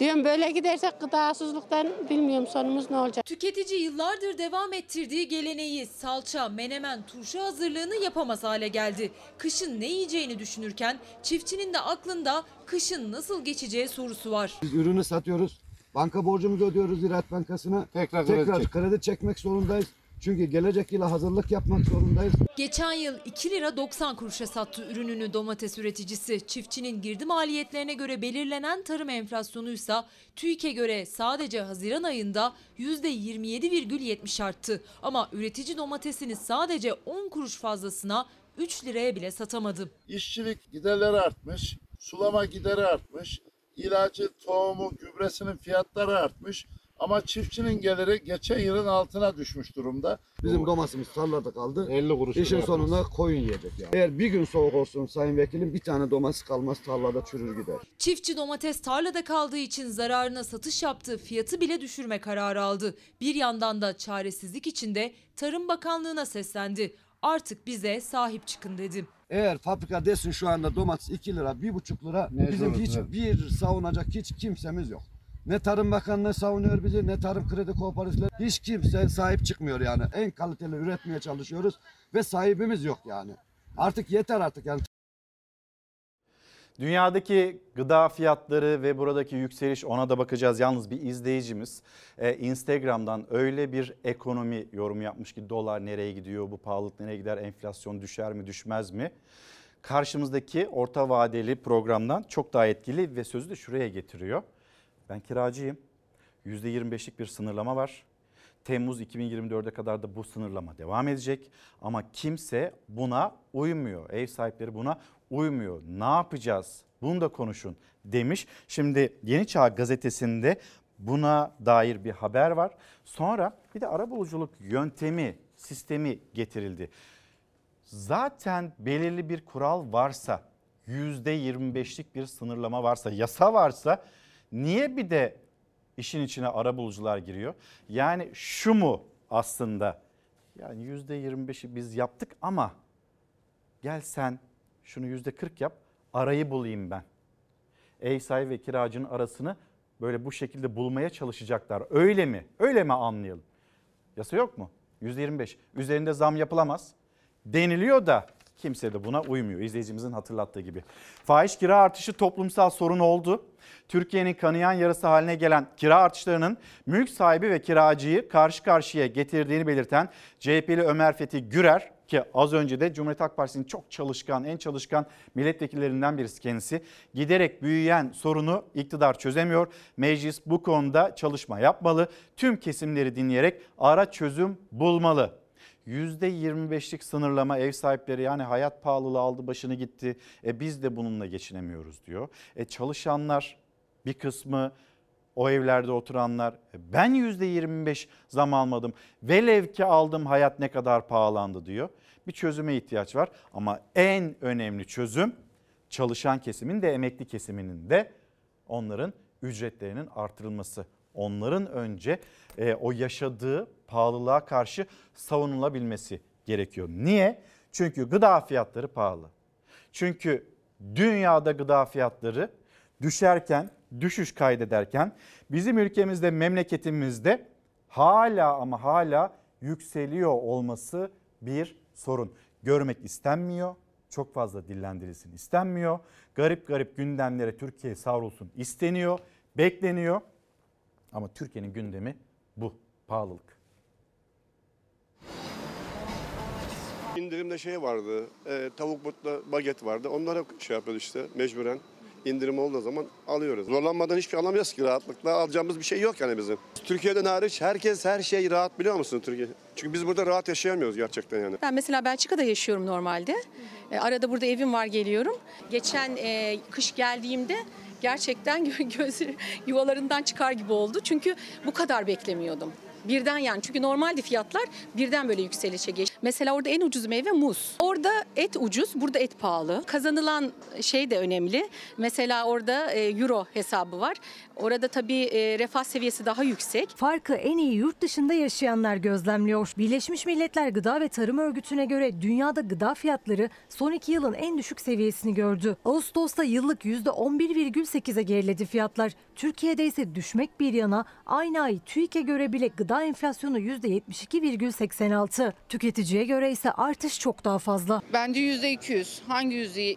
Diyorum böyle gidersek gıdasızlıktan bilmiyorum sonumuz ne olacak. Tüketici yıllardır devam ettirdiği geleneği salça, menemen, turşu hazırlığını yapamaz hale geldi. Kışın ne yiyeceğini düşünürken çiftçinin de aklında kışın nasıl geçeceği sorusu var. Biz ürünü satıyoruz. Banka borcumuzu ödüyoruz Ziraat Bankası'na. Tekrar Tekrar kredi kredi, çek. çekmek zorundayız. Çünkü gelecek yıla hazırlık yapmak zorundayız. Geçen yıl 2 lira 90 kuruşa sattı ürününü domates üreticisi. Çiftçinin girdi maliyetlerine göre belirlenen tarım enflasyonuysa TÜİK'e göre sadece Haziran ayında %27,70 arttı. Ama üretici domatesini sadece 10 kuruş fazlasına 3 liraya bile satamadı. İşçilik giderleri artmış, sulama gideri artmış, ilacı, tohumu, gübresinin fiyatları artmış. Ama çiftçinin geliri geçen yılın altına düşmüş durumda. Bizim domatesimiz tarlada kaldı. 50 kuruş. İşin sonunda koyun yiyecek yani. Eğer bir gün soğuk olsun sayın vekilim bir tane domates kalmaz tarlada çürür gider. Çiftçi domates tarlada kaldığı için zararına satış yaptı, fiyatı bile düşürme kararı aldı. Bir yandan da çaresizlik içinde Tarım Bakanlığı'na seslendi. Artık bize sahip çıkın dedi. Eğer fabrika desin şu anda domates 2 lira, 1,5 lira bizim Mecburuz, hiçbir savunacak hiç kimsemiz yok. Ne Tarım Bakanlığı savunuyor bizi ne Tarım Kredi Kooperatifleri. Hiç kimse sahip çıkmıyor yani. En kaliteli üretmeye çalışıyoruz ve sahibimiz yok yani. Artık yeter artık yani. Dünyadaki gıda fiyatları ve buradaki yükseliş ona da bakacağız. Yalnız bir izleyicimiz e, Instagram'dan öyle bir ekonomi yorumu yapmış ki dolar nereye gidiyor, bu pahalılık nereye gider, enflasyon düşer mi düşmez mi? Karşımızdaki orta vadeli programdan çok daha etkili ve sözü de şuraya getiriyor. Ben kiracıyım. %25'lik bir sınırlama var. Temmuz 2024'e kadar da bu sınırlama devam edecek. Ama kimse buna uymuyor. Ev sahipleri buna uymuyor. Ne yapacağız? Bunu da konuşun demiş. Şimdi Yeni Çağ gazetesinde buna dair bir haber var. Sonra bir de arabuluculuk yöntemi, sistemi getirildi. Zaten belirli bir kural varsa, %25'lik bir sınırlama varsa, yasa varsa niye bir de işin içine arabulucular giriyor? Yani şu mu aslında? Yani %25'i biz yaptık ama gel sen şunu %40 yap, arayı bulayım ben. Ev sahibi ve kiracının arasını böyle bu şekilde bulmaya çalışacaklar. Öyle mi? Öyle mi anlayalım? Yasa yok mu? %25. Üzerinde zam yapılamaz. Deniliyor da Kimse de buna uymuyor izleyicimizin hatırlattığı gibi. Fahiş kira artışı toplumsal sorun oldu. Türkiye'nin kanayan yarası haline gelen kira artışlarının mülk sahibi ve kiracıyı karşı karşıya getirdiğini belirten CHP'li Ömer Fethi Gürer ki az önce de Cumhuriyet Halk Partisi'nin çok çalışkan, en çalışkan milletvekillerinden birisi kendisi. Giderek büyüyen sorunu iktidar çözemiyor. Meclis bu konuda çalışma yapmalı. Tüm kesimleri dinleyerek ara çözüm bulmalı. %25'lik sınırlama ev sahipleri yani hayat pahalılığı aldı başını gitti. E biz de bununla geçinemiyoruz diyor. E çalışanlar bir kısmı o evlerde oturanlar "E ben %25 zam almadım. Velev ki aldım hayat ne kadar pahalandı diyor. Bir çözüme ihtiyaç var ama en önemli çözüm çalışan kesimin de emekli kesiminin de onların ücretlerinin artırılması. Onların önce e, o yaşadığı pahalılığa karşı savunulabilmesi gerekiyor. Niye? Çünkü gıda fiyatları pahalı. Çünkü dünyada gıda fiyatları düşerken, düşüş kaydederken bizim ülkemizde, memleketimizde hala ama hala yükseliyor olması bir sorun. Görmek istenmiyor, çok fazla dillendirilsin istenmiyor. Garip garip gündemlere Türkiye savrulsun isteniyor, bekleniyor. Ama Türkiye'nin gündemi bu pahalılık. İndirimde şey vardı, e, tavuk butla baget vardı. Onlara şey yapıyoruz işte mecburen. indirim olduğu zaman alıyoruz. Zorlanmadan hiçbir şey alamıyoruz ki rahatlıkla alacağımız bir şey yok yani bizim. Türkiye'den hariç herkes her şey rahat biliyor musun Türkiye? Çünkü biz burada rahat yaşayamıyoruz gerçekten yani. Ben mesela Belçika'da yaşıyorum normalde. E, arada burada evim var geliyorum. Geçen e, kış geldiğimde gerçekten gö- gözü yuvalarından çıkar gibi oldu. Çünkü bu kadar beklemiyordum. Birden yani çünkü normalde fiyatlar birden böyle yükselişe geç. Mesela orada en ucuz meyve muz. Orada et ucuz, burada et pahalı. Kazanılan şey de önemli. Mesela orada e, euro hesabı var. Orada tabii e, refah seviyesi daha yüksek. Farkı en iyi yurt dışında yaşayanlar gözlemliyor. Birleşmiş Milletler Gıda ve Tarım Örgütü'ne göre dünyada gıda fiyatları son iki yılın en düşük seviyesini gördü. Ağustos'ta yıllık %11,8'e geriledi fiyatlar. Türkiye'de ise düşmek bir yana aynı ay TÜİK'e göre bile gıda enflasyonu %72,86. Tüketiciye göre ise artış çok daha fazla. Bence yüzde 200. Hangi yüzde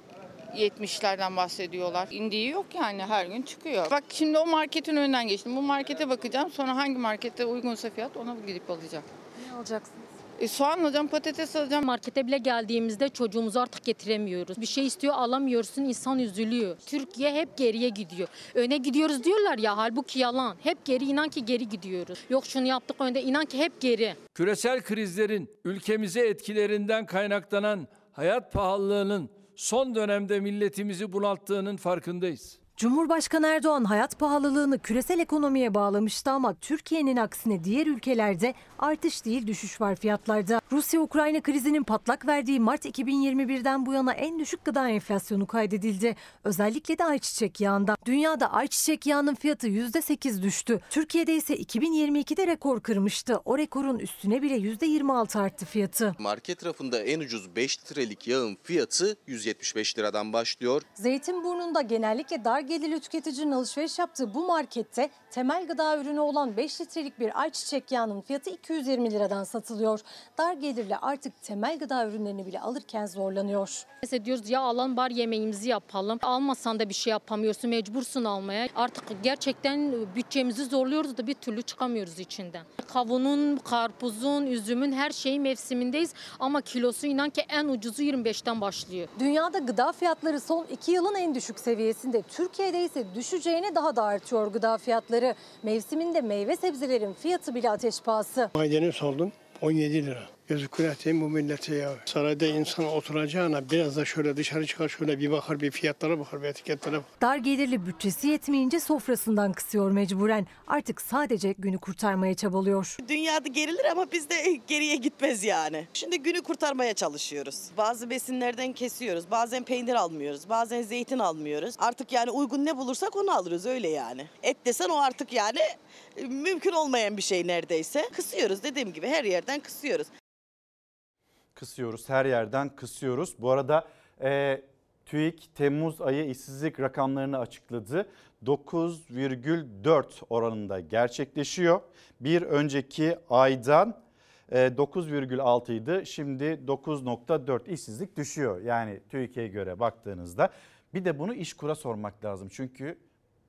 70'lerden bahsediyorlar? İndiği yok yani her gün çıkıyor. Bak şimdi o marketin önünden geçtim. Bu markete bakacağım. Sonra hangi markette uygunsa fiyat ona gidip alacağım. Ne alacaksınız? E, soğan alacağım, patates alacağım. Markete bile geldiğimizde çocuğumuzu artık getiremiyoruz. Bir şey istiyor alamıyorsun insan üzülüyor. Türkiye hep geriye gidiyor. Öne gidiyoruz diyorlar ya halbuki yalan. Hep geri inan ki geri gidiyoruz. Yok şunu yaptık önde inan ki hep geri. Küresel krizlerin ülkemize etkilerinden kaynaklanan hayat pahalılığının son dönemde milletimizi bunalttığının farkındayız. Cumhurbaşkanı Erdoğan hayat pahalılığını küresel ekonomiye bağlamıştı ama Türkiye'nin aksine diğer ülkelerde artış değil düşüş var fiyatlarda. Rusya-Ukrayna krizinin patlak verdiği Mart 2021'den bu yana en düşük gıda enflasyonu kaydedildi. Özellikle de ayçiçek yağında. Dünyada ayçiçek yağının fiyatı %8 düştü. Türkiye'de ise 2022'de rekor kırmıştı. O rekorun üstüne bile %26 arttı fiyatı. Market rafında en ucuz 5 litrelik yağın fiyatı 175 liradan başlıyor. Zeytinburnu'nda genellikle dar gelirli tüketicinin alışveriş yaptığı bu markette temel gıda ürünü olan 5 litrelik bir ayçiçek yağının fiyatı 220 liradan satılıyor. Dar gelirli artık temel gıda ürünlerini bile alırken zorlanıyor. Mesela diyoruz ya alan bar yemeğimizi yapalım. Almasan da bir şey yapamıyorsun mecbursun almaya. Artık gerçekten bütçemizi zorluyoruz da bir türlü çıkamıyoruz içinden. Kavunun, karpuzun, üzümün her şeyi mevsimindeyiz ama kilosu inan ki en ucuzu 25'ten başlıyor. Dünyada gıda fiyatları son 2 yılın en düşük seviyesinde. Türkiye'de ise düşeceğine daha da artıyor gıda fiyatları. Mevsiminde meyve sebzelerin fiyatı bile ateş pahası. Maydanoz oldum 17 lira. Gözü kureteyim bu millete ya. Sarayda insan oturacağına biraz da şöyle dışarı çıkar şöyle bir bakar bir fiyatlara bakar bir etiketlere bakar. Dar gelirli bütçesi yetmeyince sofrasından kısıyor mecburen. Artık sadece günü kurtarmaya çabalıyor. Dünyada gerilir ama bizde geriye gitmez yani. Şimdi günü kurtarmaya çalışıyoruz. Bazı besinlerden kesiyoruz. Bazen peynir almıyoruz. Bazen zeytin almıyoruz. Artık yani uygun ne bulursak onu alırız öyle yani. Et desen o artık yani e, mümkün olmayan bir şey neredeyse. Kısıyoruz dediğim gibi her yerden kısıyoruz. Kısıyoruz her yerden kısıyoruz. Bu arada e, TÜİK Temmuz ayı işsizlik rakamlarını açıkladı. 9,4 oranında gerçekleşiyor. Bir önceki aydan e, 9,6 idi. Şimdi 9,4 işsizlik düşüyor. Yani TÜİK'e göre baktığınızda. Bir de bunu İşkur'a sormak lazım. Çünkü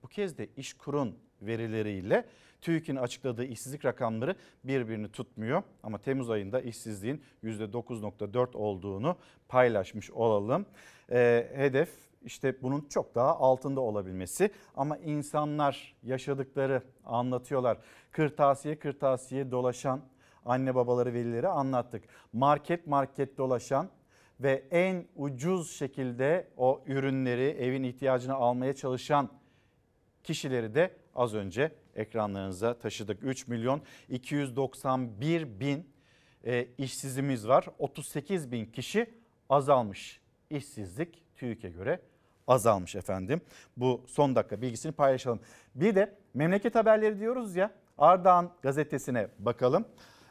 bu kez de İşkur'un verileriyle TÜİK'in açıkladığı işsizlik rakamları birbirini tutmuyor. Ama Temmuz ayında işsizliğin %9.4 olduğunu paylaşmış olalım. Ee, hedef işte bunun çok daha altında olabilmesi ama insanlar yaşadıkları anlatıyorlar. Kırtasiye kırtasiye dolaşan anne babaları velileri anlattık. Market market dolaşan ve en ucuz şekilde o ürünleri evin ihtiyacını almaya çalışan kişileri de az önce ekranlarınıza taşıdık. 3 milyon 291 bin e, işsizimiz var. 38 bin kişi azalmış. İşsizlik TÜİK'e göre azalmış efendim. Bu son dakika bilgisini paylaşalım. Bir de memleket haberleri diyoruz ya Ardahan gazetesine bakalım.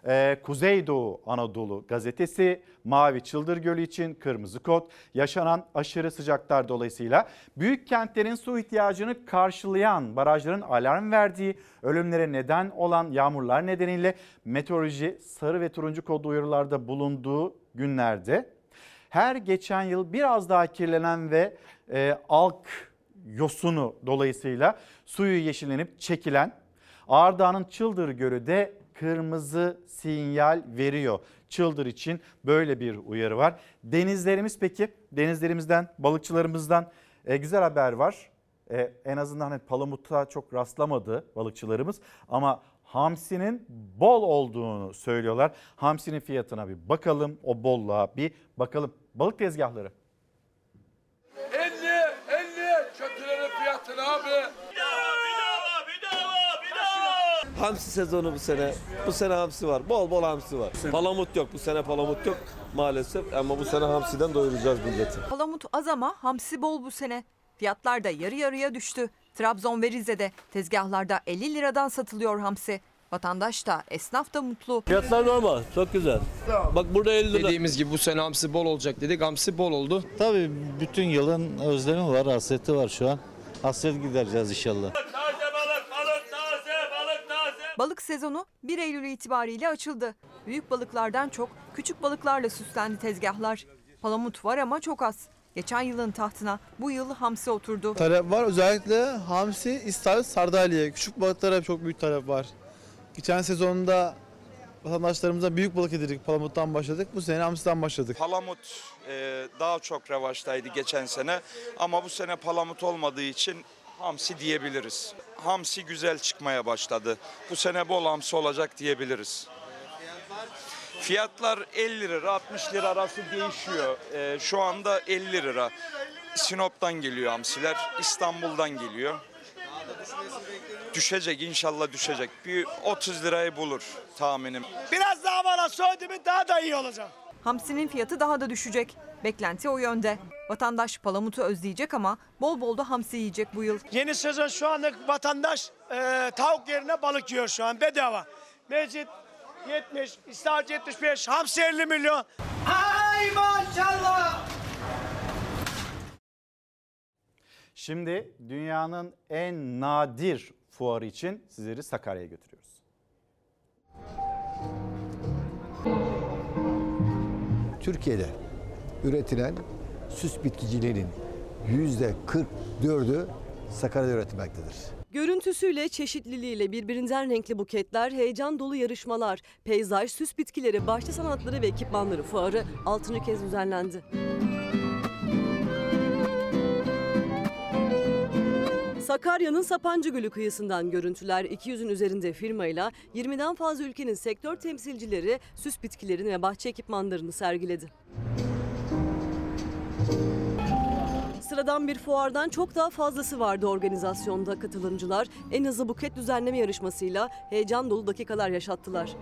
Ee, Kuzeydoğu Anadolu gazetesi Mavi Çıldır Gölü için kırmızı kod yaşanan aşırı sıcaklar dolayısıyla büyük kentlerin su ihtiyacını karşılayan barajların alarm verdiği ölümlere neden olan yağmurlar nedeniyle meteoroloji sarı ve turuncu kodlu uyarılarda bulunduğu günlerde her geçen yıl biraz daha kirlenen ve e, alk yosunu dolayısıyla suyu yeşillenip çekilen Ardahan'ın Çıldır Gölü de kırmızı sinyal veriyor. Çıldır için böyle bir uyarı var. Denizlerimiz peki denizlerimizden balıkçılarımızdan e, güzel haber var. E, en azından hani palamutta çok rastlamadı balıkçılarımız ama hamsinin bol olduğunu söylüyorlar. Hamsinin fiyatına bir bakalım o bolluğa bir bakalım. Balık tezgahları. 50, 50 kötülerin fiyatını abi. Hamsi sezonu bu sene. Bu sene hamsi var. Bol bol hamsi var. Palamut yok. Bu sene palamut yok maalesef. Ama bu sene hamsiden doyuracağız milleti. Palamut az ama hamsi bol bu sene. Fiyatlar da yarı yarıya düştü. Trabzon ve Rize'de tezgahlarda 50 liradan satılıyor hamsi. Vatandaş da esnaf da mutlu. Fiyatlar normal. Çok güzel. Bak burada 50 lira. Dediğimiz gibi bu sene hamsi bol olacak dedik. Hamsi bol oldu. Tabii bütün yılın özlemi var, hasreti var şu an. Hasret gidereceğiz inşallah. Balık sezonu 1 Eylül itibariyle açıldı. Büyük balıklardan çok küçük balıklarla süslendi tezgahlar. Palamut var ama çok az. Geçen yılın tahtına bu yıl hamsi oturdu. Talep var özellikle hamsi, istavrit, sardalya. Küçük balıklara çok büyük talep var. Geçen sezonda vatandaşlarımıza büyük balık yedirdik. Palamuttan başladık. Bu sene hamsiden başladık. Palamut e, daha çok revaçtaydı geçen sene ama bu sene palamut olmadığı için hamsi diyebiliriz. Hamsi güzel çıkmaya başladı. Bu sene bol hamsi olacak diyebiliriz. Fiyatlar 50 lira 60 lira arası değişiyor. E, şu anda 50 lira. Sinop'tan geliyor hamsiler, İstanbul'dan geliyor. Düşecek inşallah düşecek. Bir 30 lirayı bulur tahminim. Biraz daha bana söyledi mi daha da iyi olacak. Hamsinin fiyatı daha da düşecek. Beklenti o yönde. Vatandaş palamutu özleyecek ama bol bol da hamsi yiyecek bu yıl. Yeni sezon şu anda vatandaş e, tavuk yerine balık yiyor şu an bedava. Mecit 70, İstavrit 75, hamsi 50 milyon. Ay maşallah. Şimdi dünyanın en nadir fuarı için sizleri Sakarya'ya götürüyoruz. Türkiye'de üretilen süs bitkiciliğinin yüzde 44'ü Sakarya'da üretilmektedir. Görüntüsüyle, çeşitliliğiyle birbirinden renkli buketler, heyecan dolu yarışmalar, peyzaj, süs bitkileri, bahçe sanatları ve ekipmanları fuarı 6. kez düzenlendi. Sakarya'nın Sapancı Gölü kıyısından görüntüler 200'ün üzerinde firmayla 20'den fazla ülkenin sektör temsilcileri süs bitkilerini ve bahçe ekipmanlarını sergiledi. Sıradan bir fuardan çok daha fazlası vardı organizasyonda. Katılımcılar en hızlı buket düzenleme yarışmasıyla heyecan dolu dakikalar yaşattılar.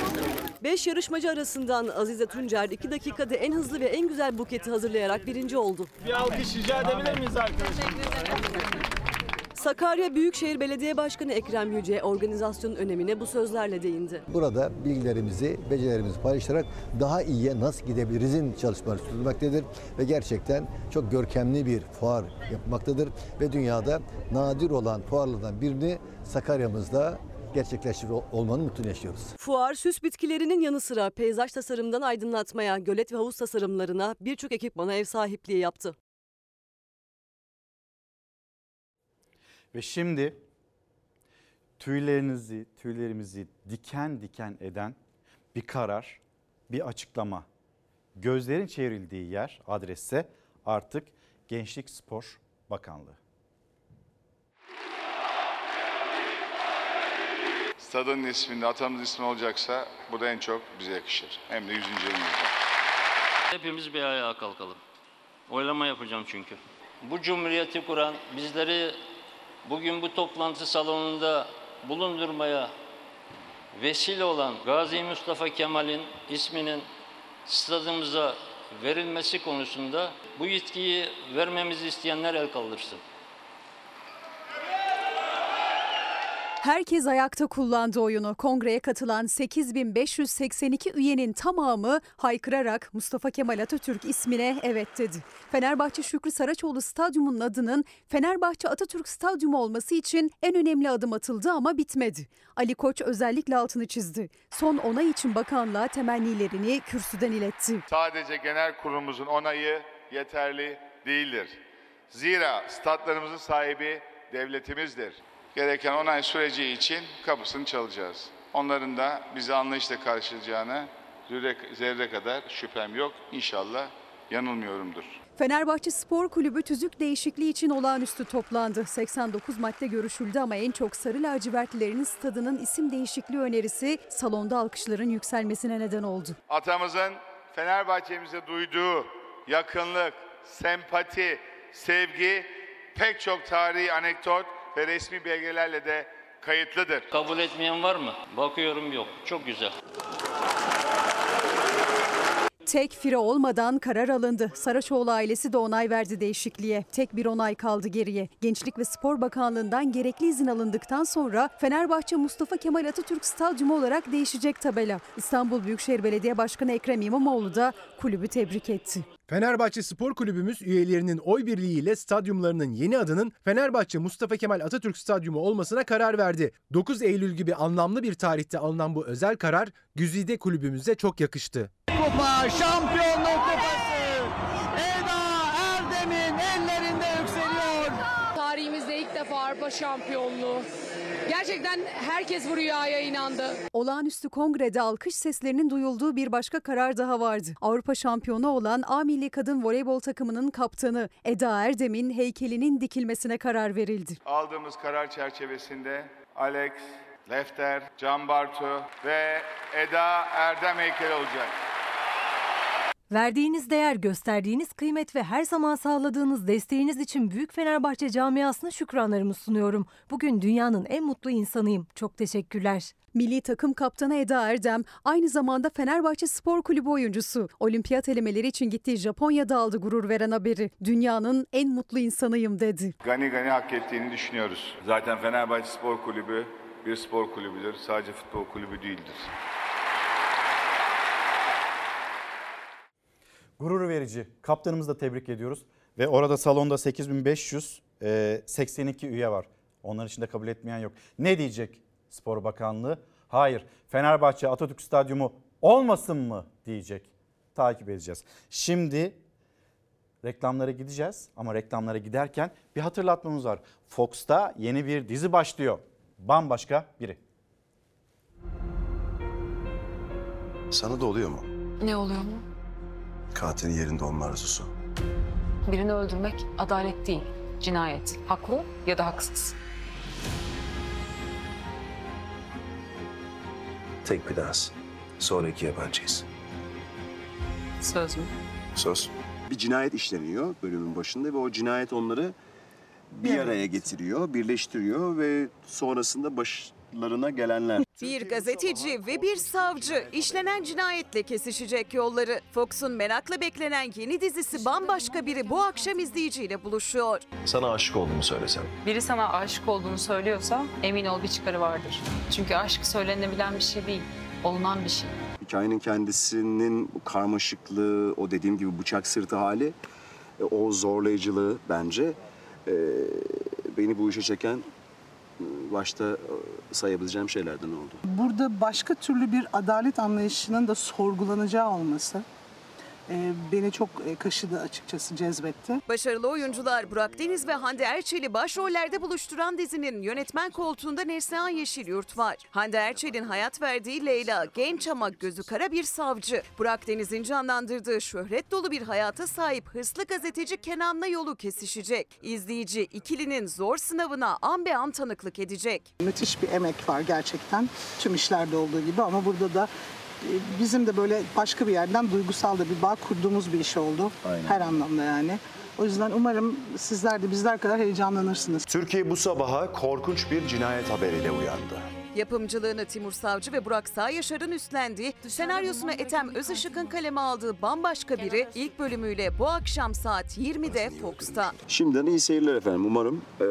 Beş yarışmacı arasından Azize Tuncer 2 dakikada en hızlı ve en güzel buketi hazırlayarak birinci oldu. Bir alkış rica edebilir miyiz arkadaşlar? Sakarya Büyükşehir Belediye Başkanı Ekrem Yüce organizasyonun önemine bu sözlerle değindi. Burada bilgilerimizi, becerilerimizi paylaşarak daha iyiye nasıl gidebilirizin çalışmaları sürdürmektedir. Ve gerçekten çok görkemli bir fuar yapmaktadır. Ve dünyada nadir olan fuarlardan birini Sakarya'mızda gerçekleştiriyor olmanın mutluluğunu yaşıyoruz. Fuar süs bitkilerinin yanı sıra peyzaj tasarımından aydınlatmaya, gölet ve havuz tasarımlarına birçok ekipmana ev sahipliği yaptı. Ve şimdi tüylerinizi, tüylerimizi diken diken eden bir karar, bir açıklama. Gözlerin çevrildiği yer adresse artık Gençlik Spor Bakanlığı. Stadın isminde atamız ismi olacaksa bu da en çok bize yakışır. Hem de 100. yılımızda. Hepimiz bir ayağa kalkalım. Oylama yapacağım çünkü. Bu cumhuriyeti kuran, bizleri bugün bu toplantı salonunda bulundurmaya vesile olan Gazi Mustafa Kemal'in isminin stadımıza verilmesi konusunda bu yetkiyi vermemizi isteyenler el kaldırsın. Herkes ayakta kullandı oyunu. Kongreye katılan 8582 üyenin tamamı haykırarak Mustafa Kemal Atatürk ismine evet dedi. Fenerbahçe Şükrü Saraçoğlu Stadyumu'nun adının Fenerbahçe Atatürk Stadyumu olması için en önemli adım atıldı ama bitmedi. Ali Koç özellikle altını çizdi. Son onay için bakanlığa temennilerini kürsüden iletti. Sadece genel kurulumuzun onayı yeterli değildir. Zira statlarımızın sahibi devletimizdir. Gereken onay süreci için kapısını çalacağız. Onların da bizi anlayışla karşılayacağına zerre, zerre kadar şüphem yok. İnşallah yanılmıyorumdur. Fenerbahçe Spor Kulübü tüzük değişikliği için olağanüstü toplandı. 89 madde görüşüldü ama en çok sarı lacivertlilerin stadının isim değişikliği önerisi salonda alkışların yükselmesine neden oldu. Atamızın Fenerbahçe'mize duyduğu yakınlık, sempati, sevgi pek çok tarihi anekdot ve resmi belgelerle de kayıtlıdır. Kabul etmeyen var mı? Bakıyorum yok. Çok güzel. Tek fire olmadan karar alındı. Saraçoğlu ailesi de onay verdi değişikliğe. Tek bir onay kaldı geriye. Gençlik ve Spor Bakanlığı'ndan gerekli izin alındıktan sonra Fenerbahçe Mustafa Kemal Atatürk Stadyumu olarak değişecek tabela. İstanbul Büyükşehir Belediye Başkanı Ekrem İmamoğlu da kulübü tebrik etti. Fenerbahçe Spor Kulübümüz üyelerinin oy birliğiyle stadyumlarının yeni adının Fenerbahçe Mustafa Kemal Atatürk Stadyumu olmasına karar verdi. 9 Eylül gibi anlamlı bir tarihte alınan bu özel karar Güzide kulübümüze çok yakıştı. Kupa, şampiyonluk kupası. Eda Erdem'in ellerinde yükseliyor. Tarihimizde ilk defa Avrupa şampiyonluğu. Gerçekten herkes bu rüyaya inandı. Olağanüstü kongrede alkış seslerinin duyulduğu bir başka karar daha vardı. Avrupa şampiyonu olan A Milli Kadın Voleybol takımının kaptanı Eda Erdem'in heykelinin dikilmesine karar verildi. Aldığımız karar çerçevesinde Alex, Lefter, Can Bartu ve Eda Erdem heykeli olacak. Verdiğiniz değer, gösterdiğiniz kıymet ve her zaman sağladığınız desteğiniz için Büyük Fenerbahçe camiasına şükranlarımı sunuyorum. Bugün dünyanın en mutlu insanıyım. Çok teşekkürler. Milli takım kaptanı Eda Erdem aynı zamanda Fenerbahçe Spor Kulübü oyuncusu. Olimpiyat elemeleri için gittiği Japonya'da aldı gurur veren haberi. Dünyanın en mutlu insanıyım dedi. Gani gani hak ettiğini düşünüyoruz. Zaten Fenerbahçe Spor Kulübü bir spor kulübüdür. Sadece futbol kulübü değildir. Gurur verici. Kaptanımızı da tebrik ediyoruz. Ve orada salonda 8582 üye var. Onların içinde kabul etmeyen yok. Ne diyecek Spor Bakanlığı? Hayır. Fenerbahçe Atatürk Stadyumu olmasın mı diyecek. Takip edeceğiz. Şimdi reklamlara gideceğiz ama reklamlara giderken bir hatırlatmamız var. Fox'ta yeni bir dizi başlıyor. Bambaşka biri. Sana da oluyor mu? Ne oluyor mu? Katilin yerinde olma arzusu. Birini öldürmek adalet değil, cinayet. Haklı ya da haksız. Tek bir dans. Sonra iki yabancıyız. Söz mü? Söz. Bir cinayet işleniyor bölümün başında ve o cinayet onları bir araya getiriyor, birleştiriyor ve sonrasında başlarına gelenler. Bir gazeteci ve bir savcı işlenen cinayetle kesişecek yolları. Fox'un merakla beklenen yeni dizisi bambaşka biri bu akşam izleyiciyle buluşuyor. Sana aşık olduğumu söylesem. Biri sana aşık olduğunu söylüyorsa emin ol bir çıkarı vardır. Çünkü aşk söylenebilen bir şey değil, olunan bir şey. Hikayenin kendisinin karmaşıklığı, o dediğim gibi bıçak sırtı hali, e, o zorlayıcılığı bence e, beni bu işe çeken başta e, sayabileceğim şeylerden oldu. Burada başka türlü bir adalet anlayışının da sorgulanacağı olması beni çok kaşıdı açıkçası cezbetti. Başarılı oyuncular Burak Deniz ve Hande Erçel'i başrollerde buluşturan dizinin yönetmen koltuğunda Neslihan Yeşilyurt var. Hande Erçel'in hayat verdiği Leyla genç ama gözü kara bir savcı. Burak Deniz'in canlandırdığı şöhret dolu bir hayata sahip hırslı gazeteci Kenan'la yolu kesişecek. İzleyici ikilinin zor sınavına an be an tanıklık edecek. Müthiş bir emek var gerçekten tüm işlerde olduğu gibi ama burada da bizim de böyle başka bir yerden duygusal da bir bağ kurduğumuz bir iş oldu. Her anlamda yani. O yüzden umarım sizler de bizler kadar heyecanlanırsınız. Türkiye bu sabaha korkunç bir cinayet haberiyle uyandı. Yapımcılığını Timur Savcı ve Burak Sağyaşar'ın üstlendiği, senaryosunu Ethem Özışık'ın kaleme aldığı bambaşka biri ilk bölümüyle bu akşam saat 20'de Fox'ta. Şimdiden iyi seyirler efendim. Umarım eee,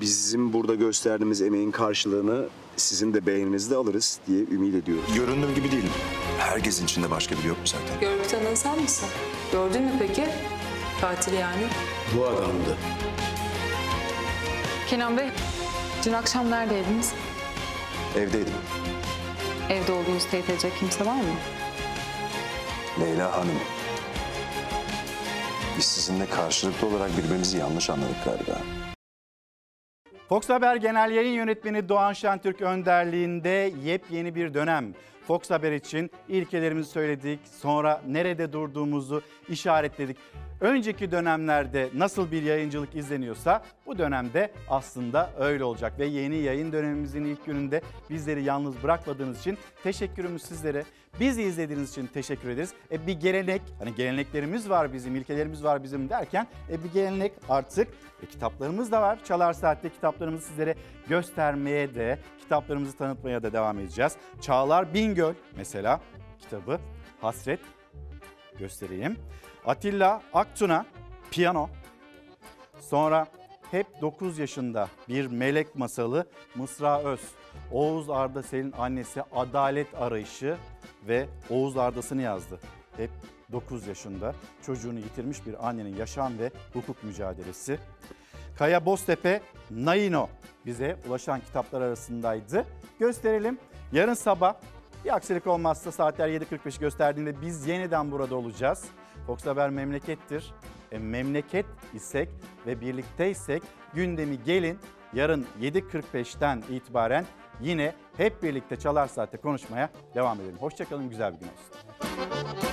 bizim burada gösterdiğimiz emeğin karşılığını sizin de beğeninizde alırız diye ümit ediyorum. Göründüğüm gibi değilim. Herkesin içinde başka biri yok mu zaten? Tanığı sen misin? Gördün mü peki? Katil yani. Bu adamdı. Kenan Bey, dün akşam neredeydiniz? Evdeydim. Evde olduğunuzu teyit edecek kimse var mı? Leyla Hanım. Biz sizinle karşılıklı olarak birbirimizi yanlış anladık galiba. Fox Haber Genel Yayın Yönetmeni Doğan Şentürk önderliğinde yepyeni bir dönem. Fox Haber için ilkelerimizi söyledik, sonra nerede durduğumuzu işaretledik. Önceki dönemlerde nasıl bir yayıncılık izleniyorsa bu dönemde aslında öyle olacak. Ve yeni yayın dönemimizin ilk gününde bizleri yalnız bırakmadığınız için teşekkürümüz sizlere. Bizi izlediğiniz için teşekkür ederiz. E bir gelenek, hani geleneklerimiz var bizim, ilkelerimiz var bizim derken e bir gelenek artık e kitaplarımız da var. Çalar Saat'te kitaplarımızı sizlere göstermeye de, kitaplarımızı tanıtmaya da devam edeceğiz. Çağlar Bingöl mesela kitabı Hasret göstereyim. Atilla Aktuna piyano. Sonra hep 9 yaşında bir melek masalı Mısra Öz. Oğuz Ardasel'in annesi adalet arayışı ve Oğuz Ardasını yazdı. Hep 9 yaşında çocuğunu yitirmiş bir annenin yaşam ve hukuk mücadelesi. Kaya Boztepe Naino bize ulaşan kitaplar arasındaydı. Gösterelim. Yarın sabah bir aksilik olmazsa saatler 7.45 gösterdiğinde biz yeniden burada olacağız. Fox Haber memlekettir. E, memleket isek ve birlikteysek gündemi gelin yarın 7.45'ten itibaren yine hep birlikte Çalar Saat'te konuşmaya devam edelim. Hoşçakalın, güzel bir gün olsun.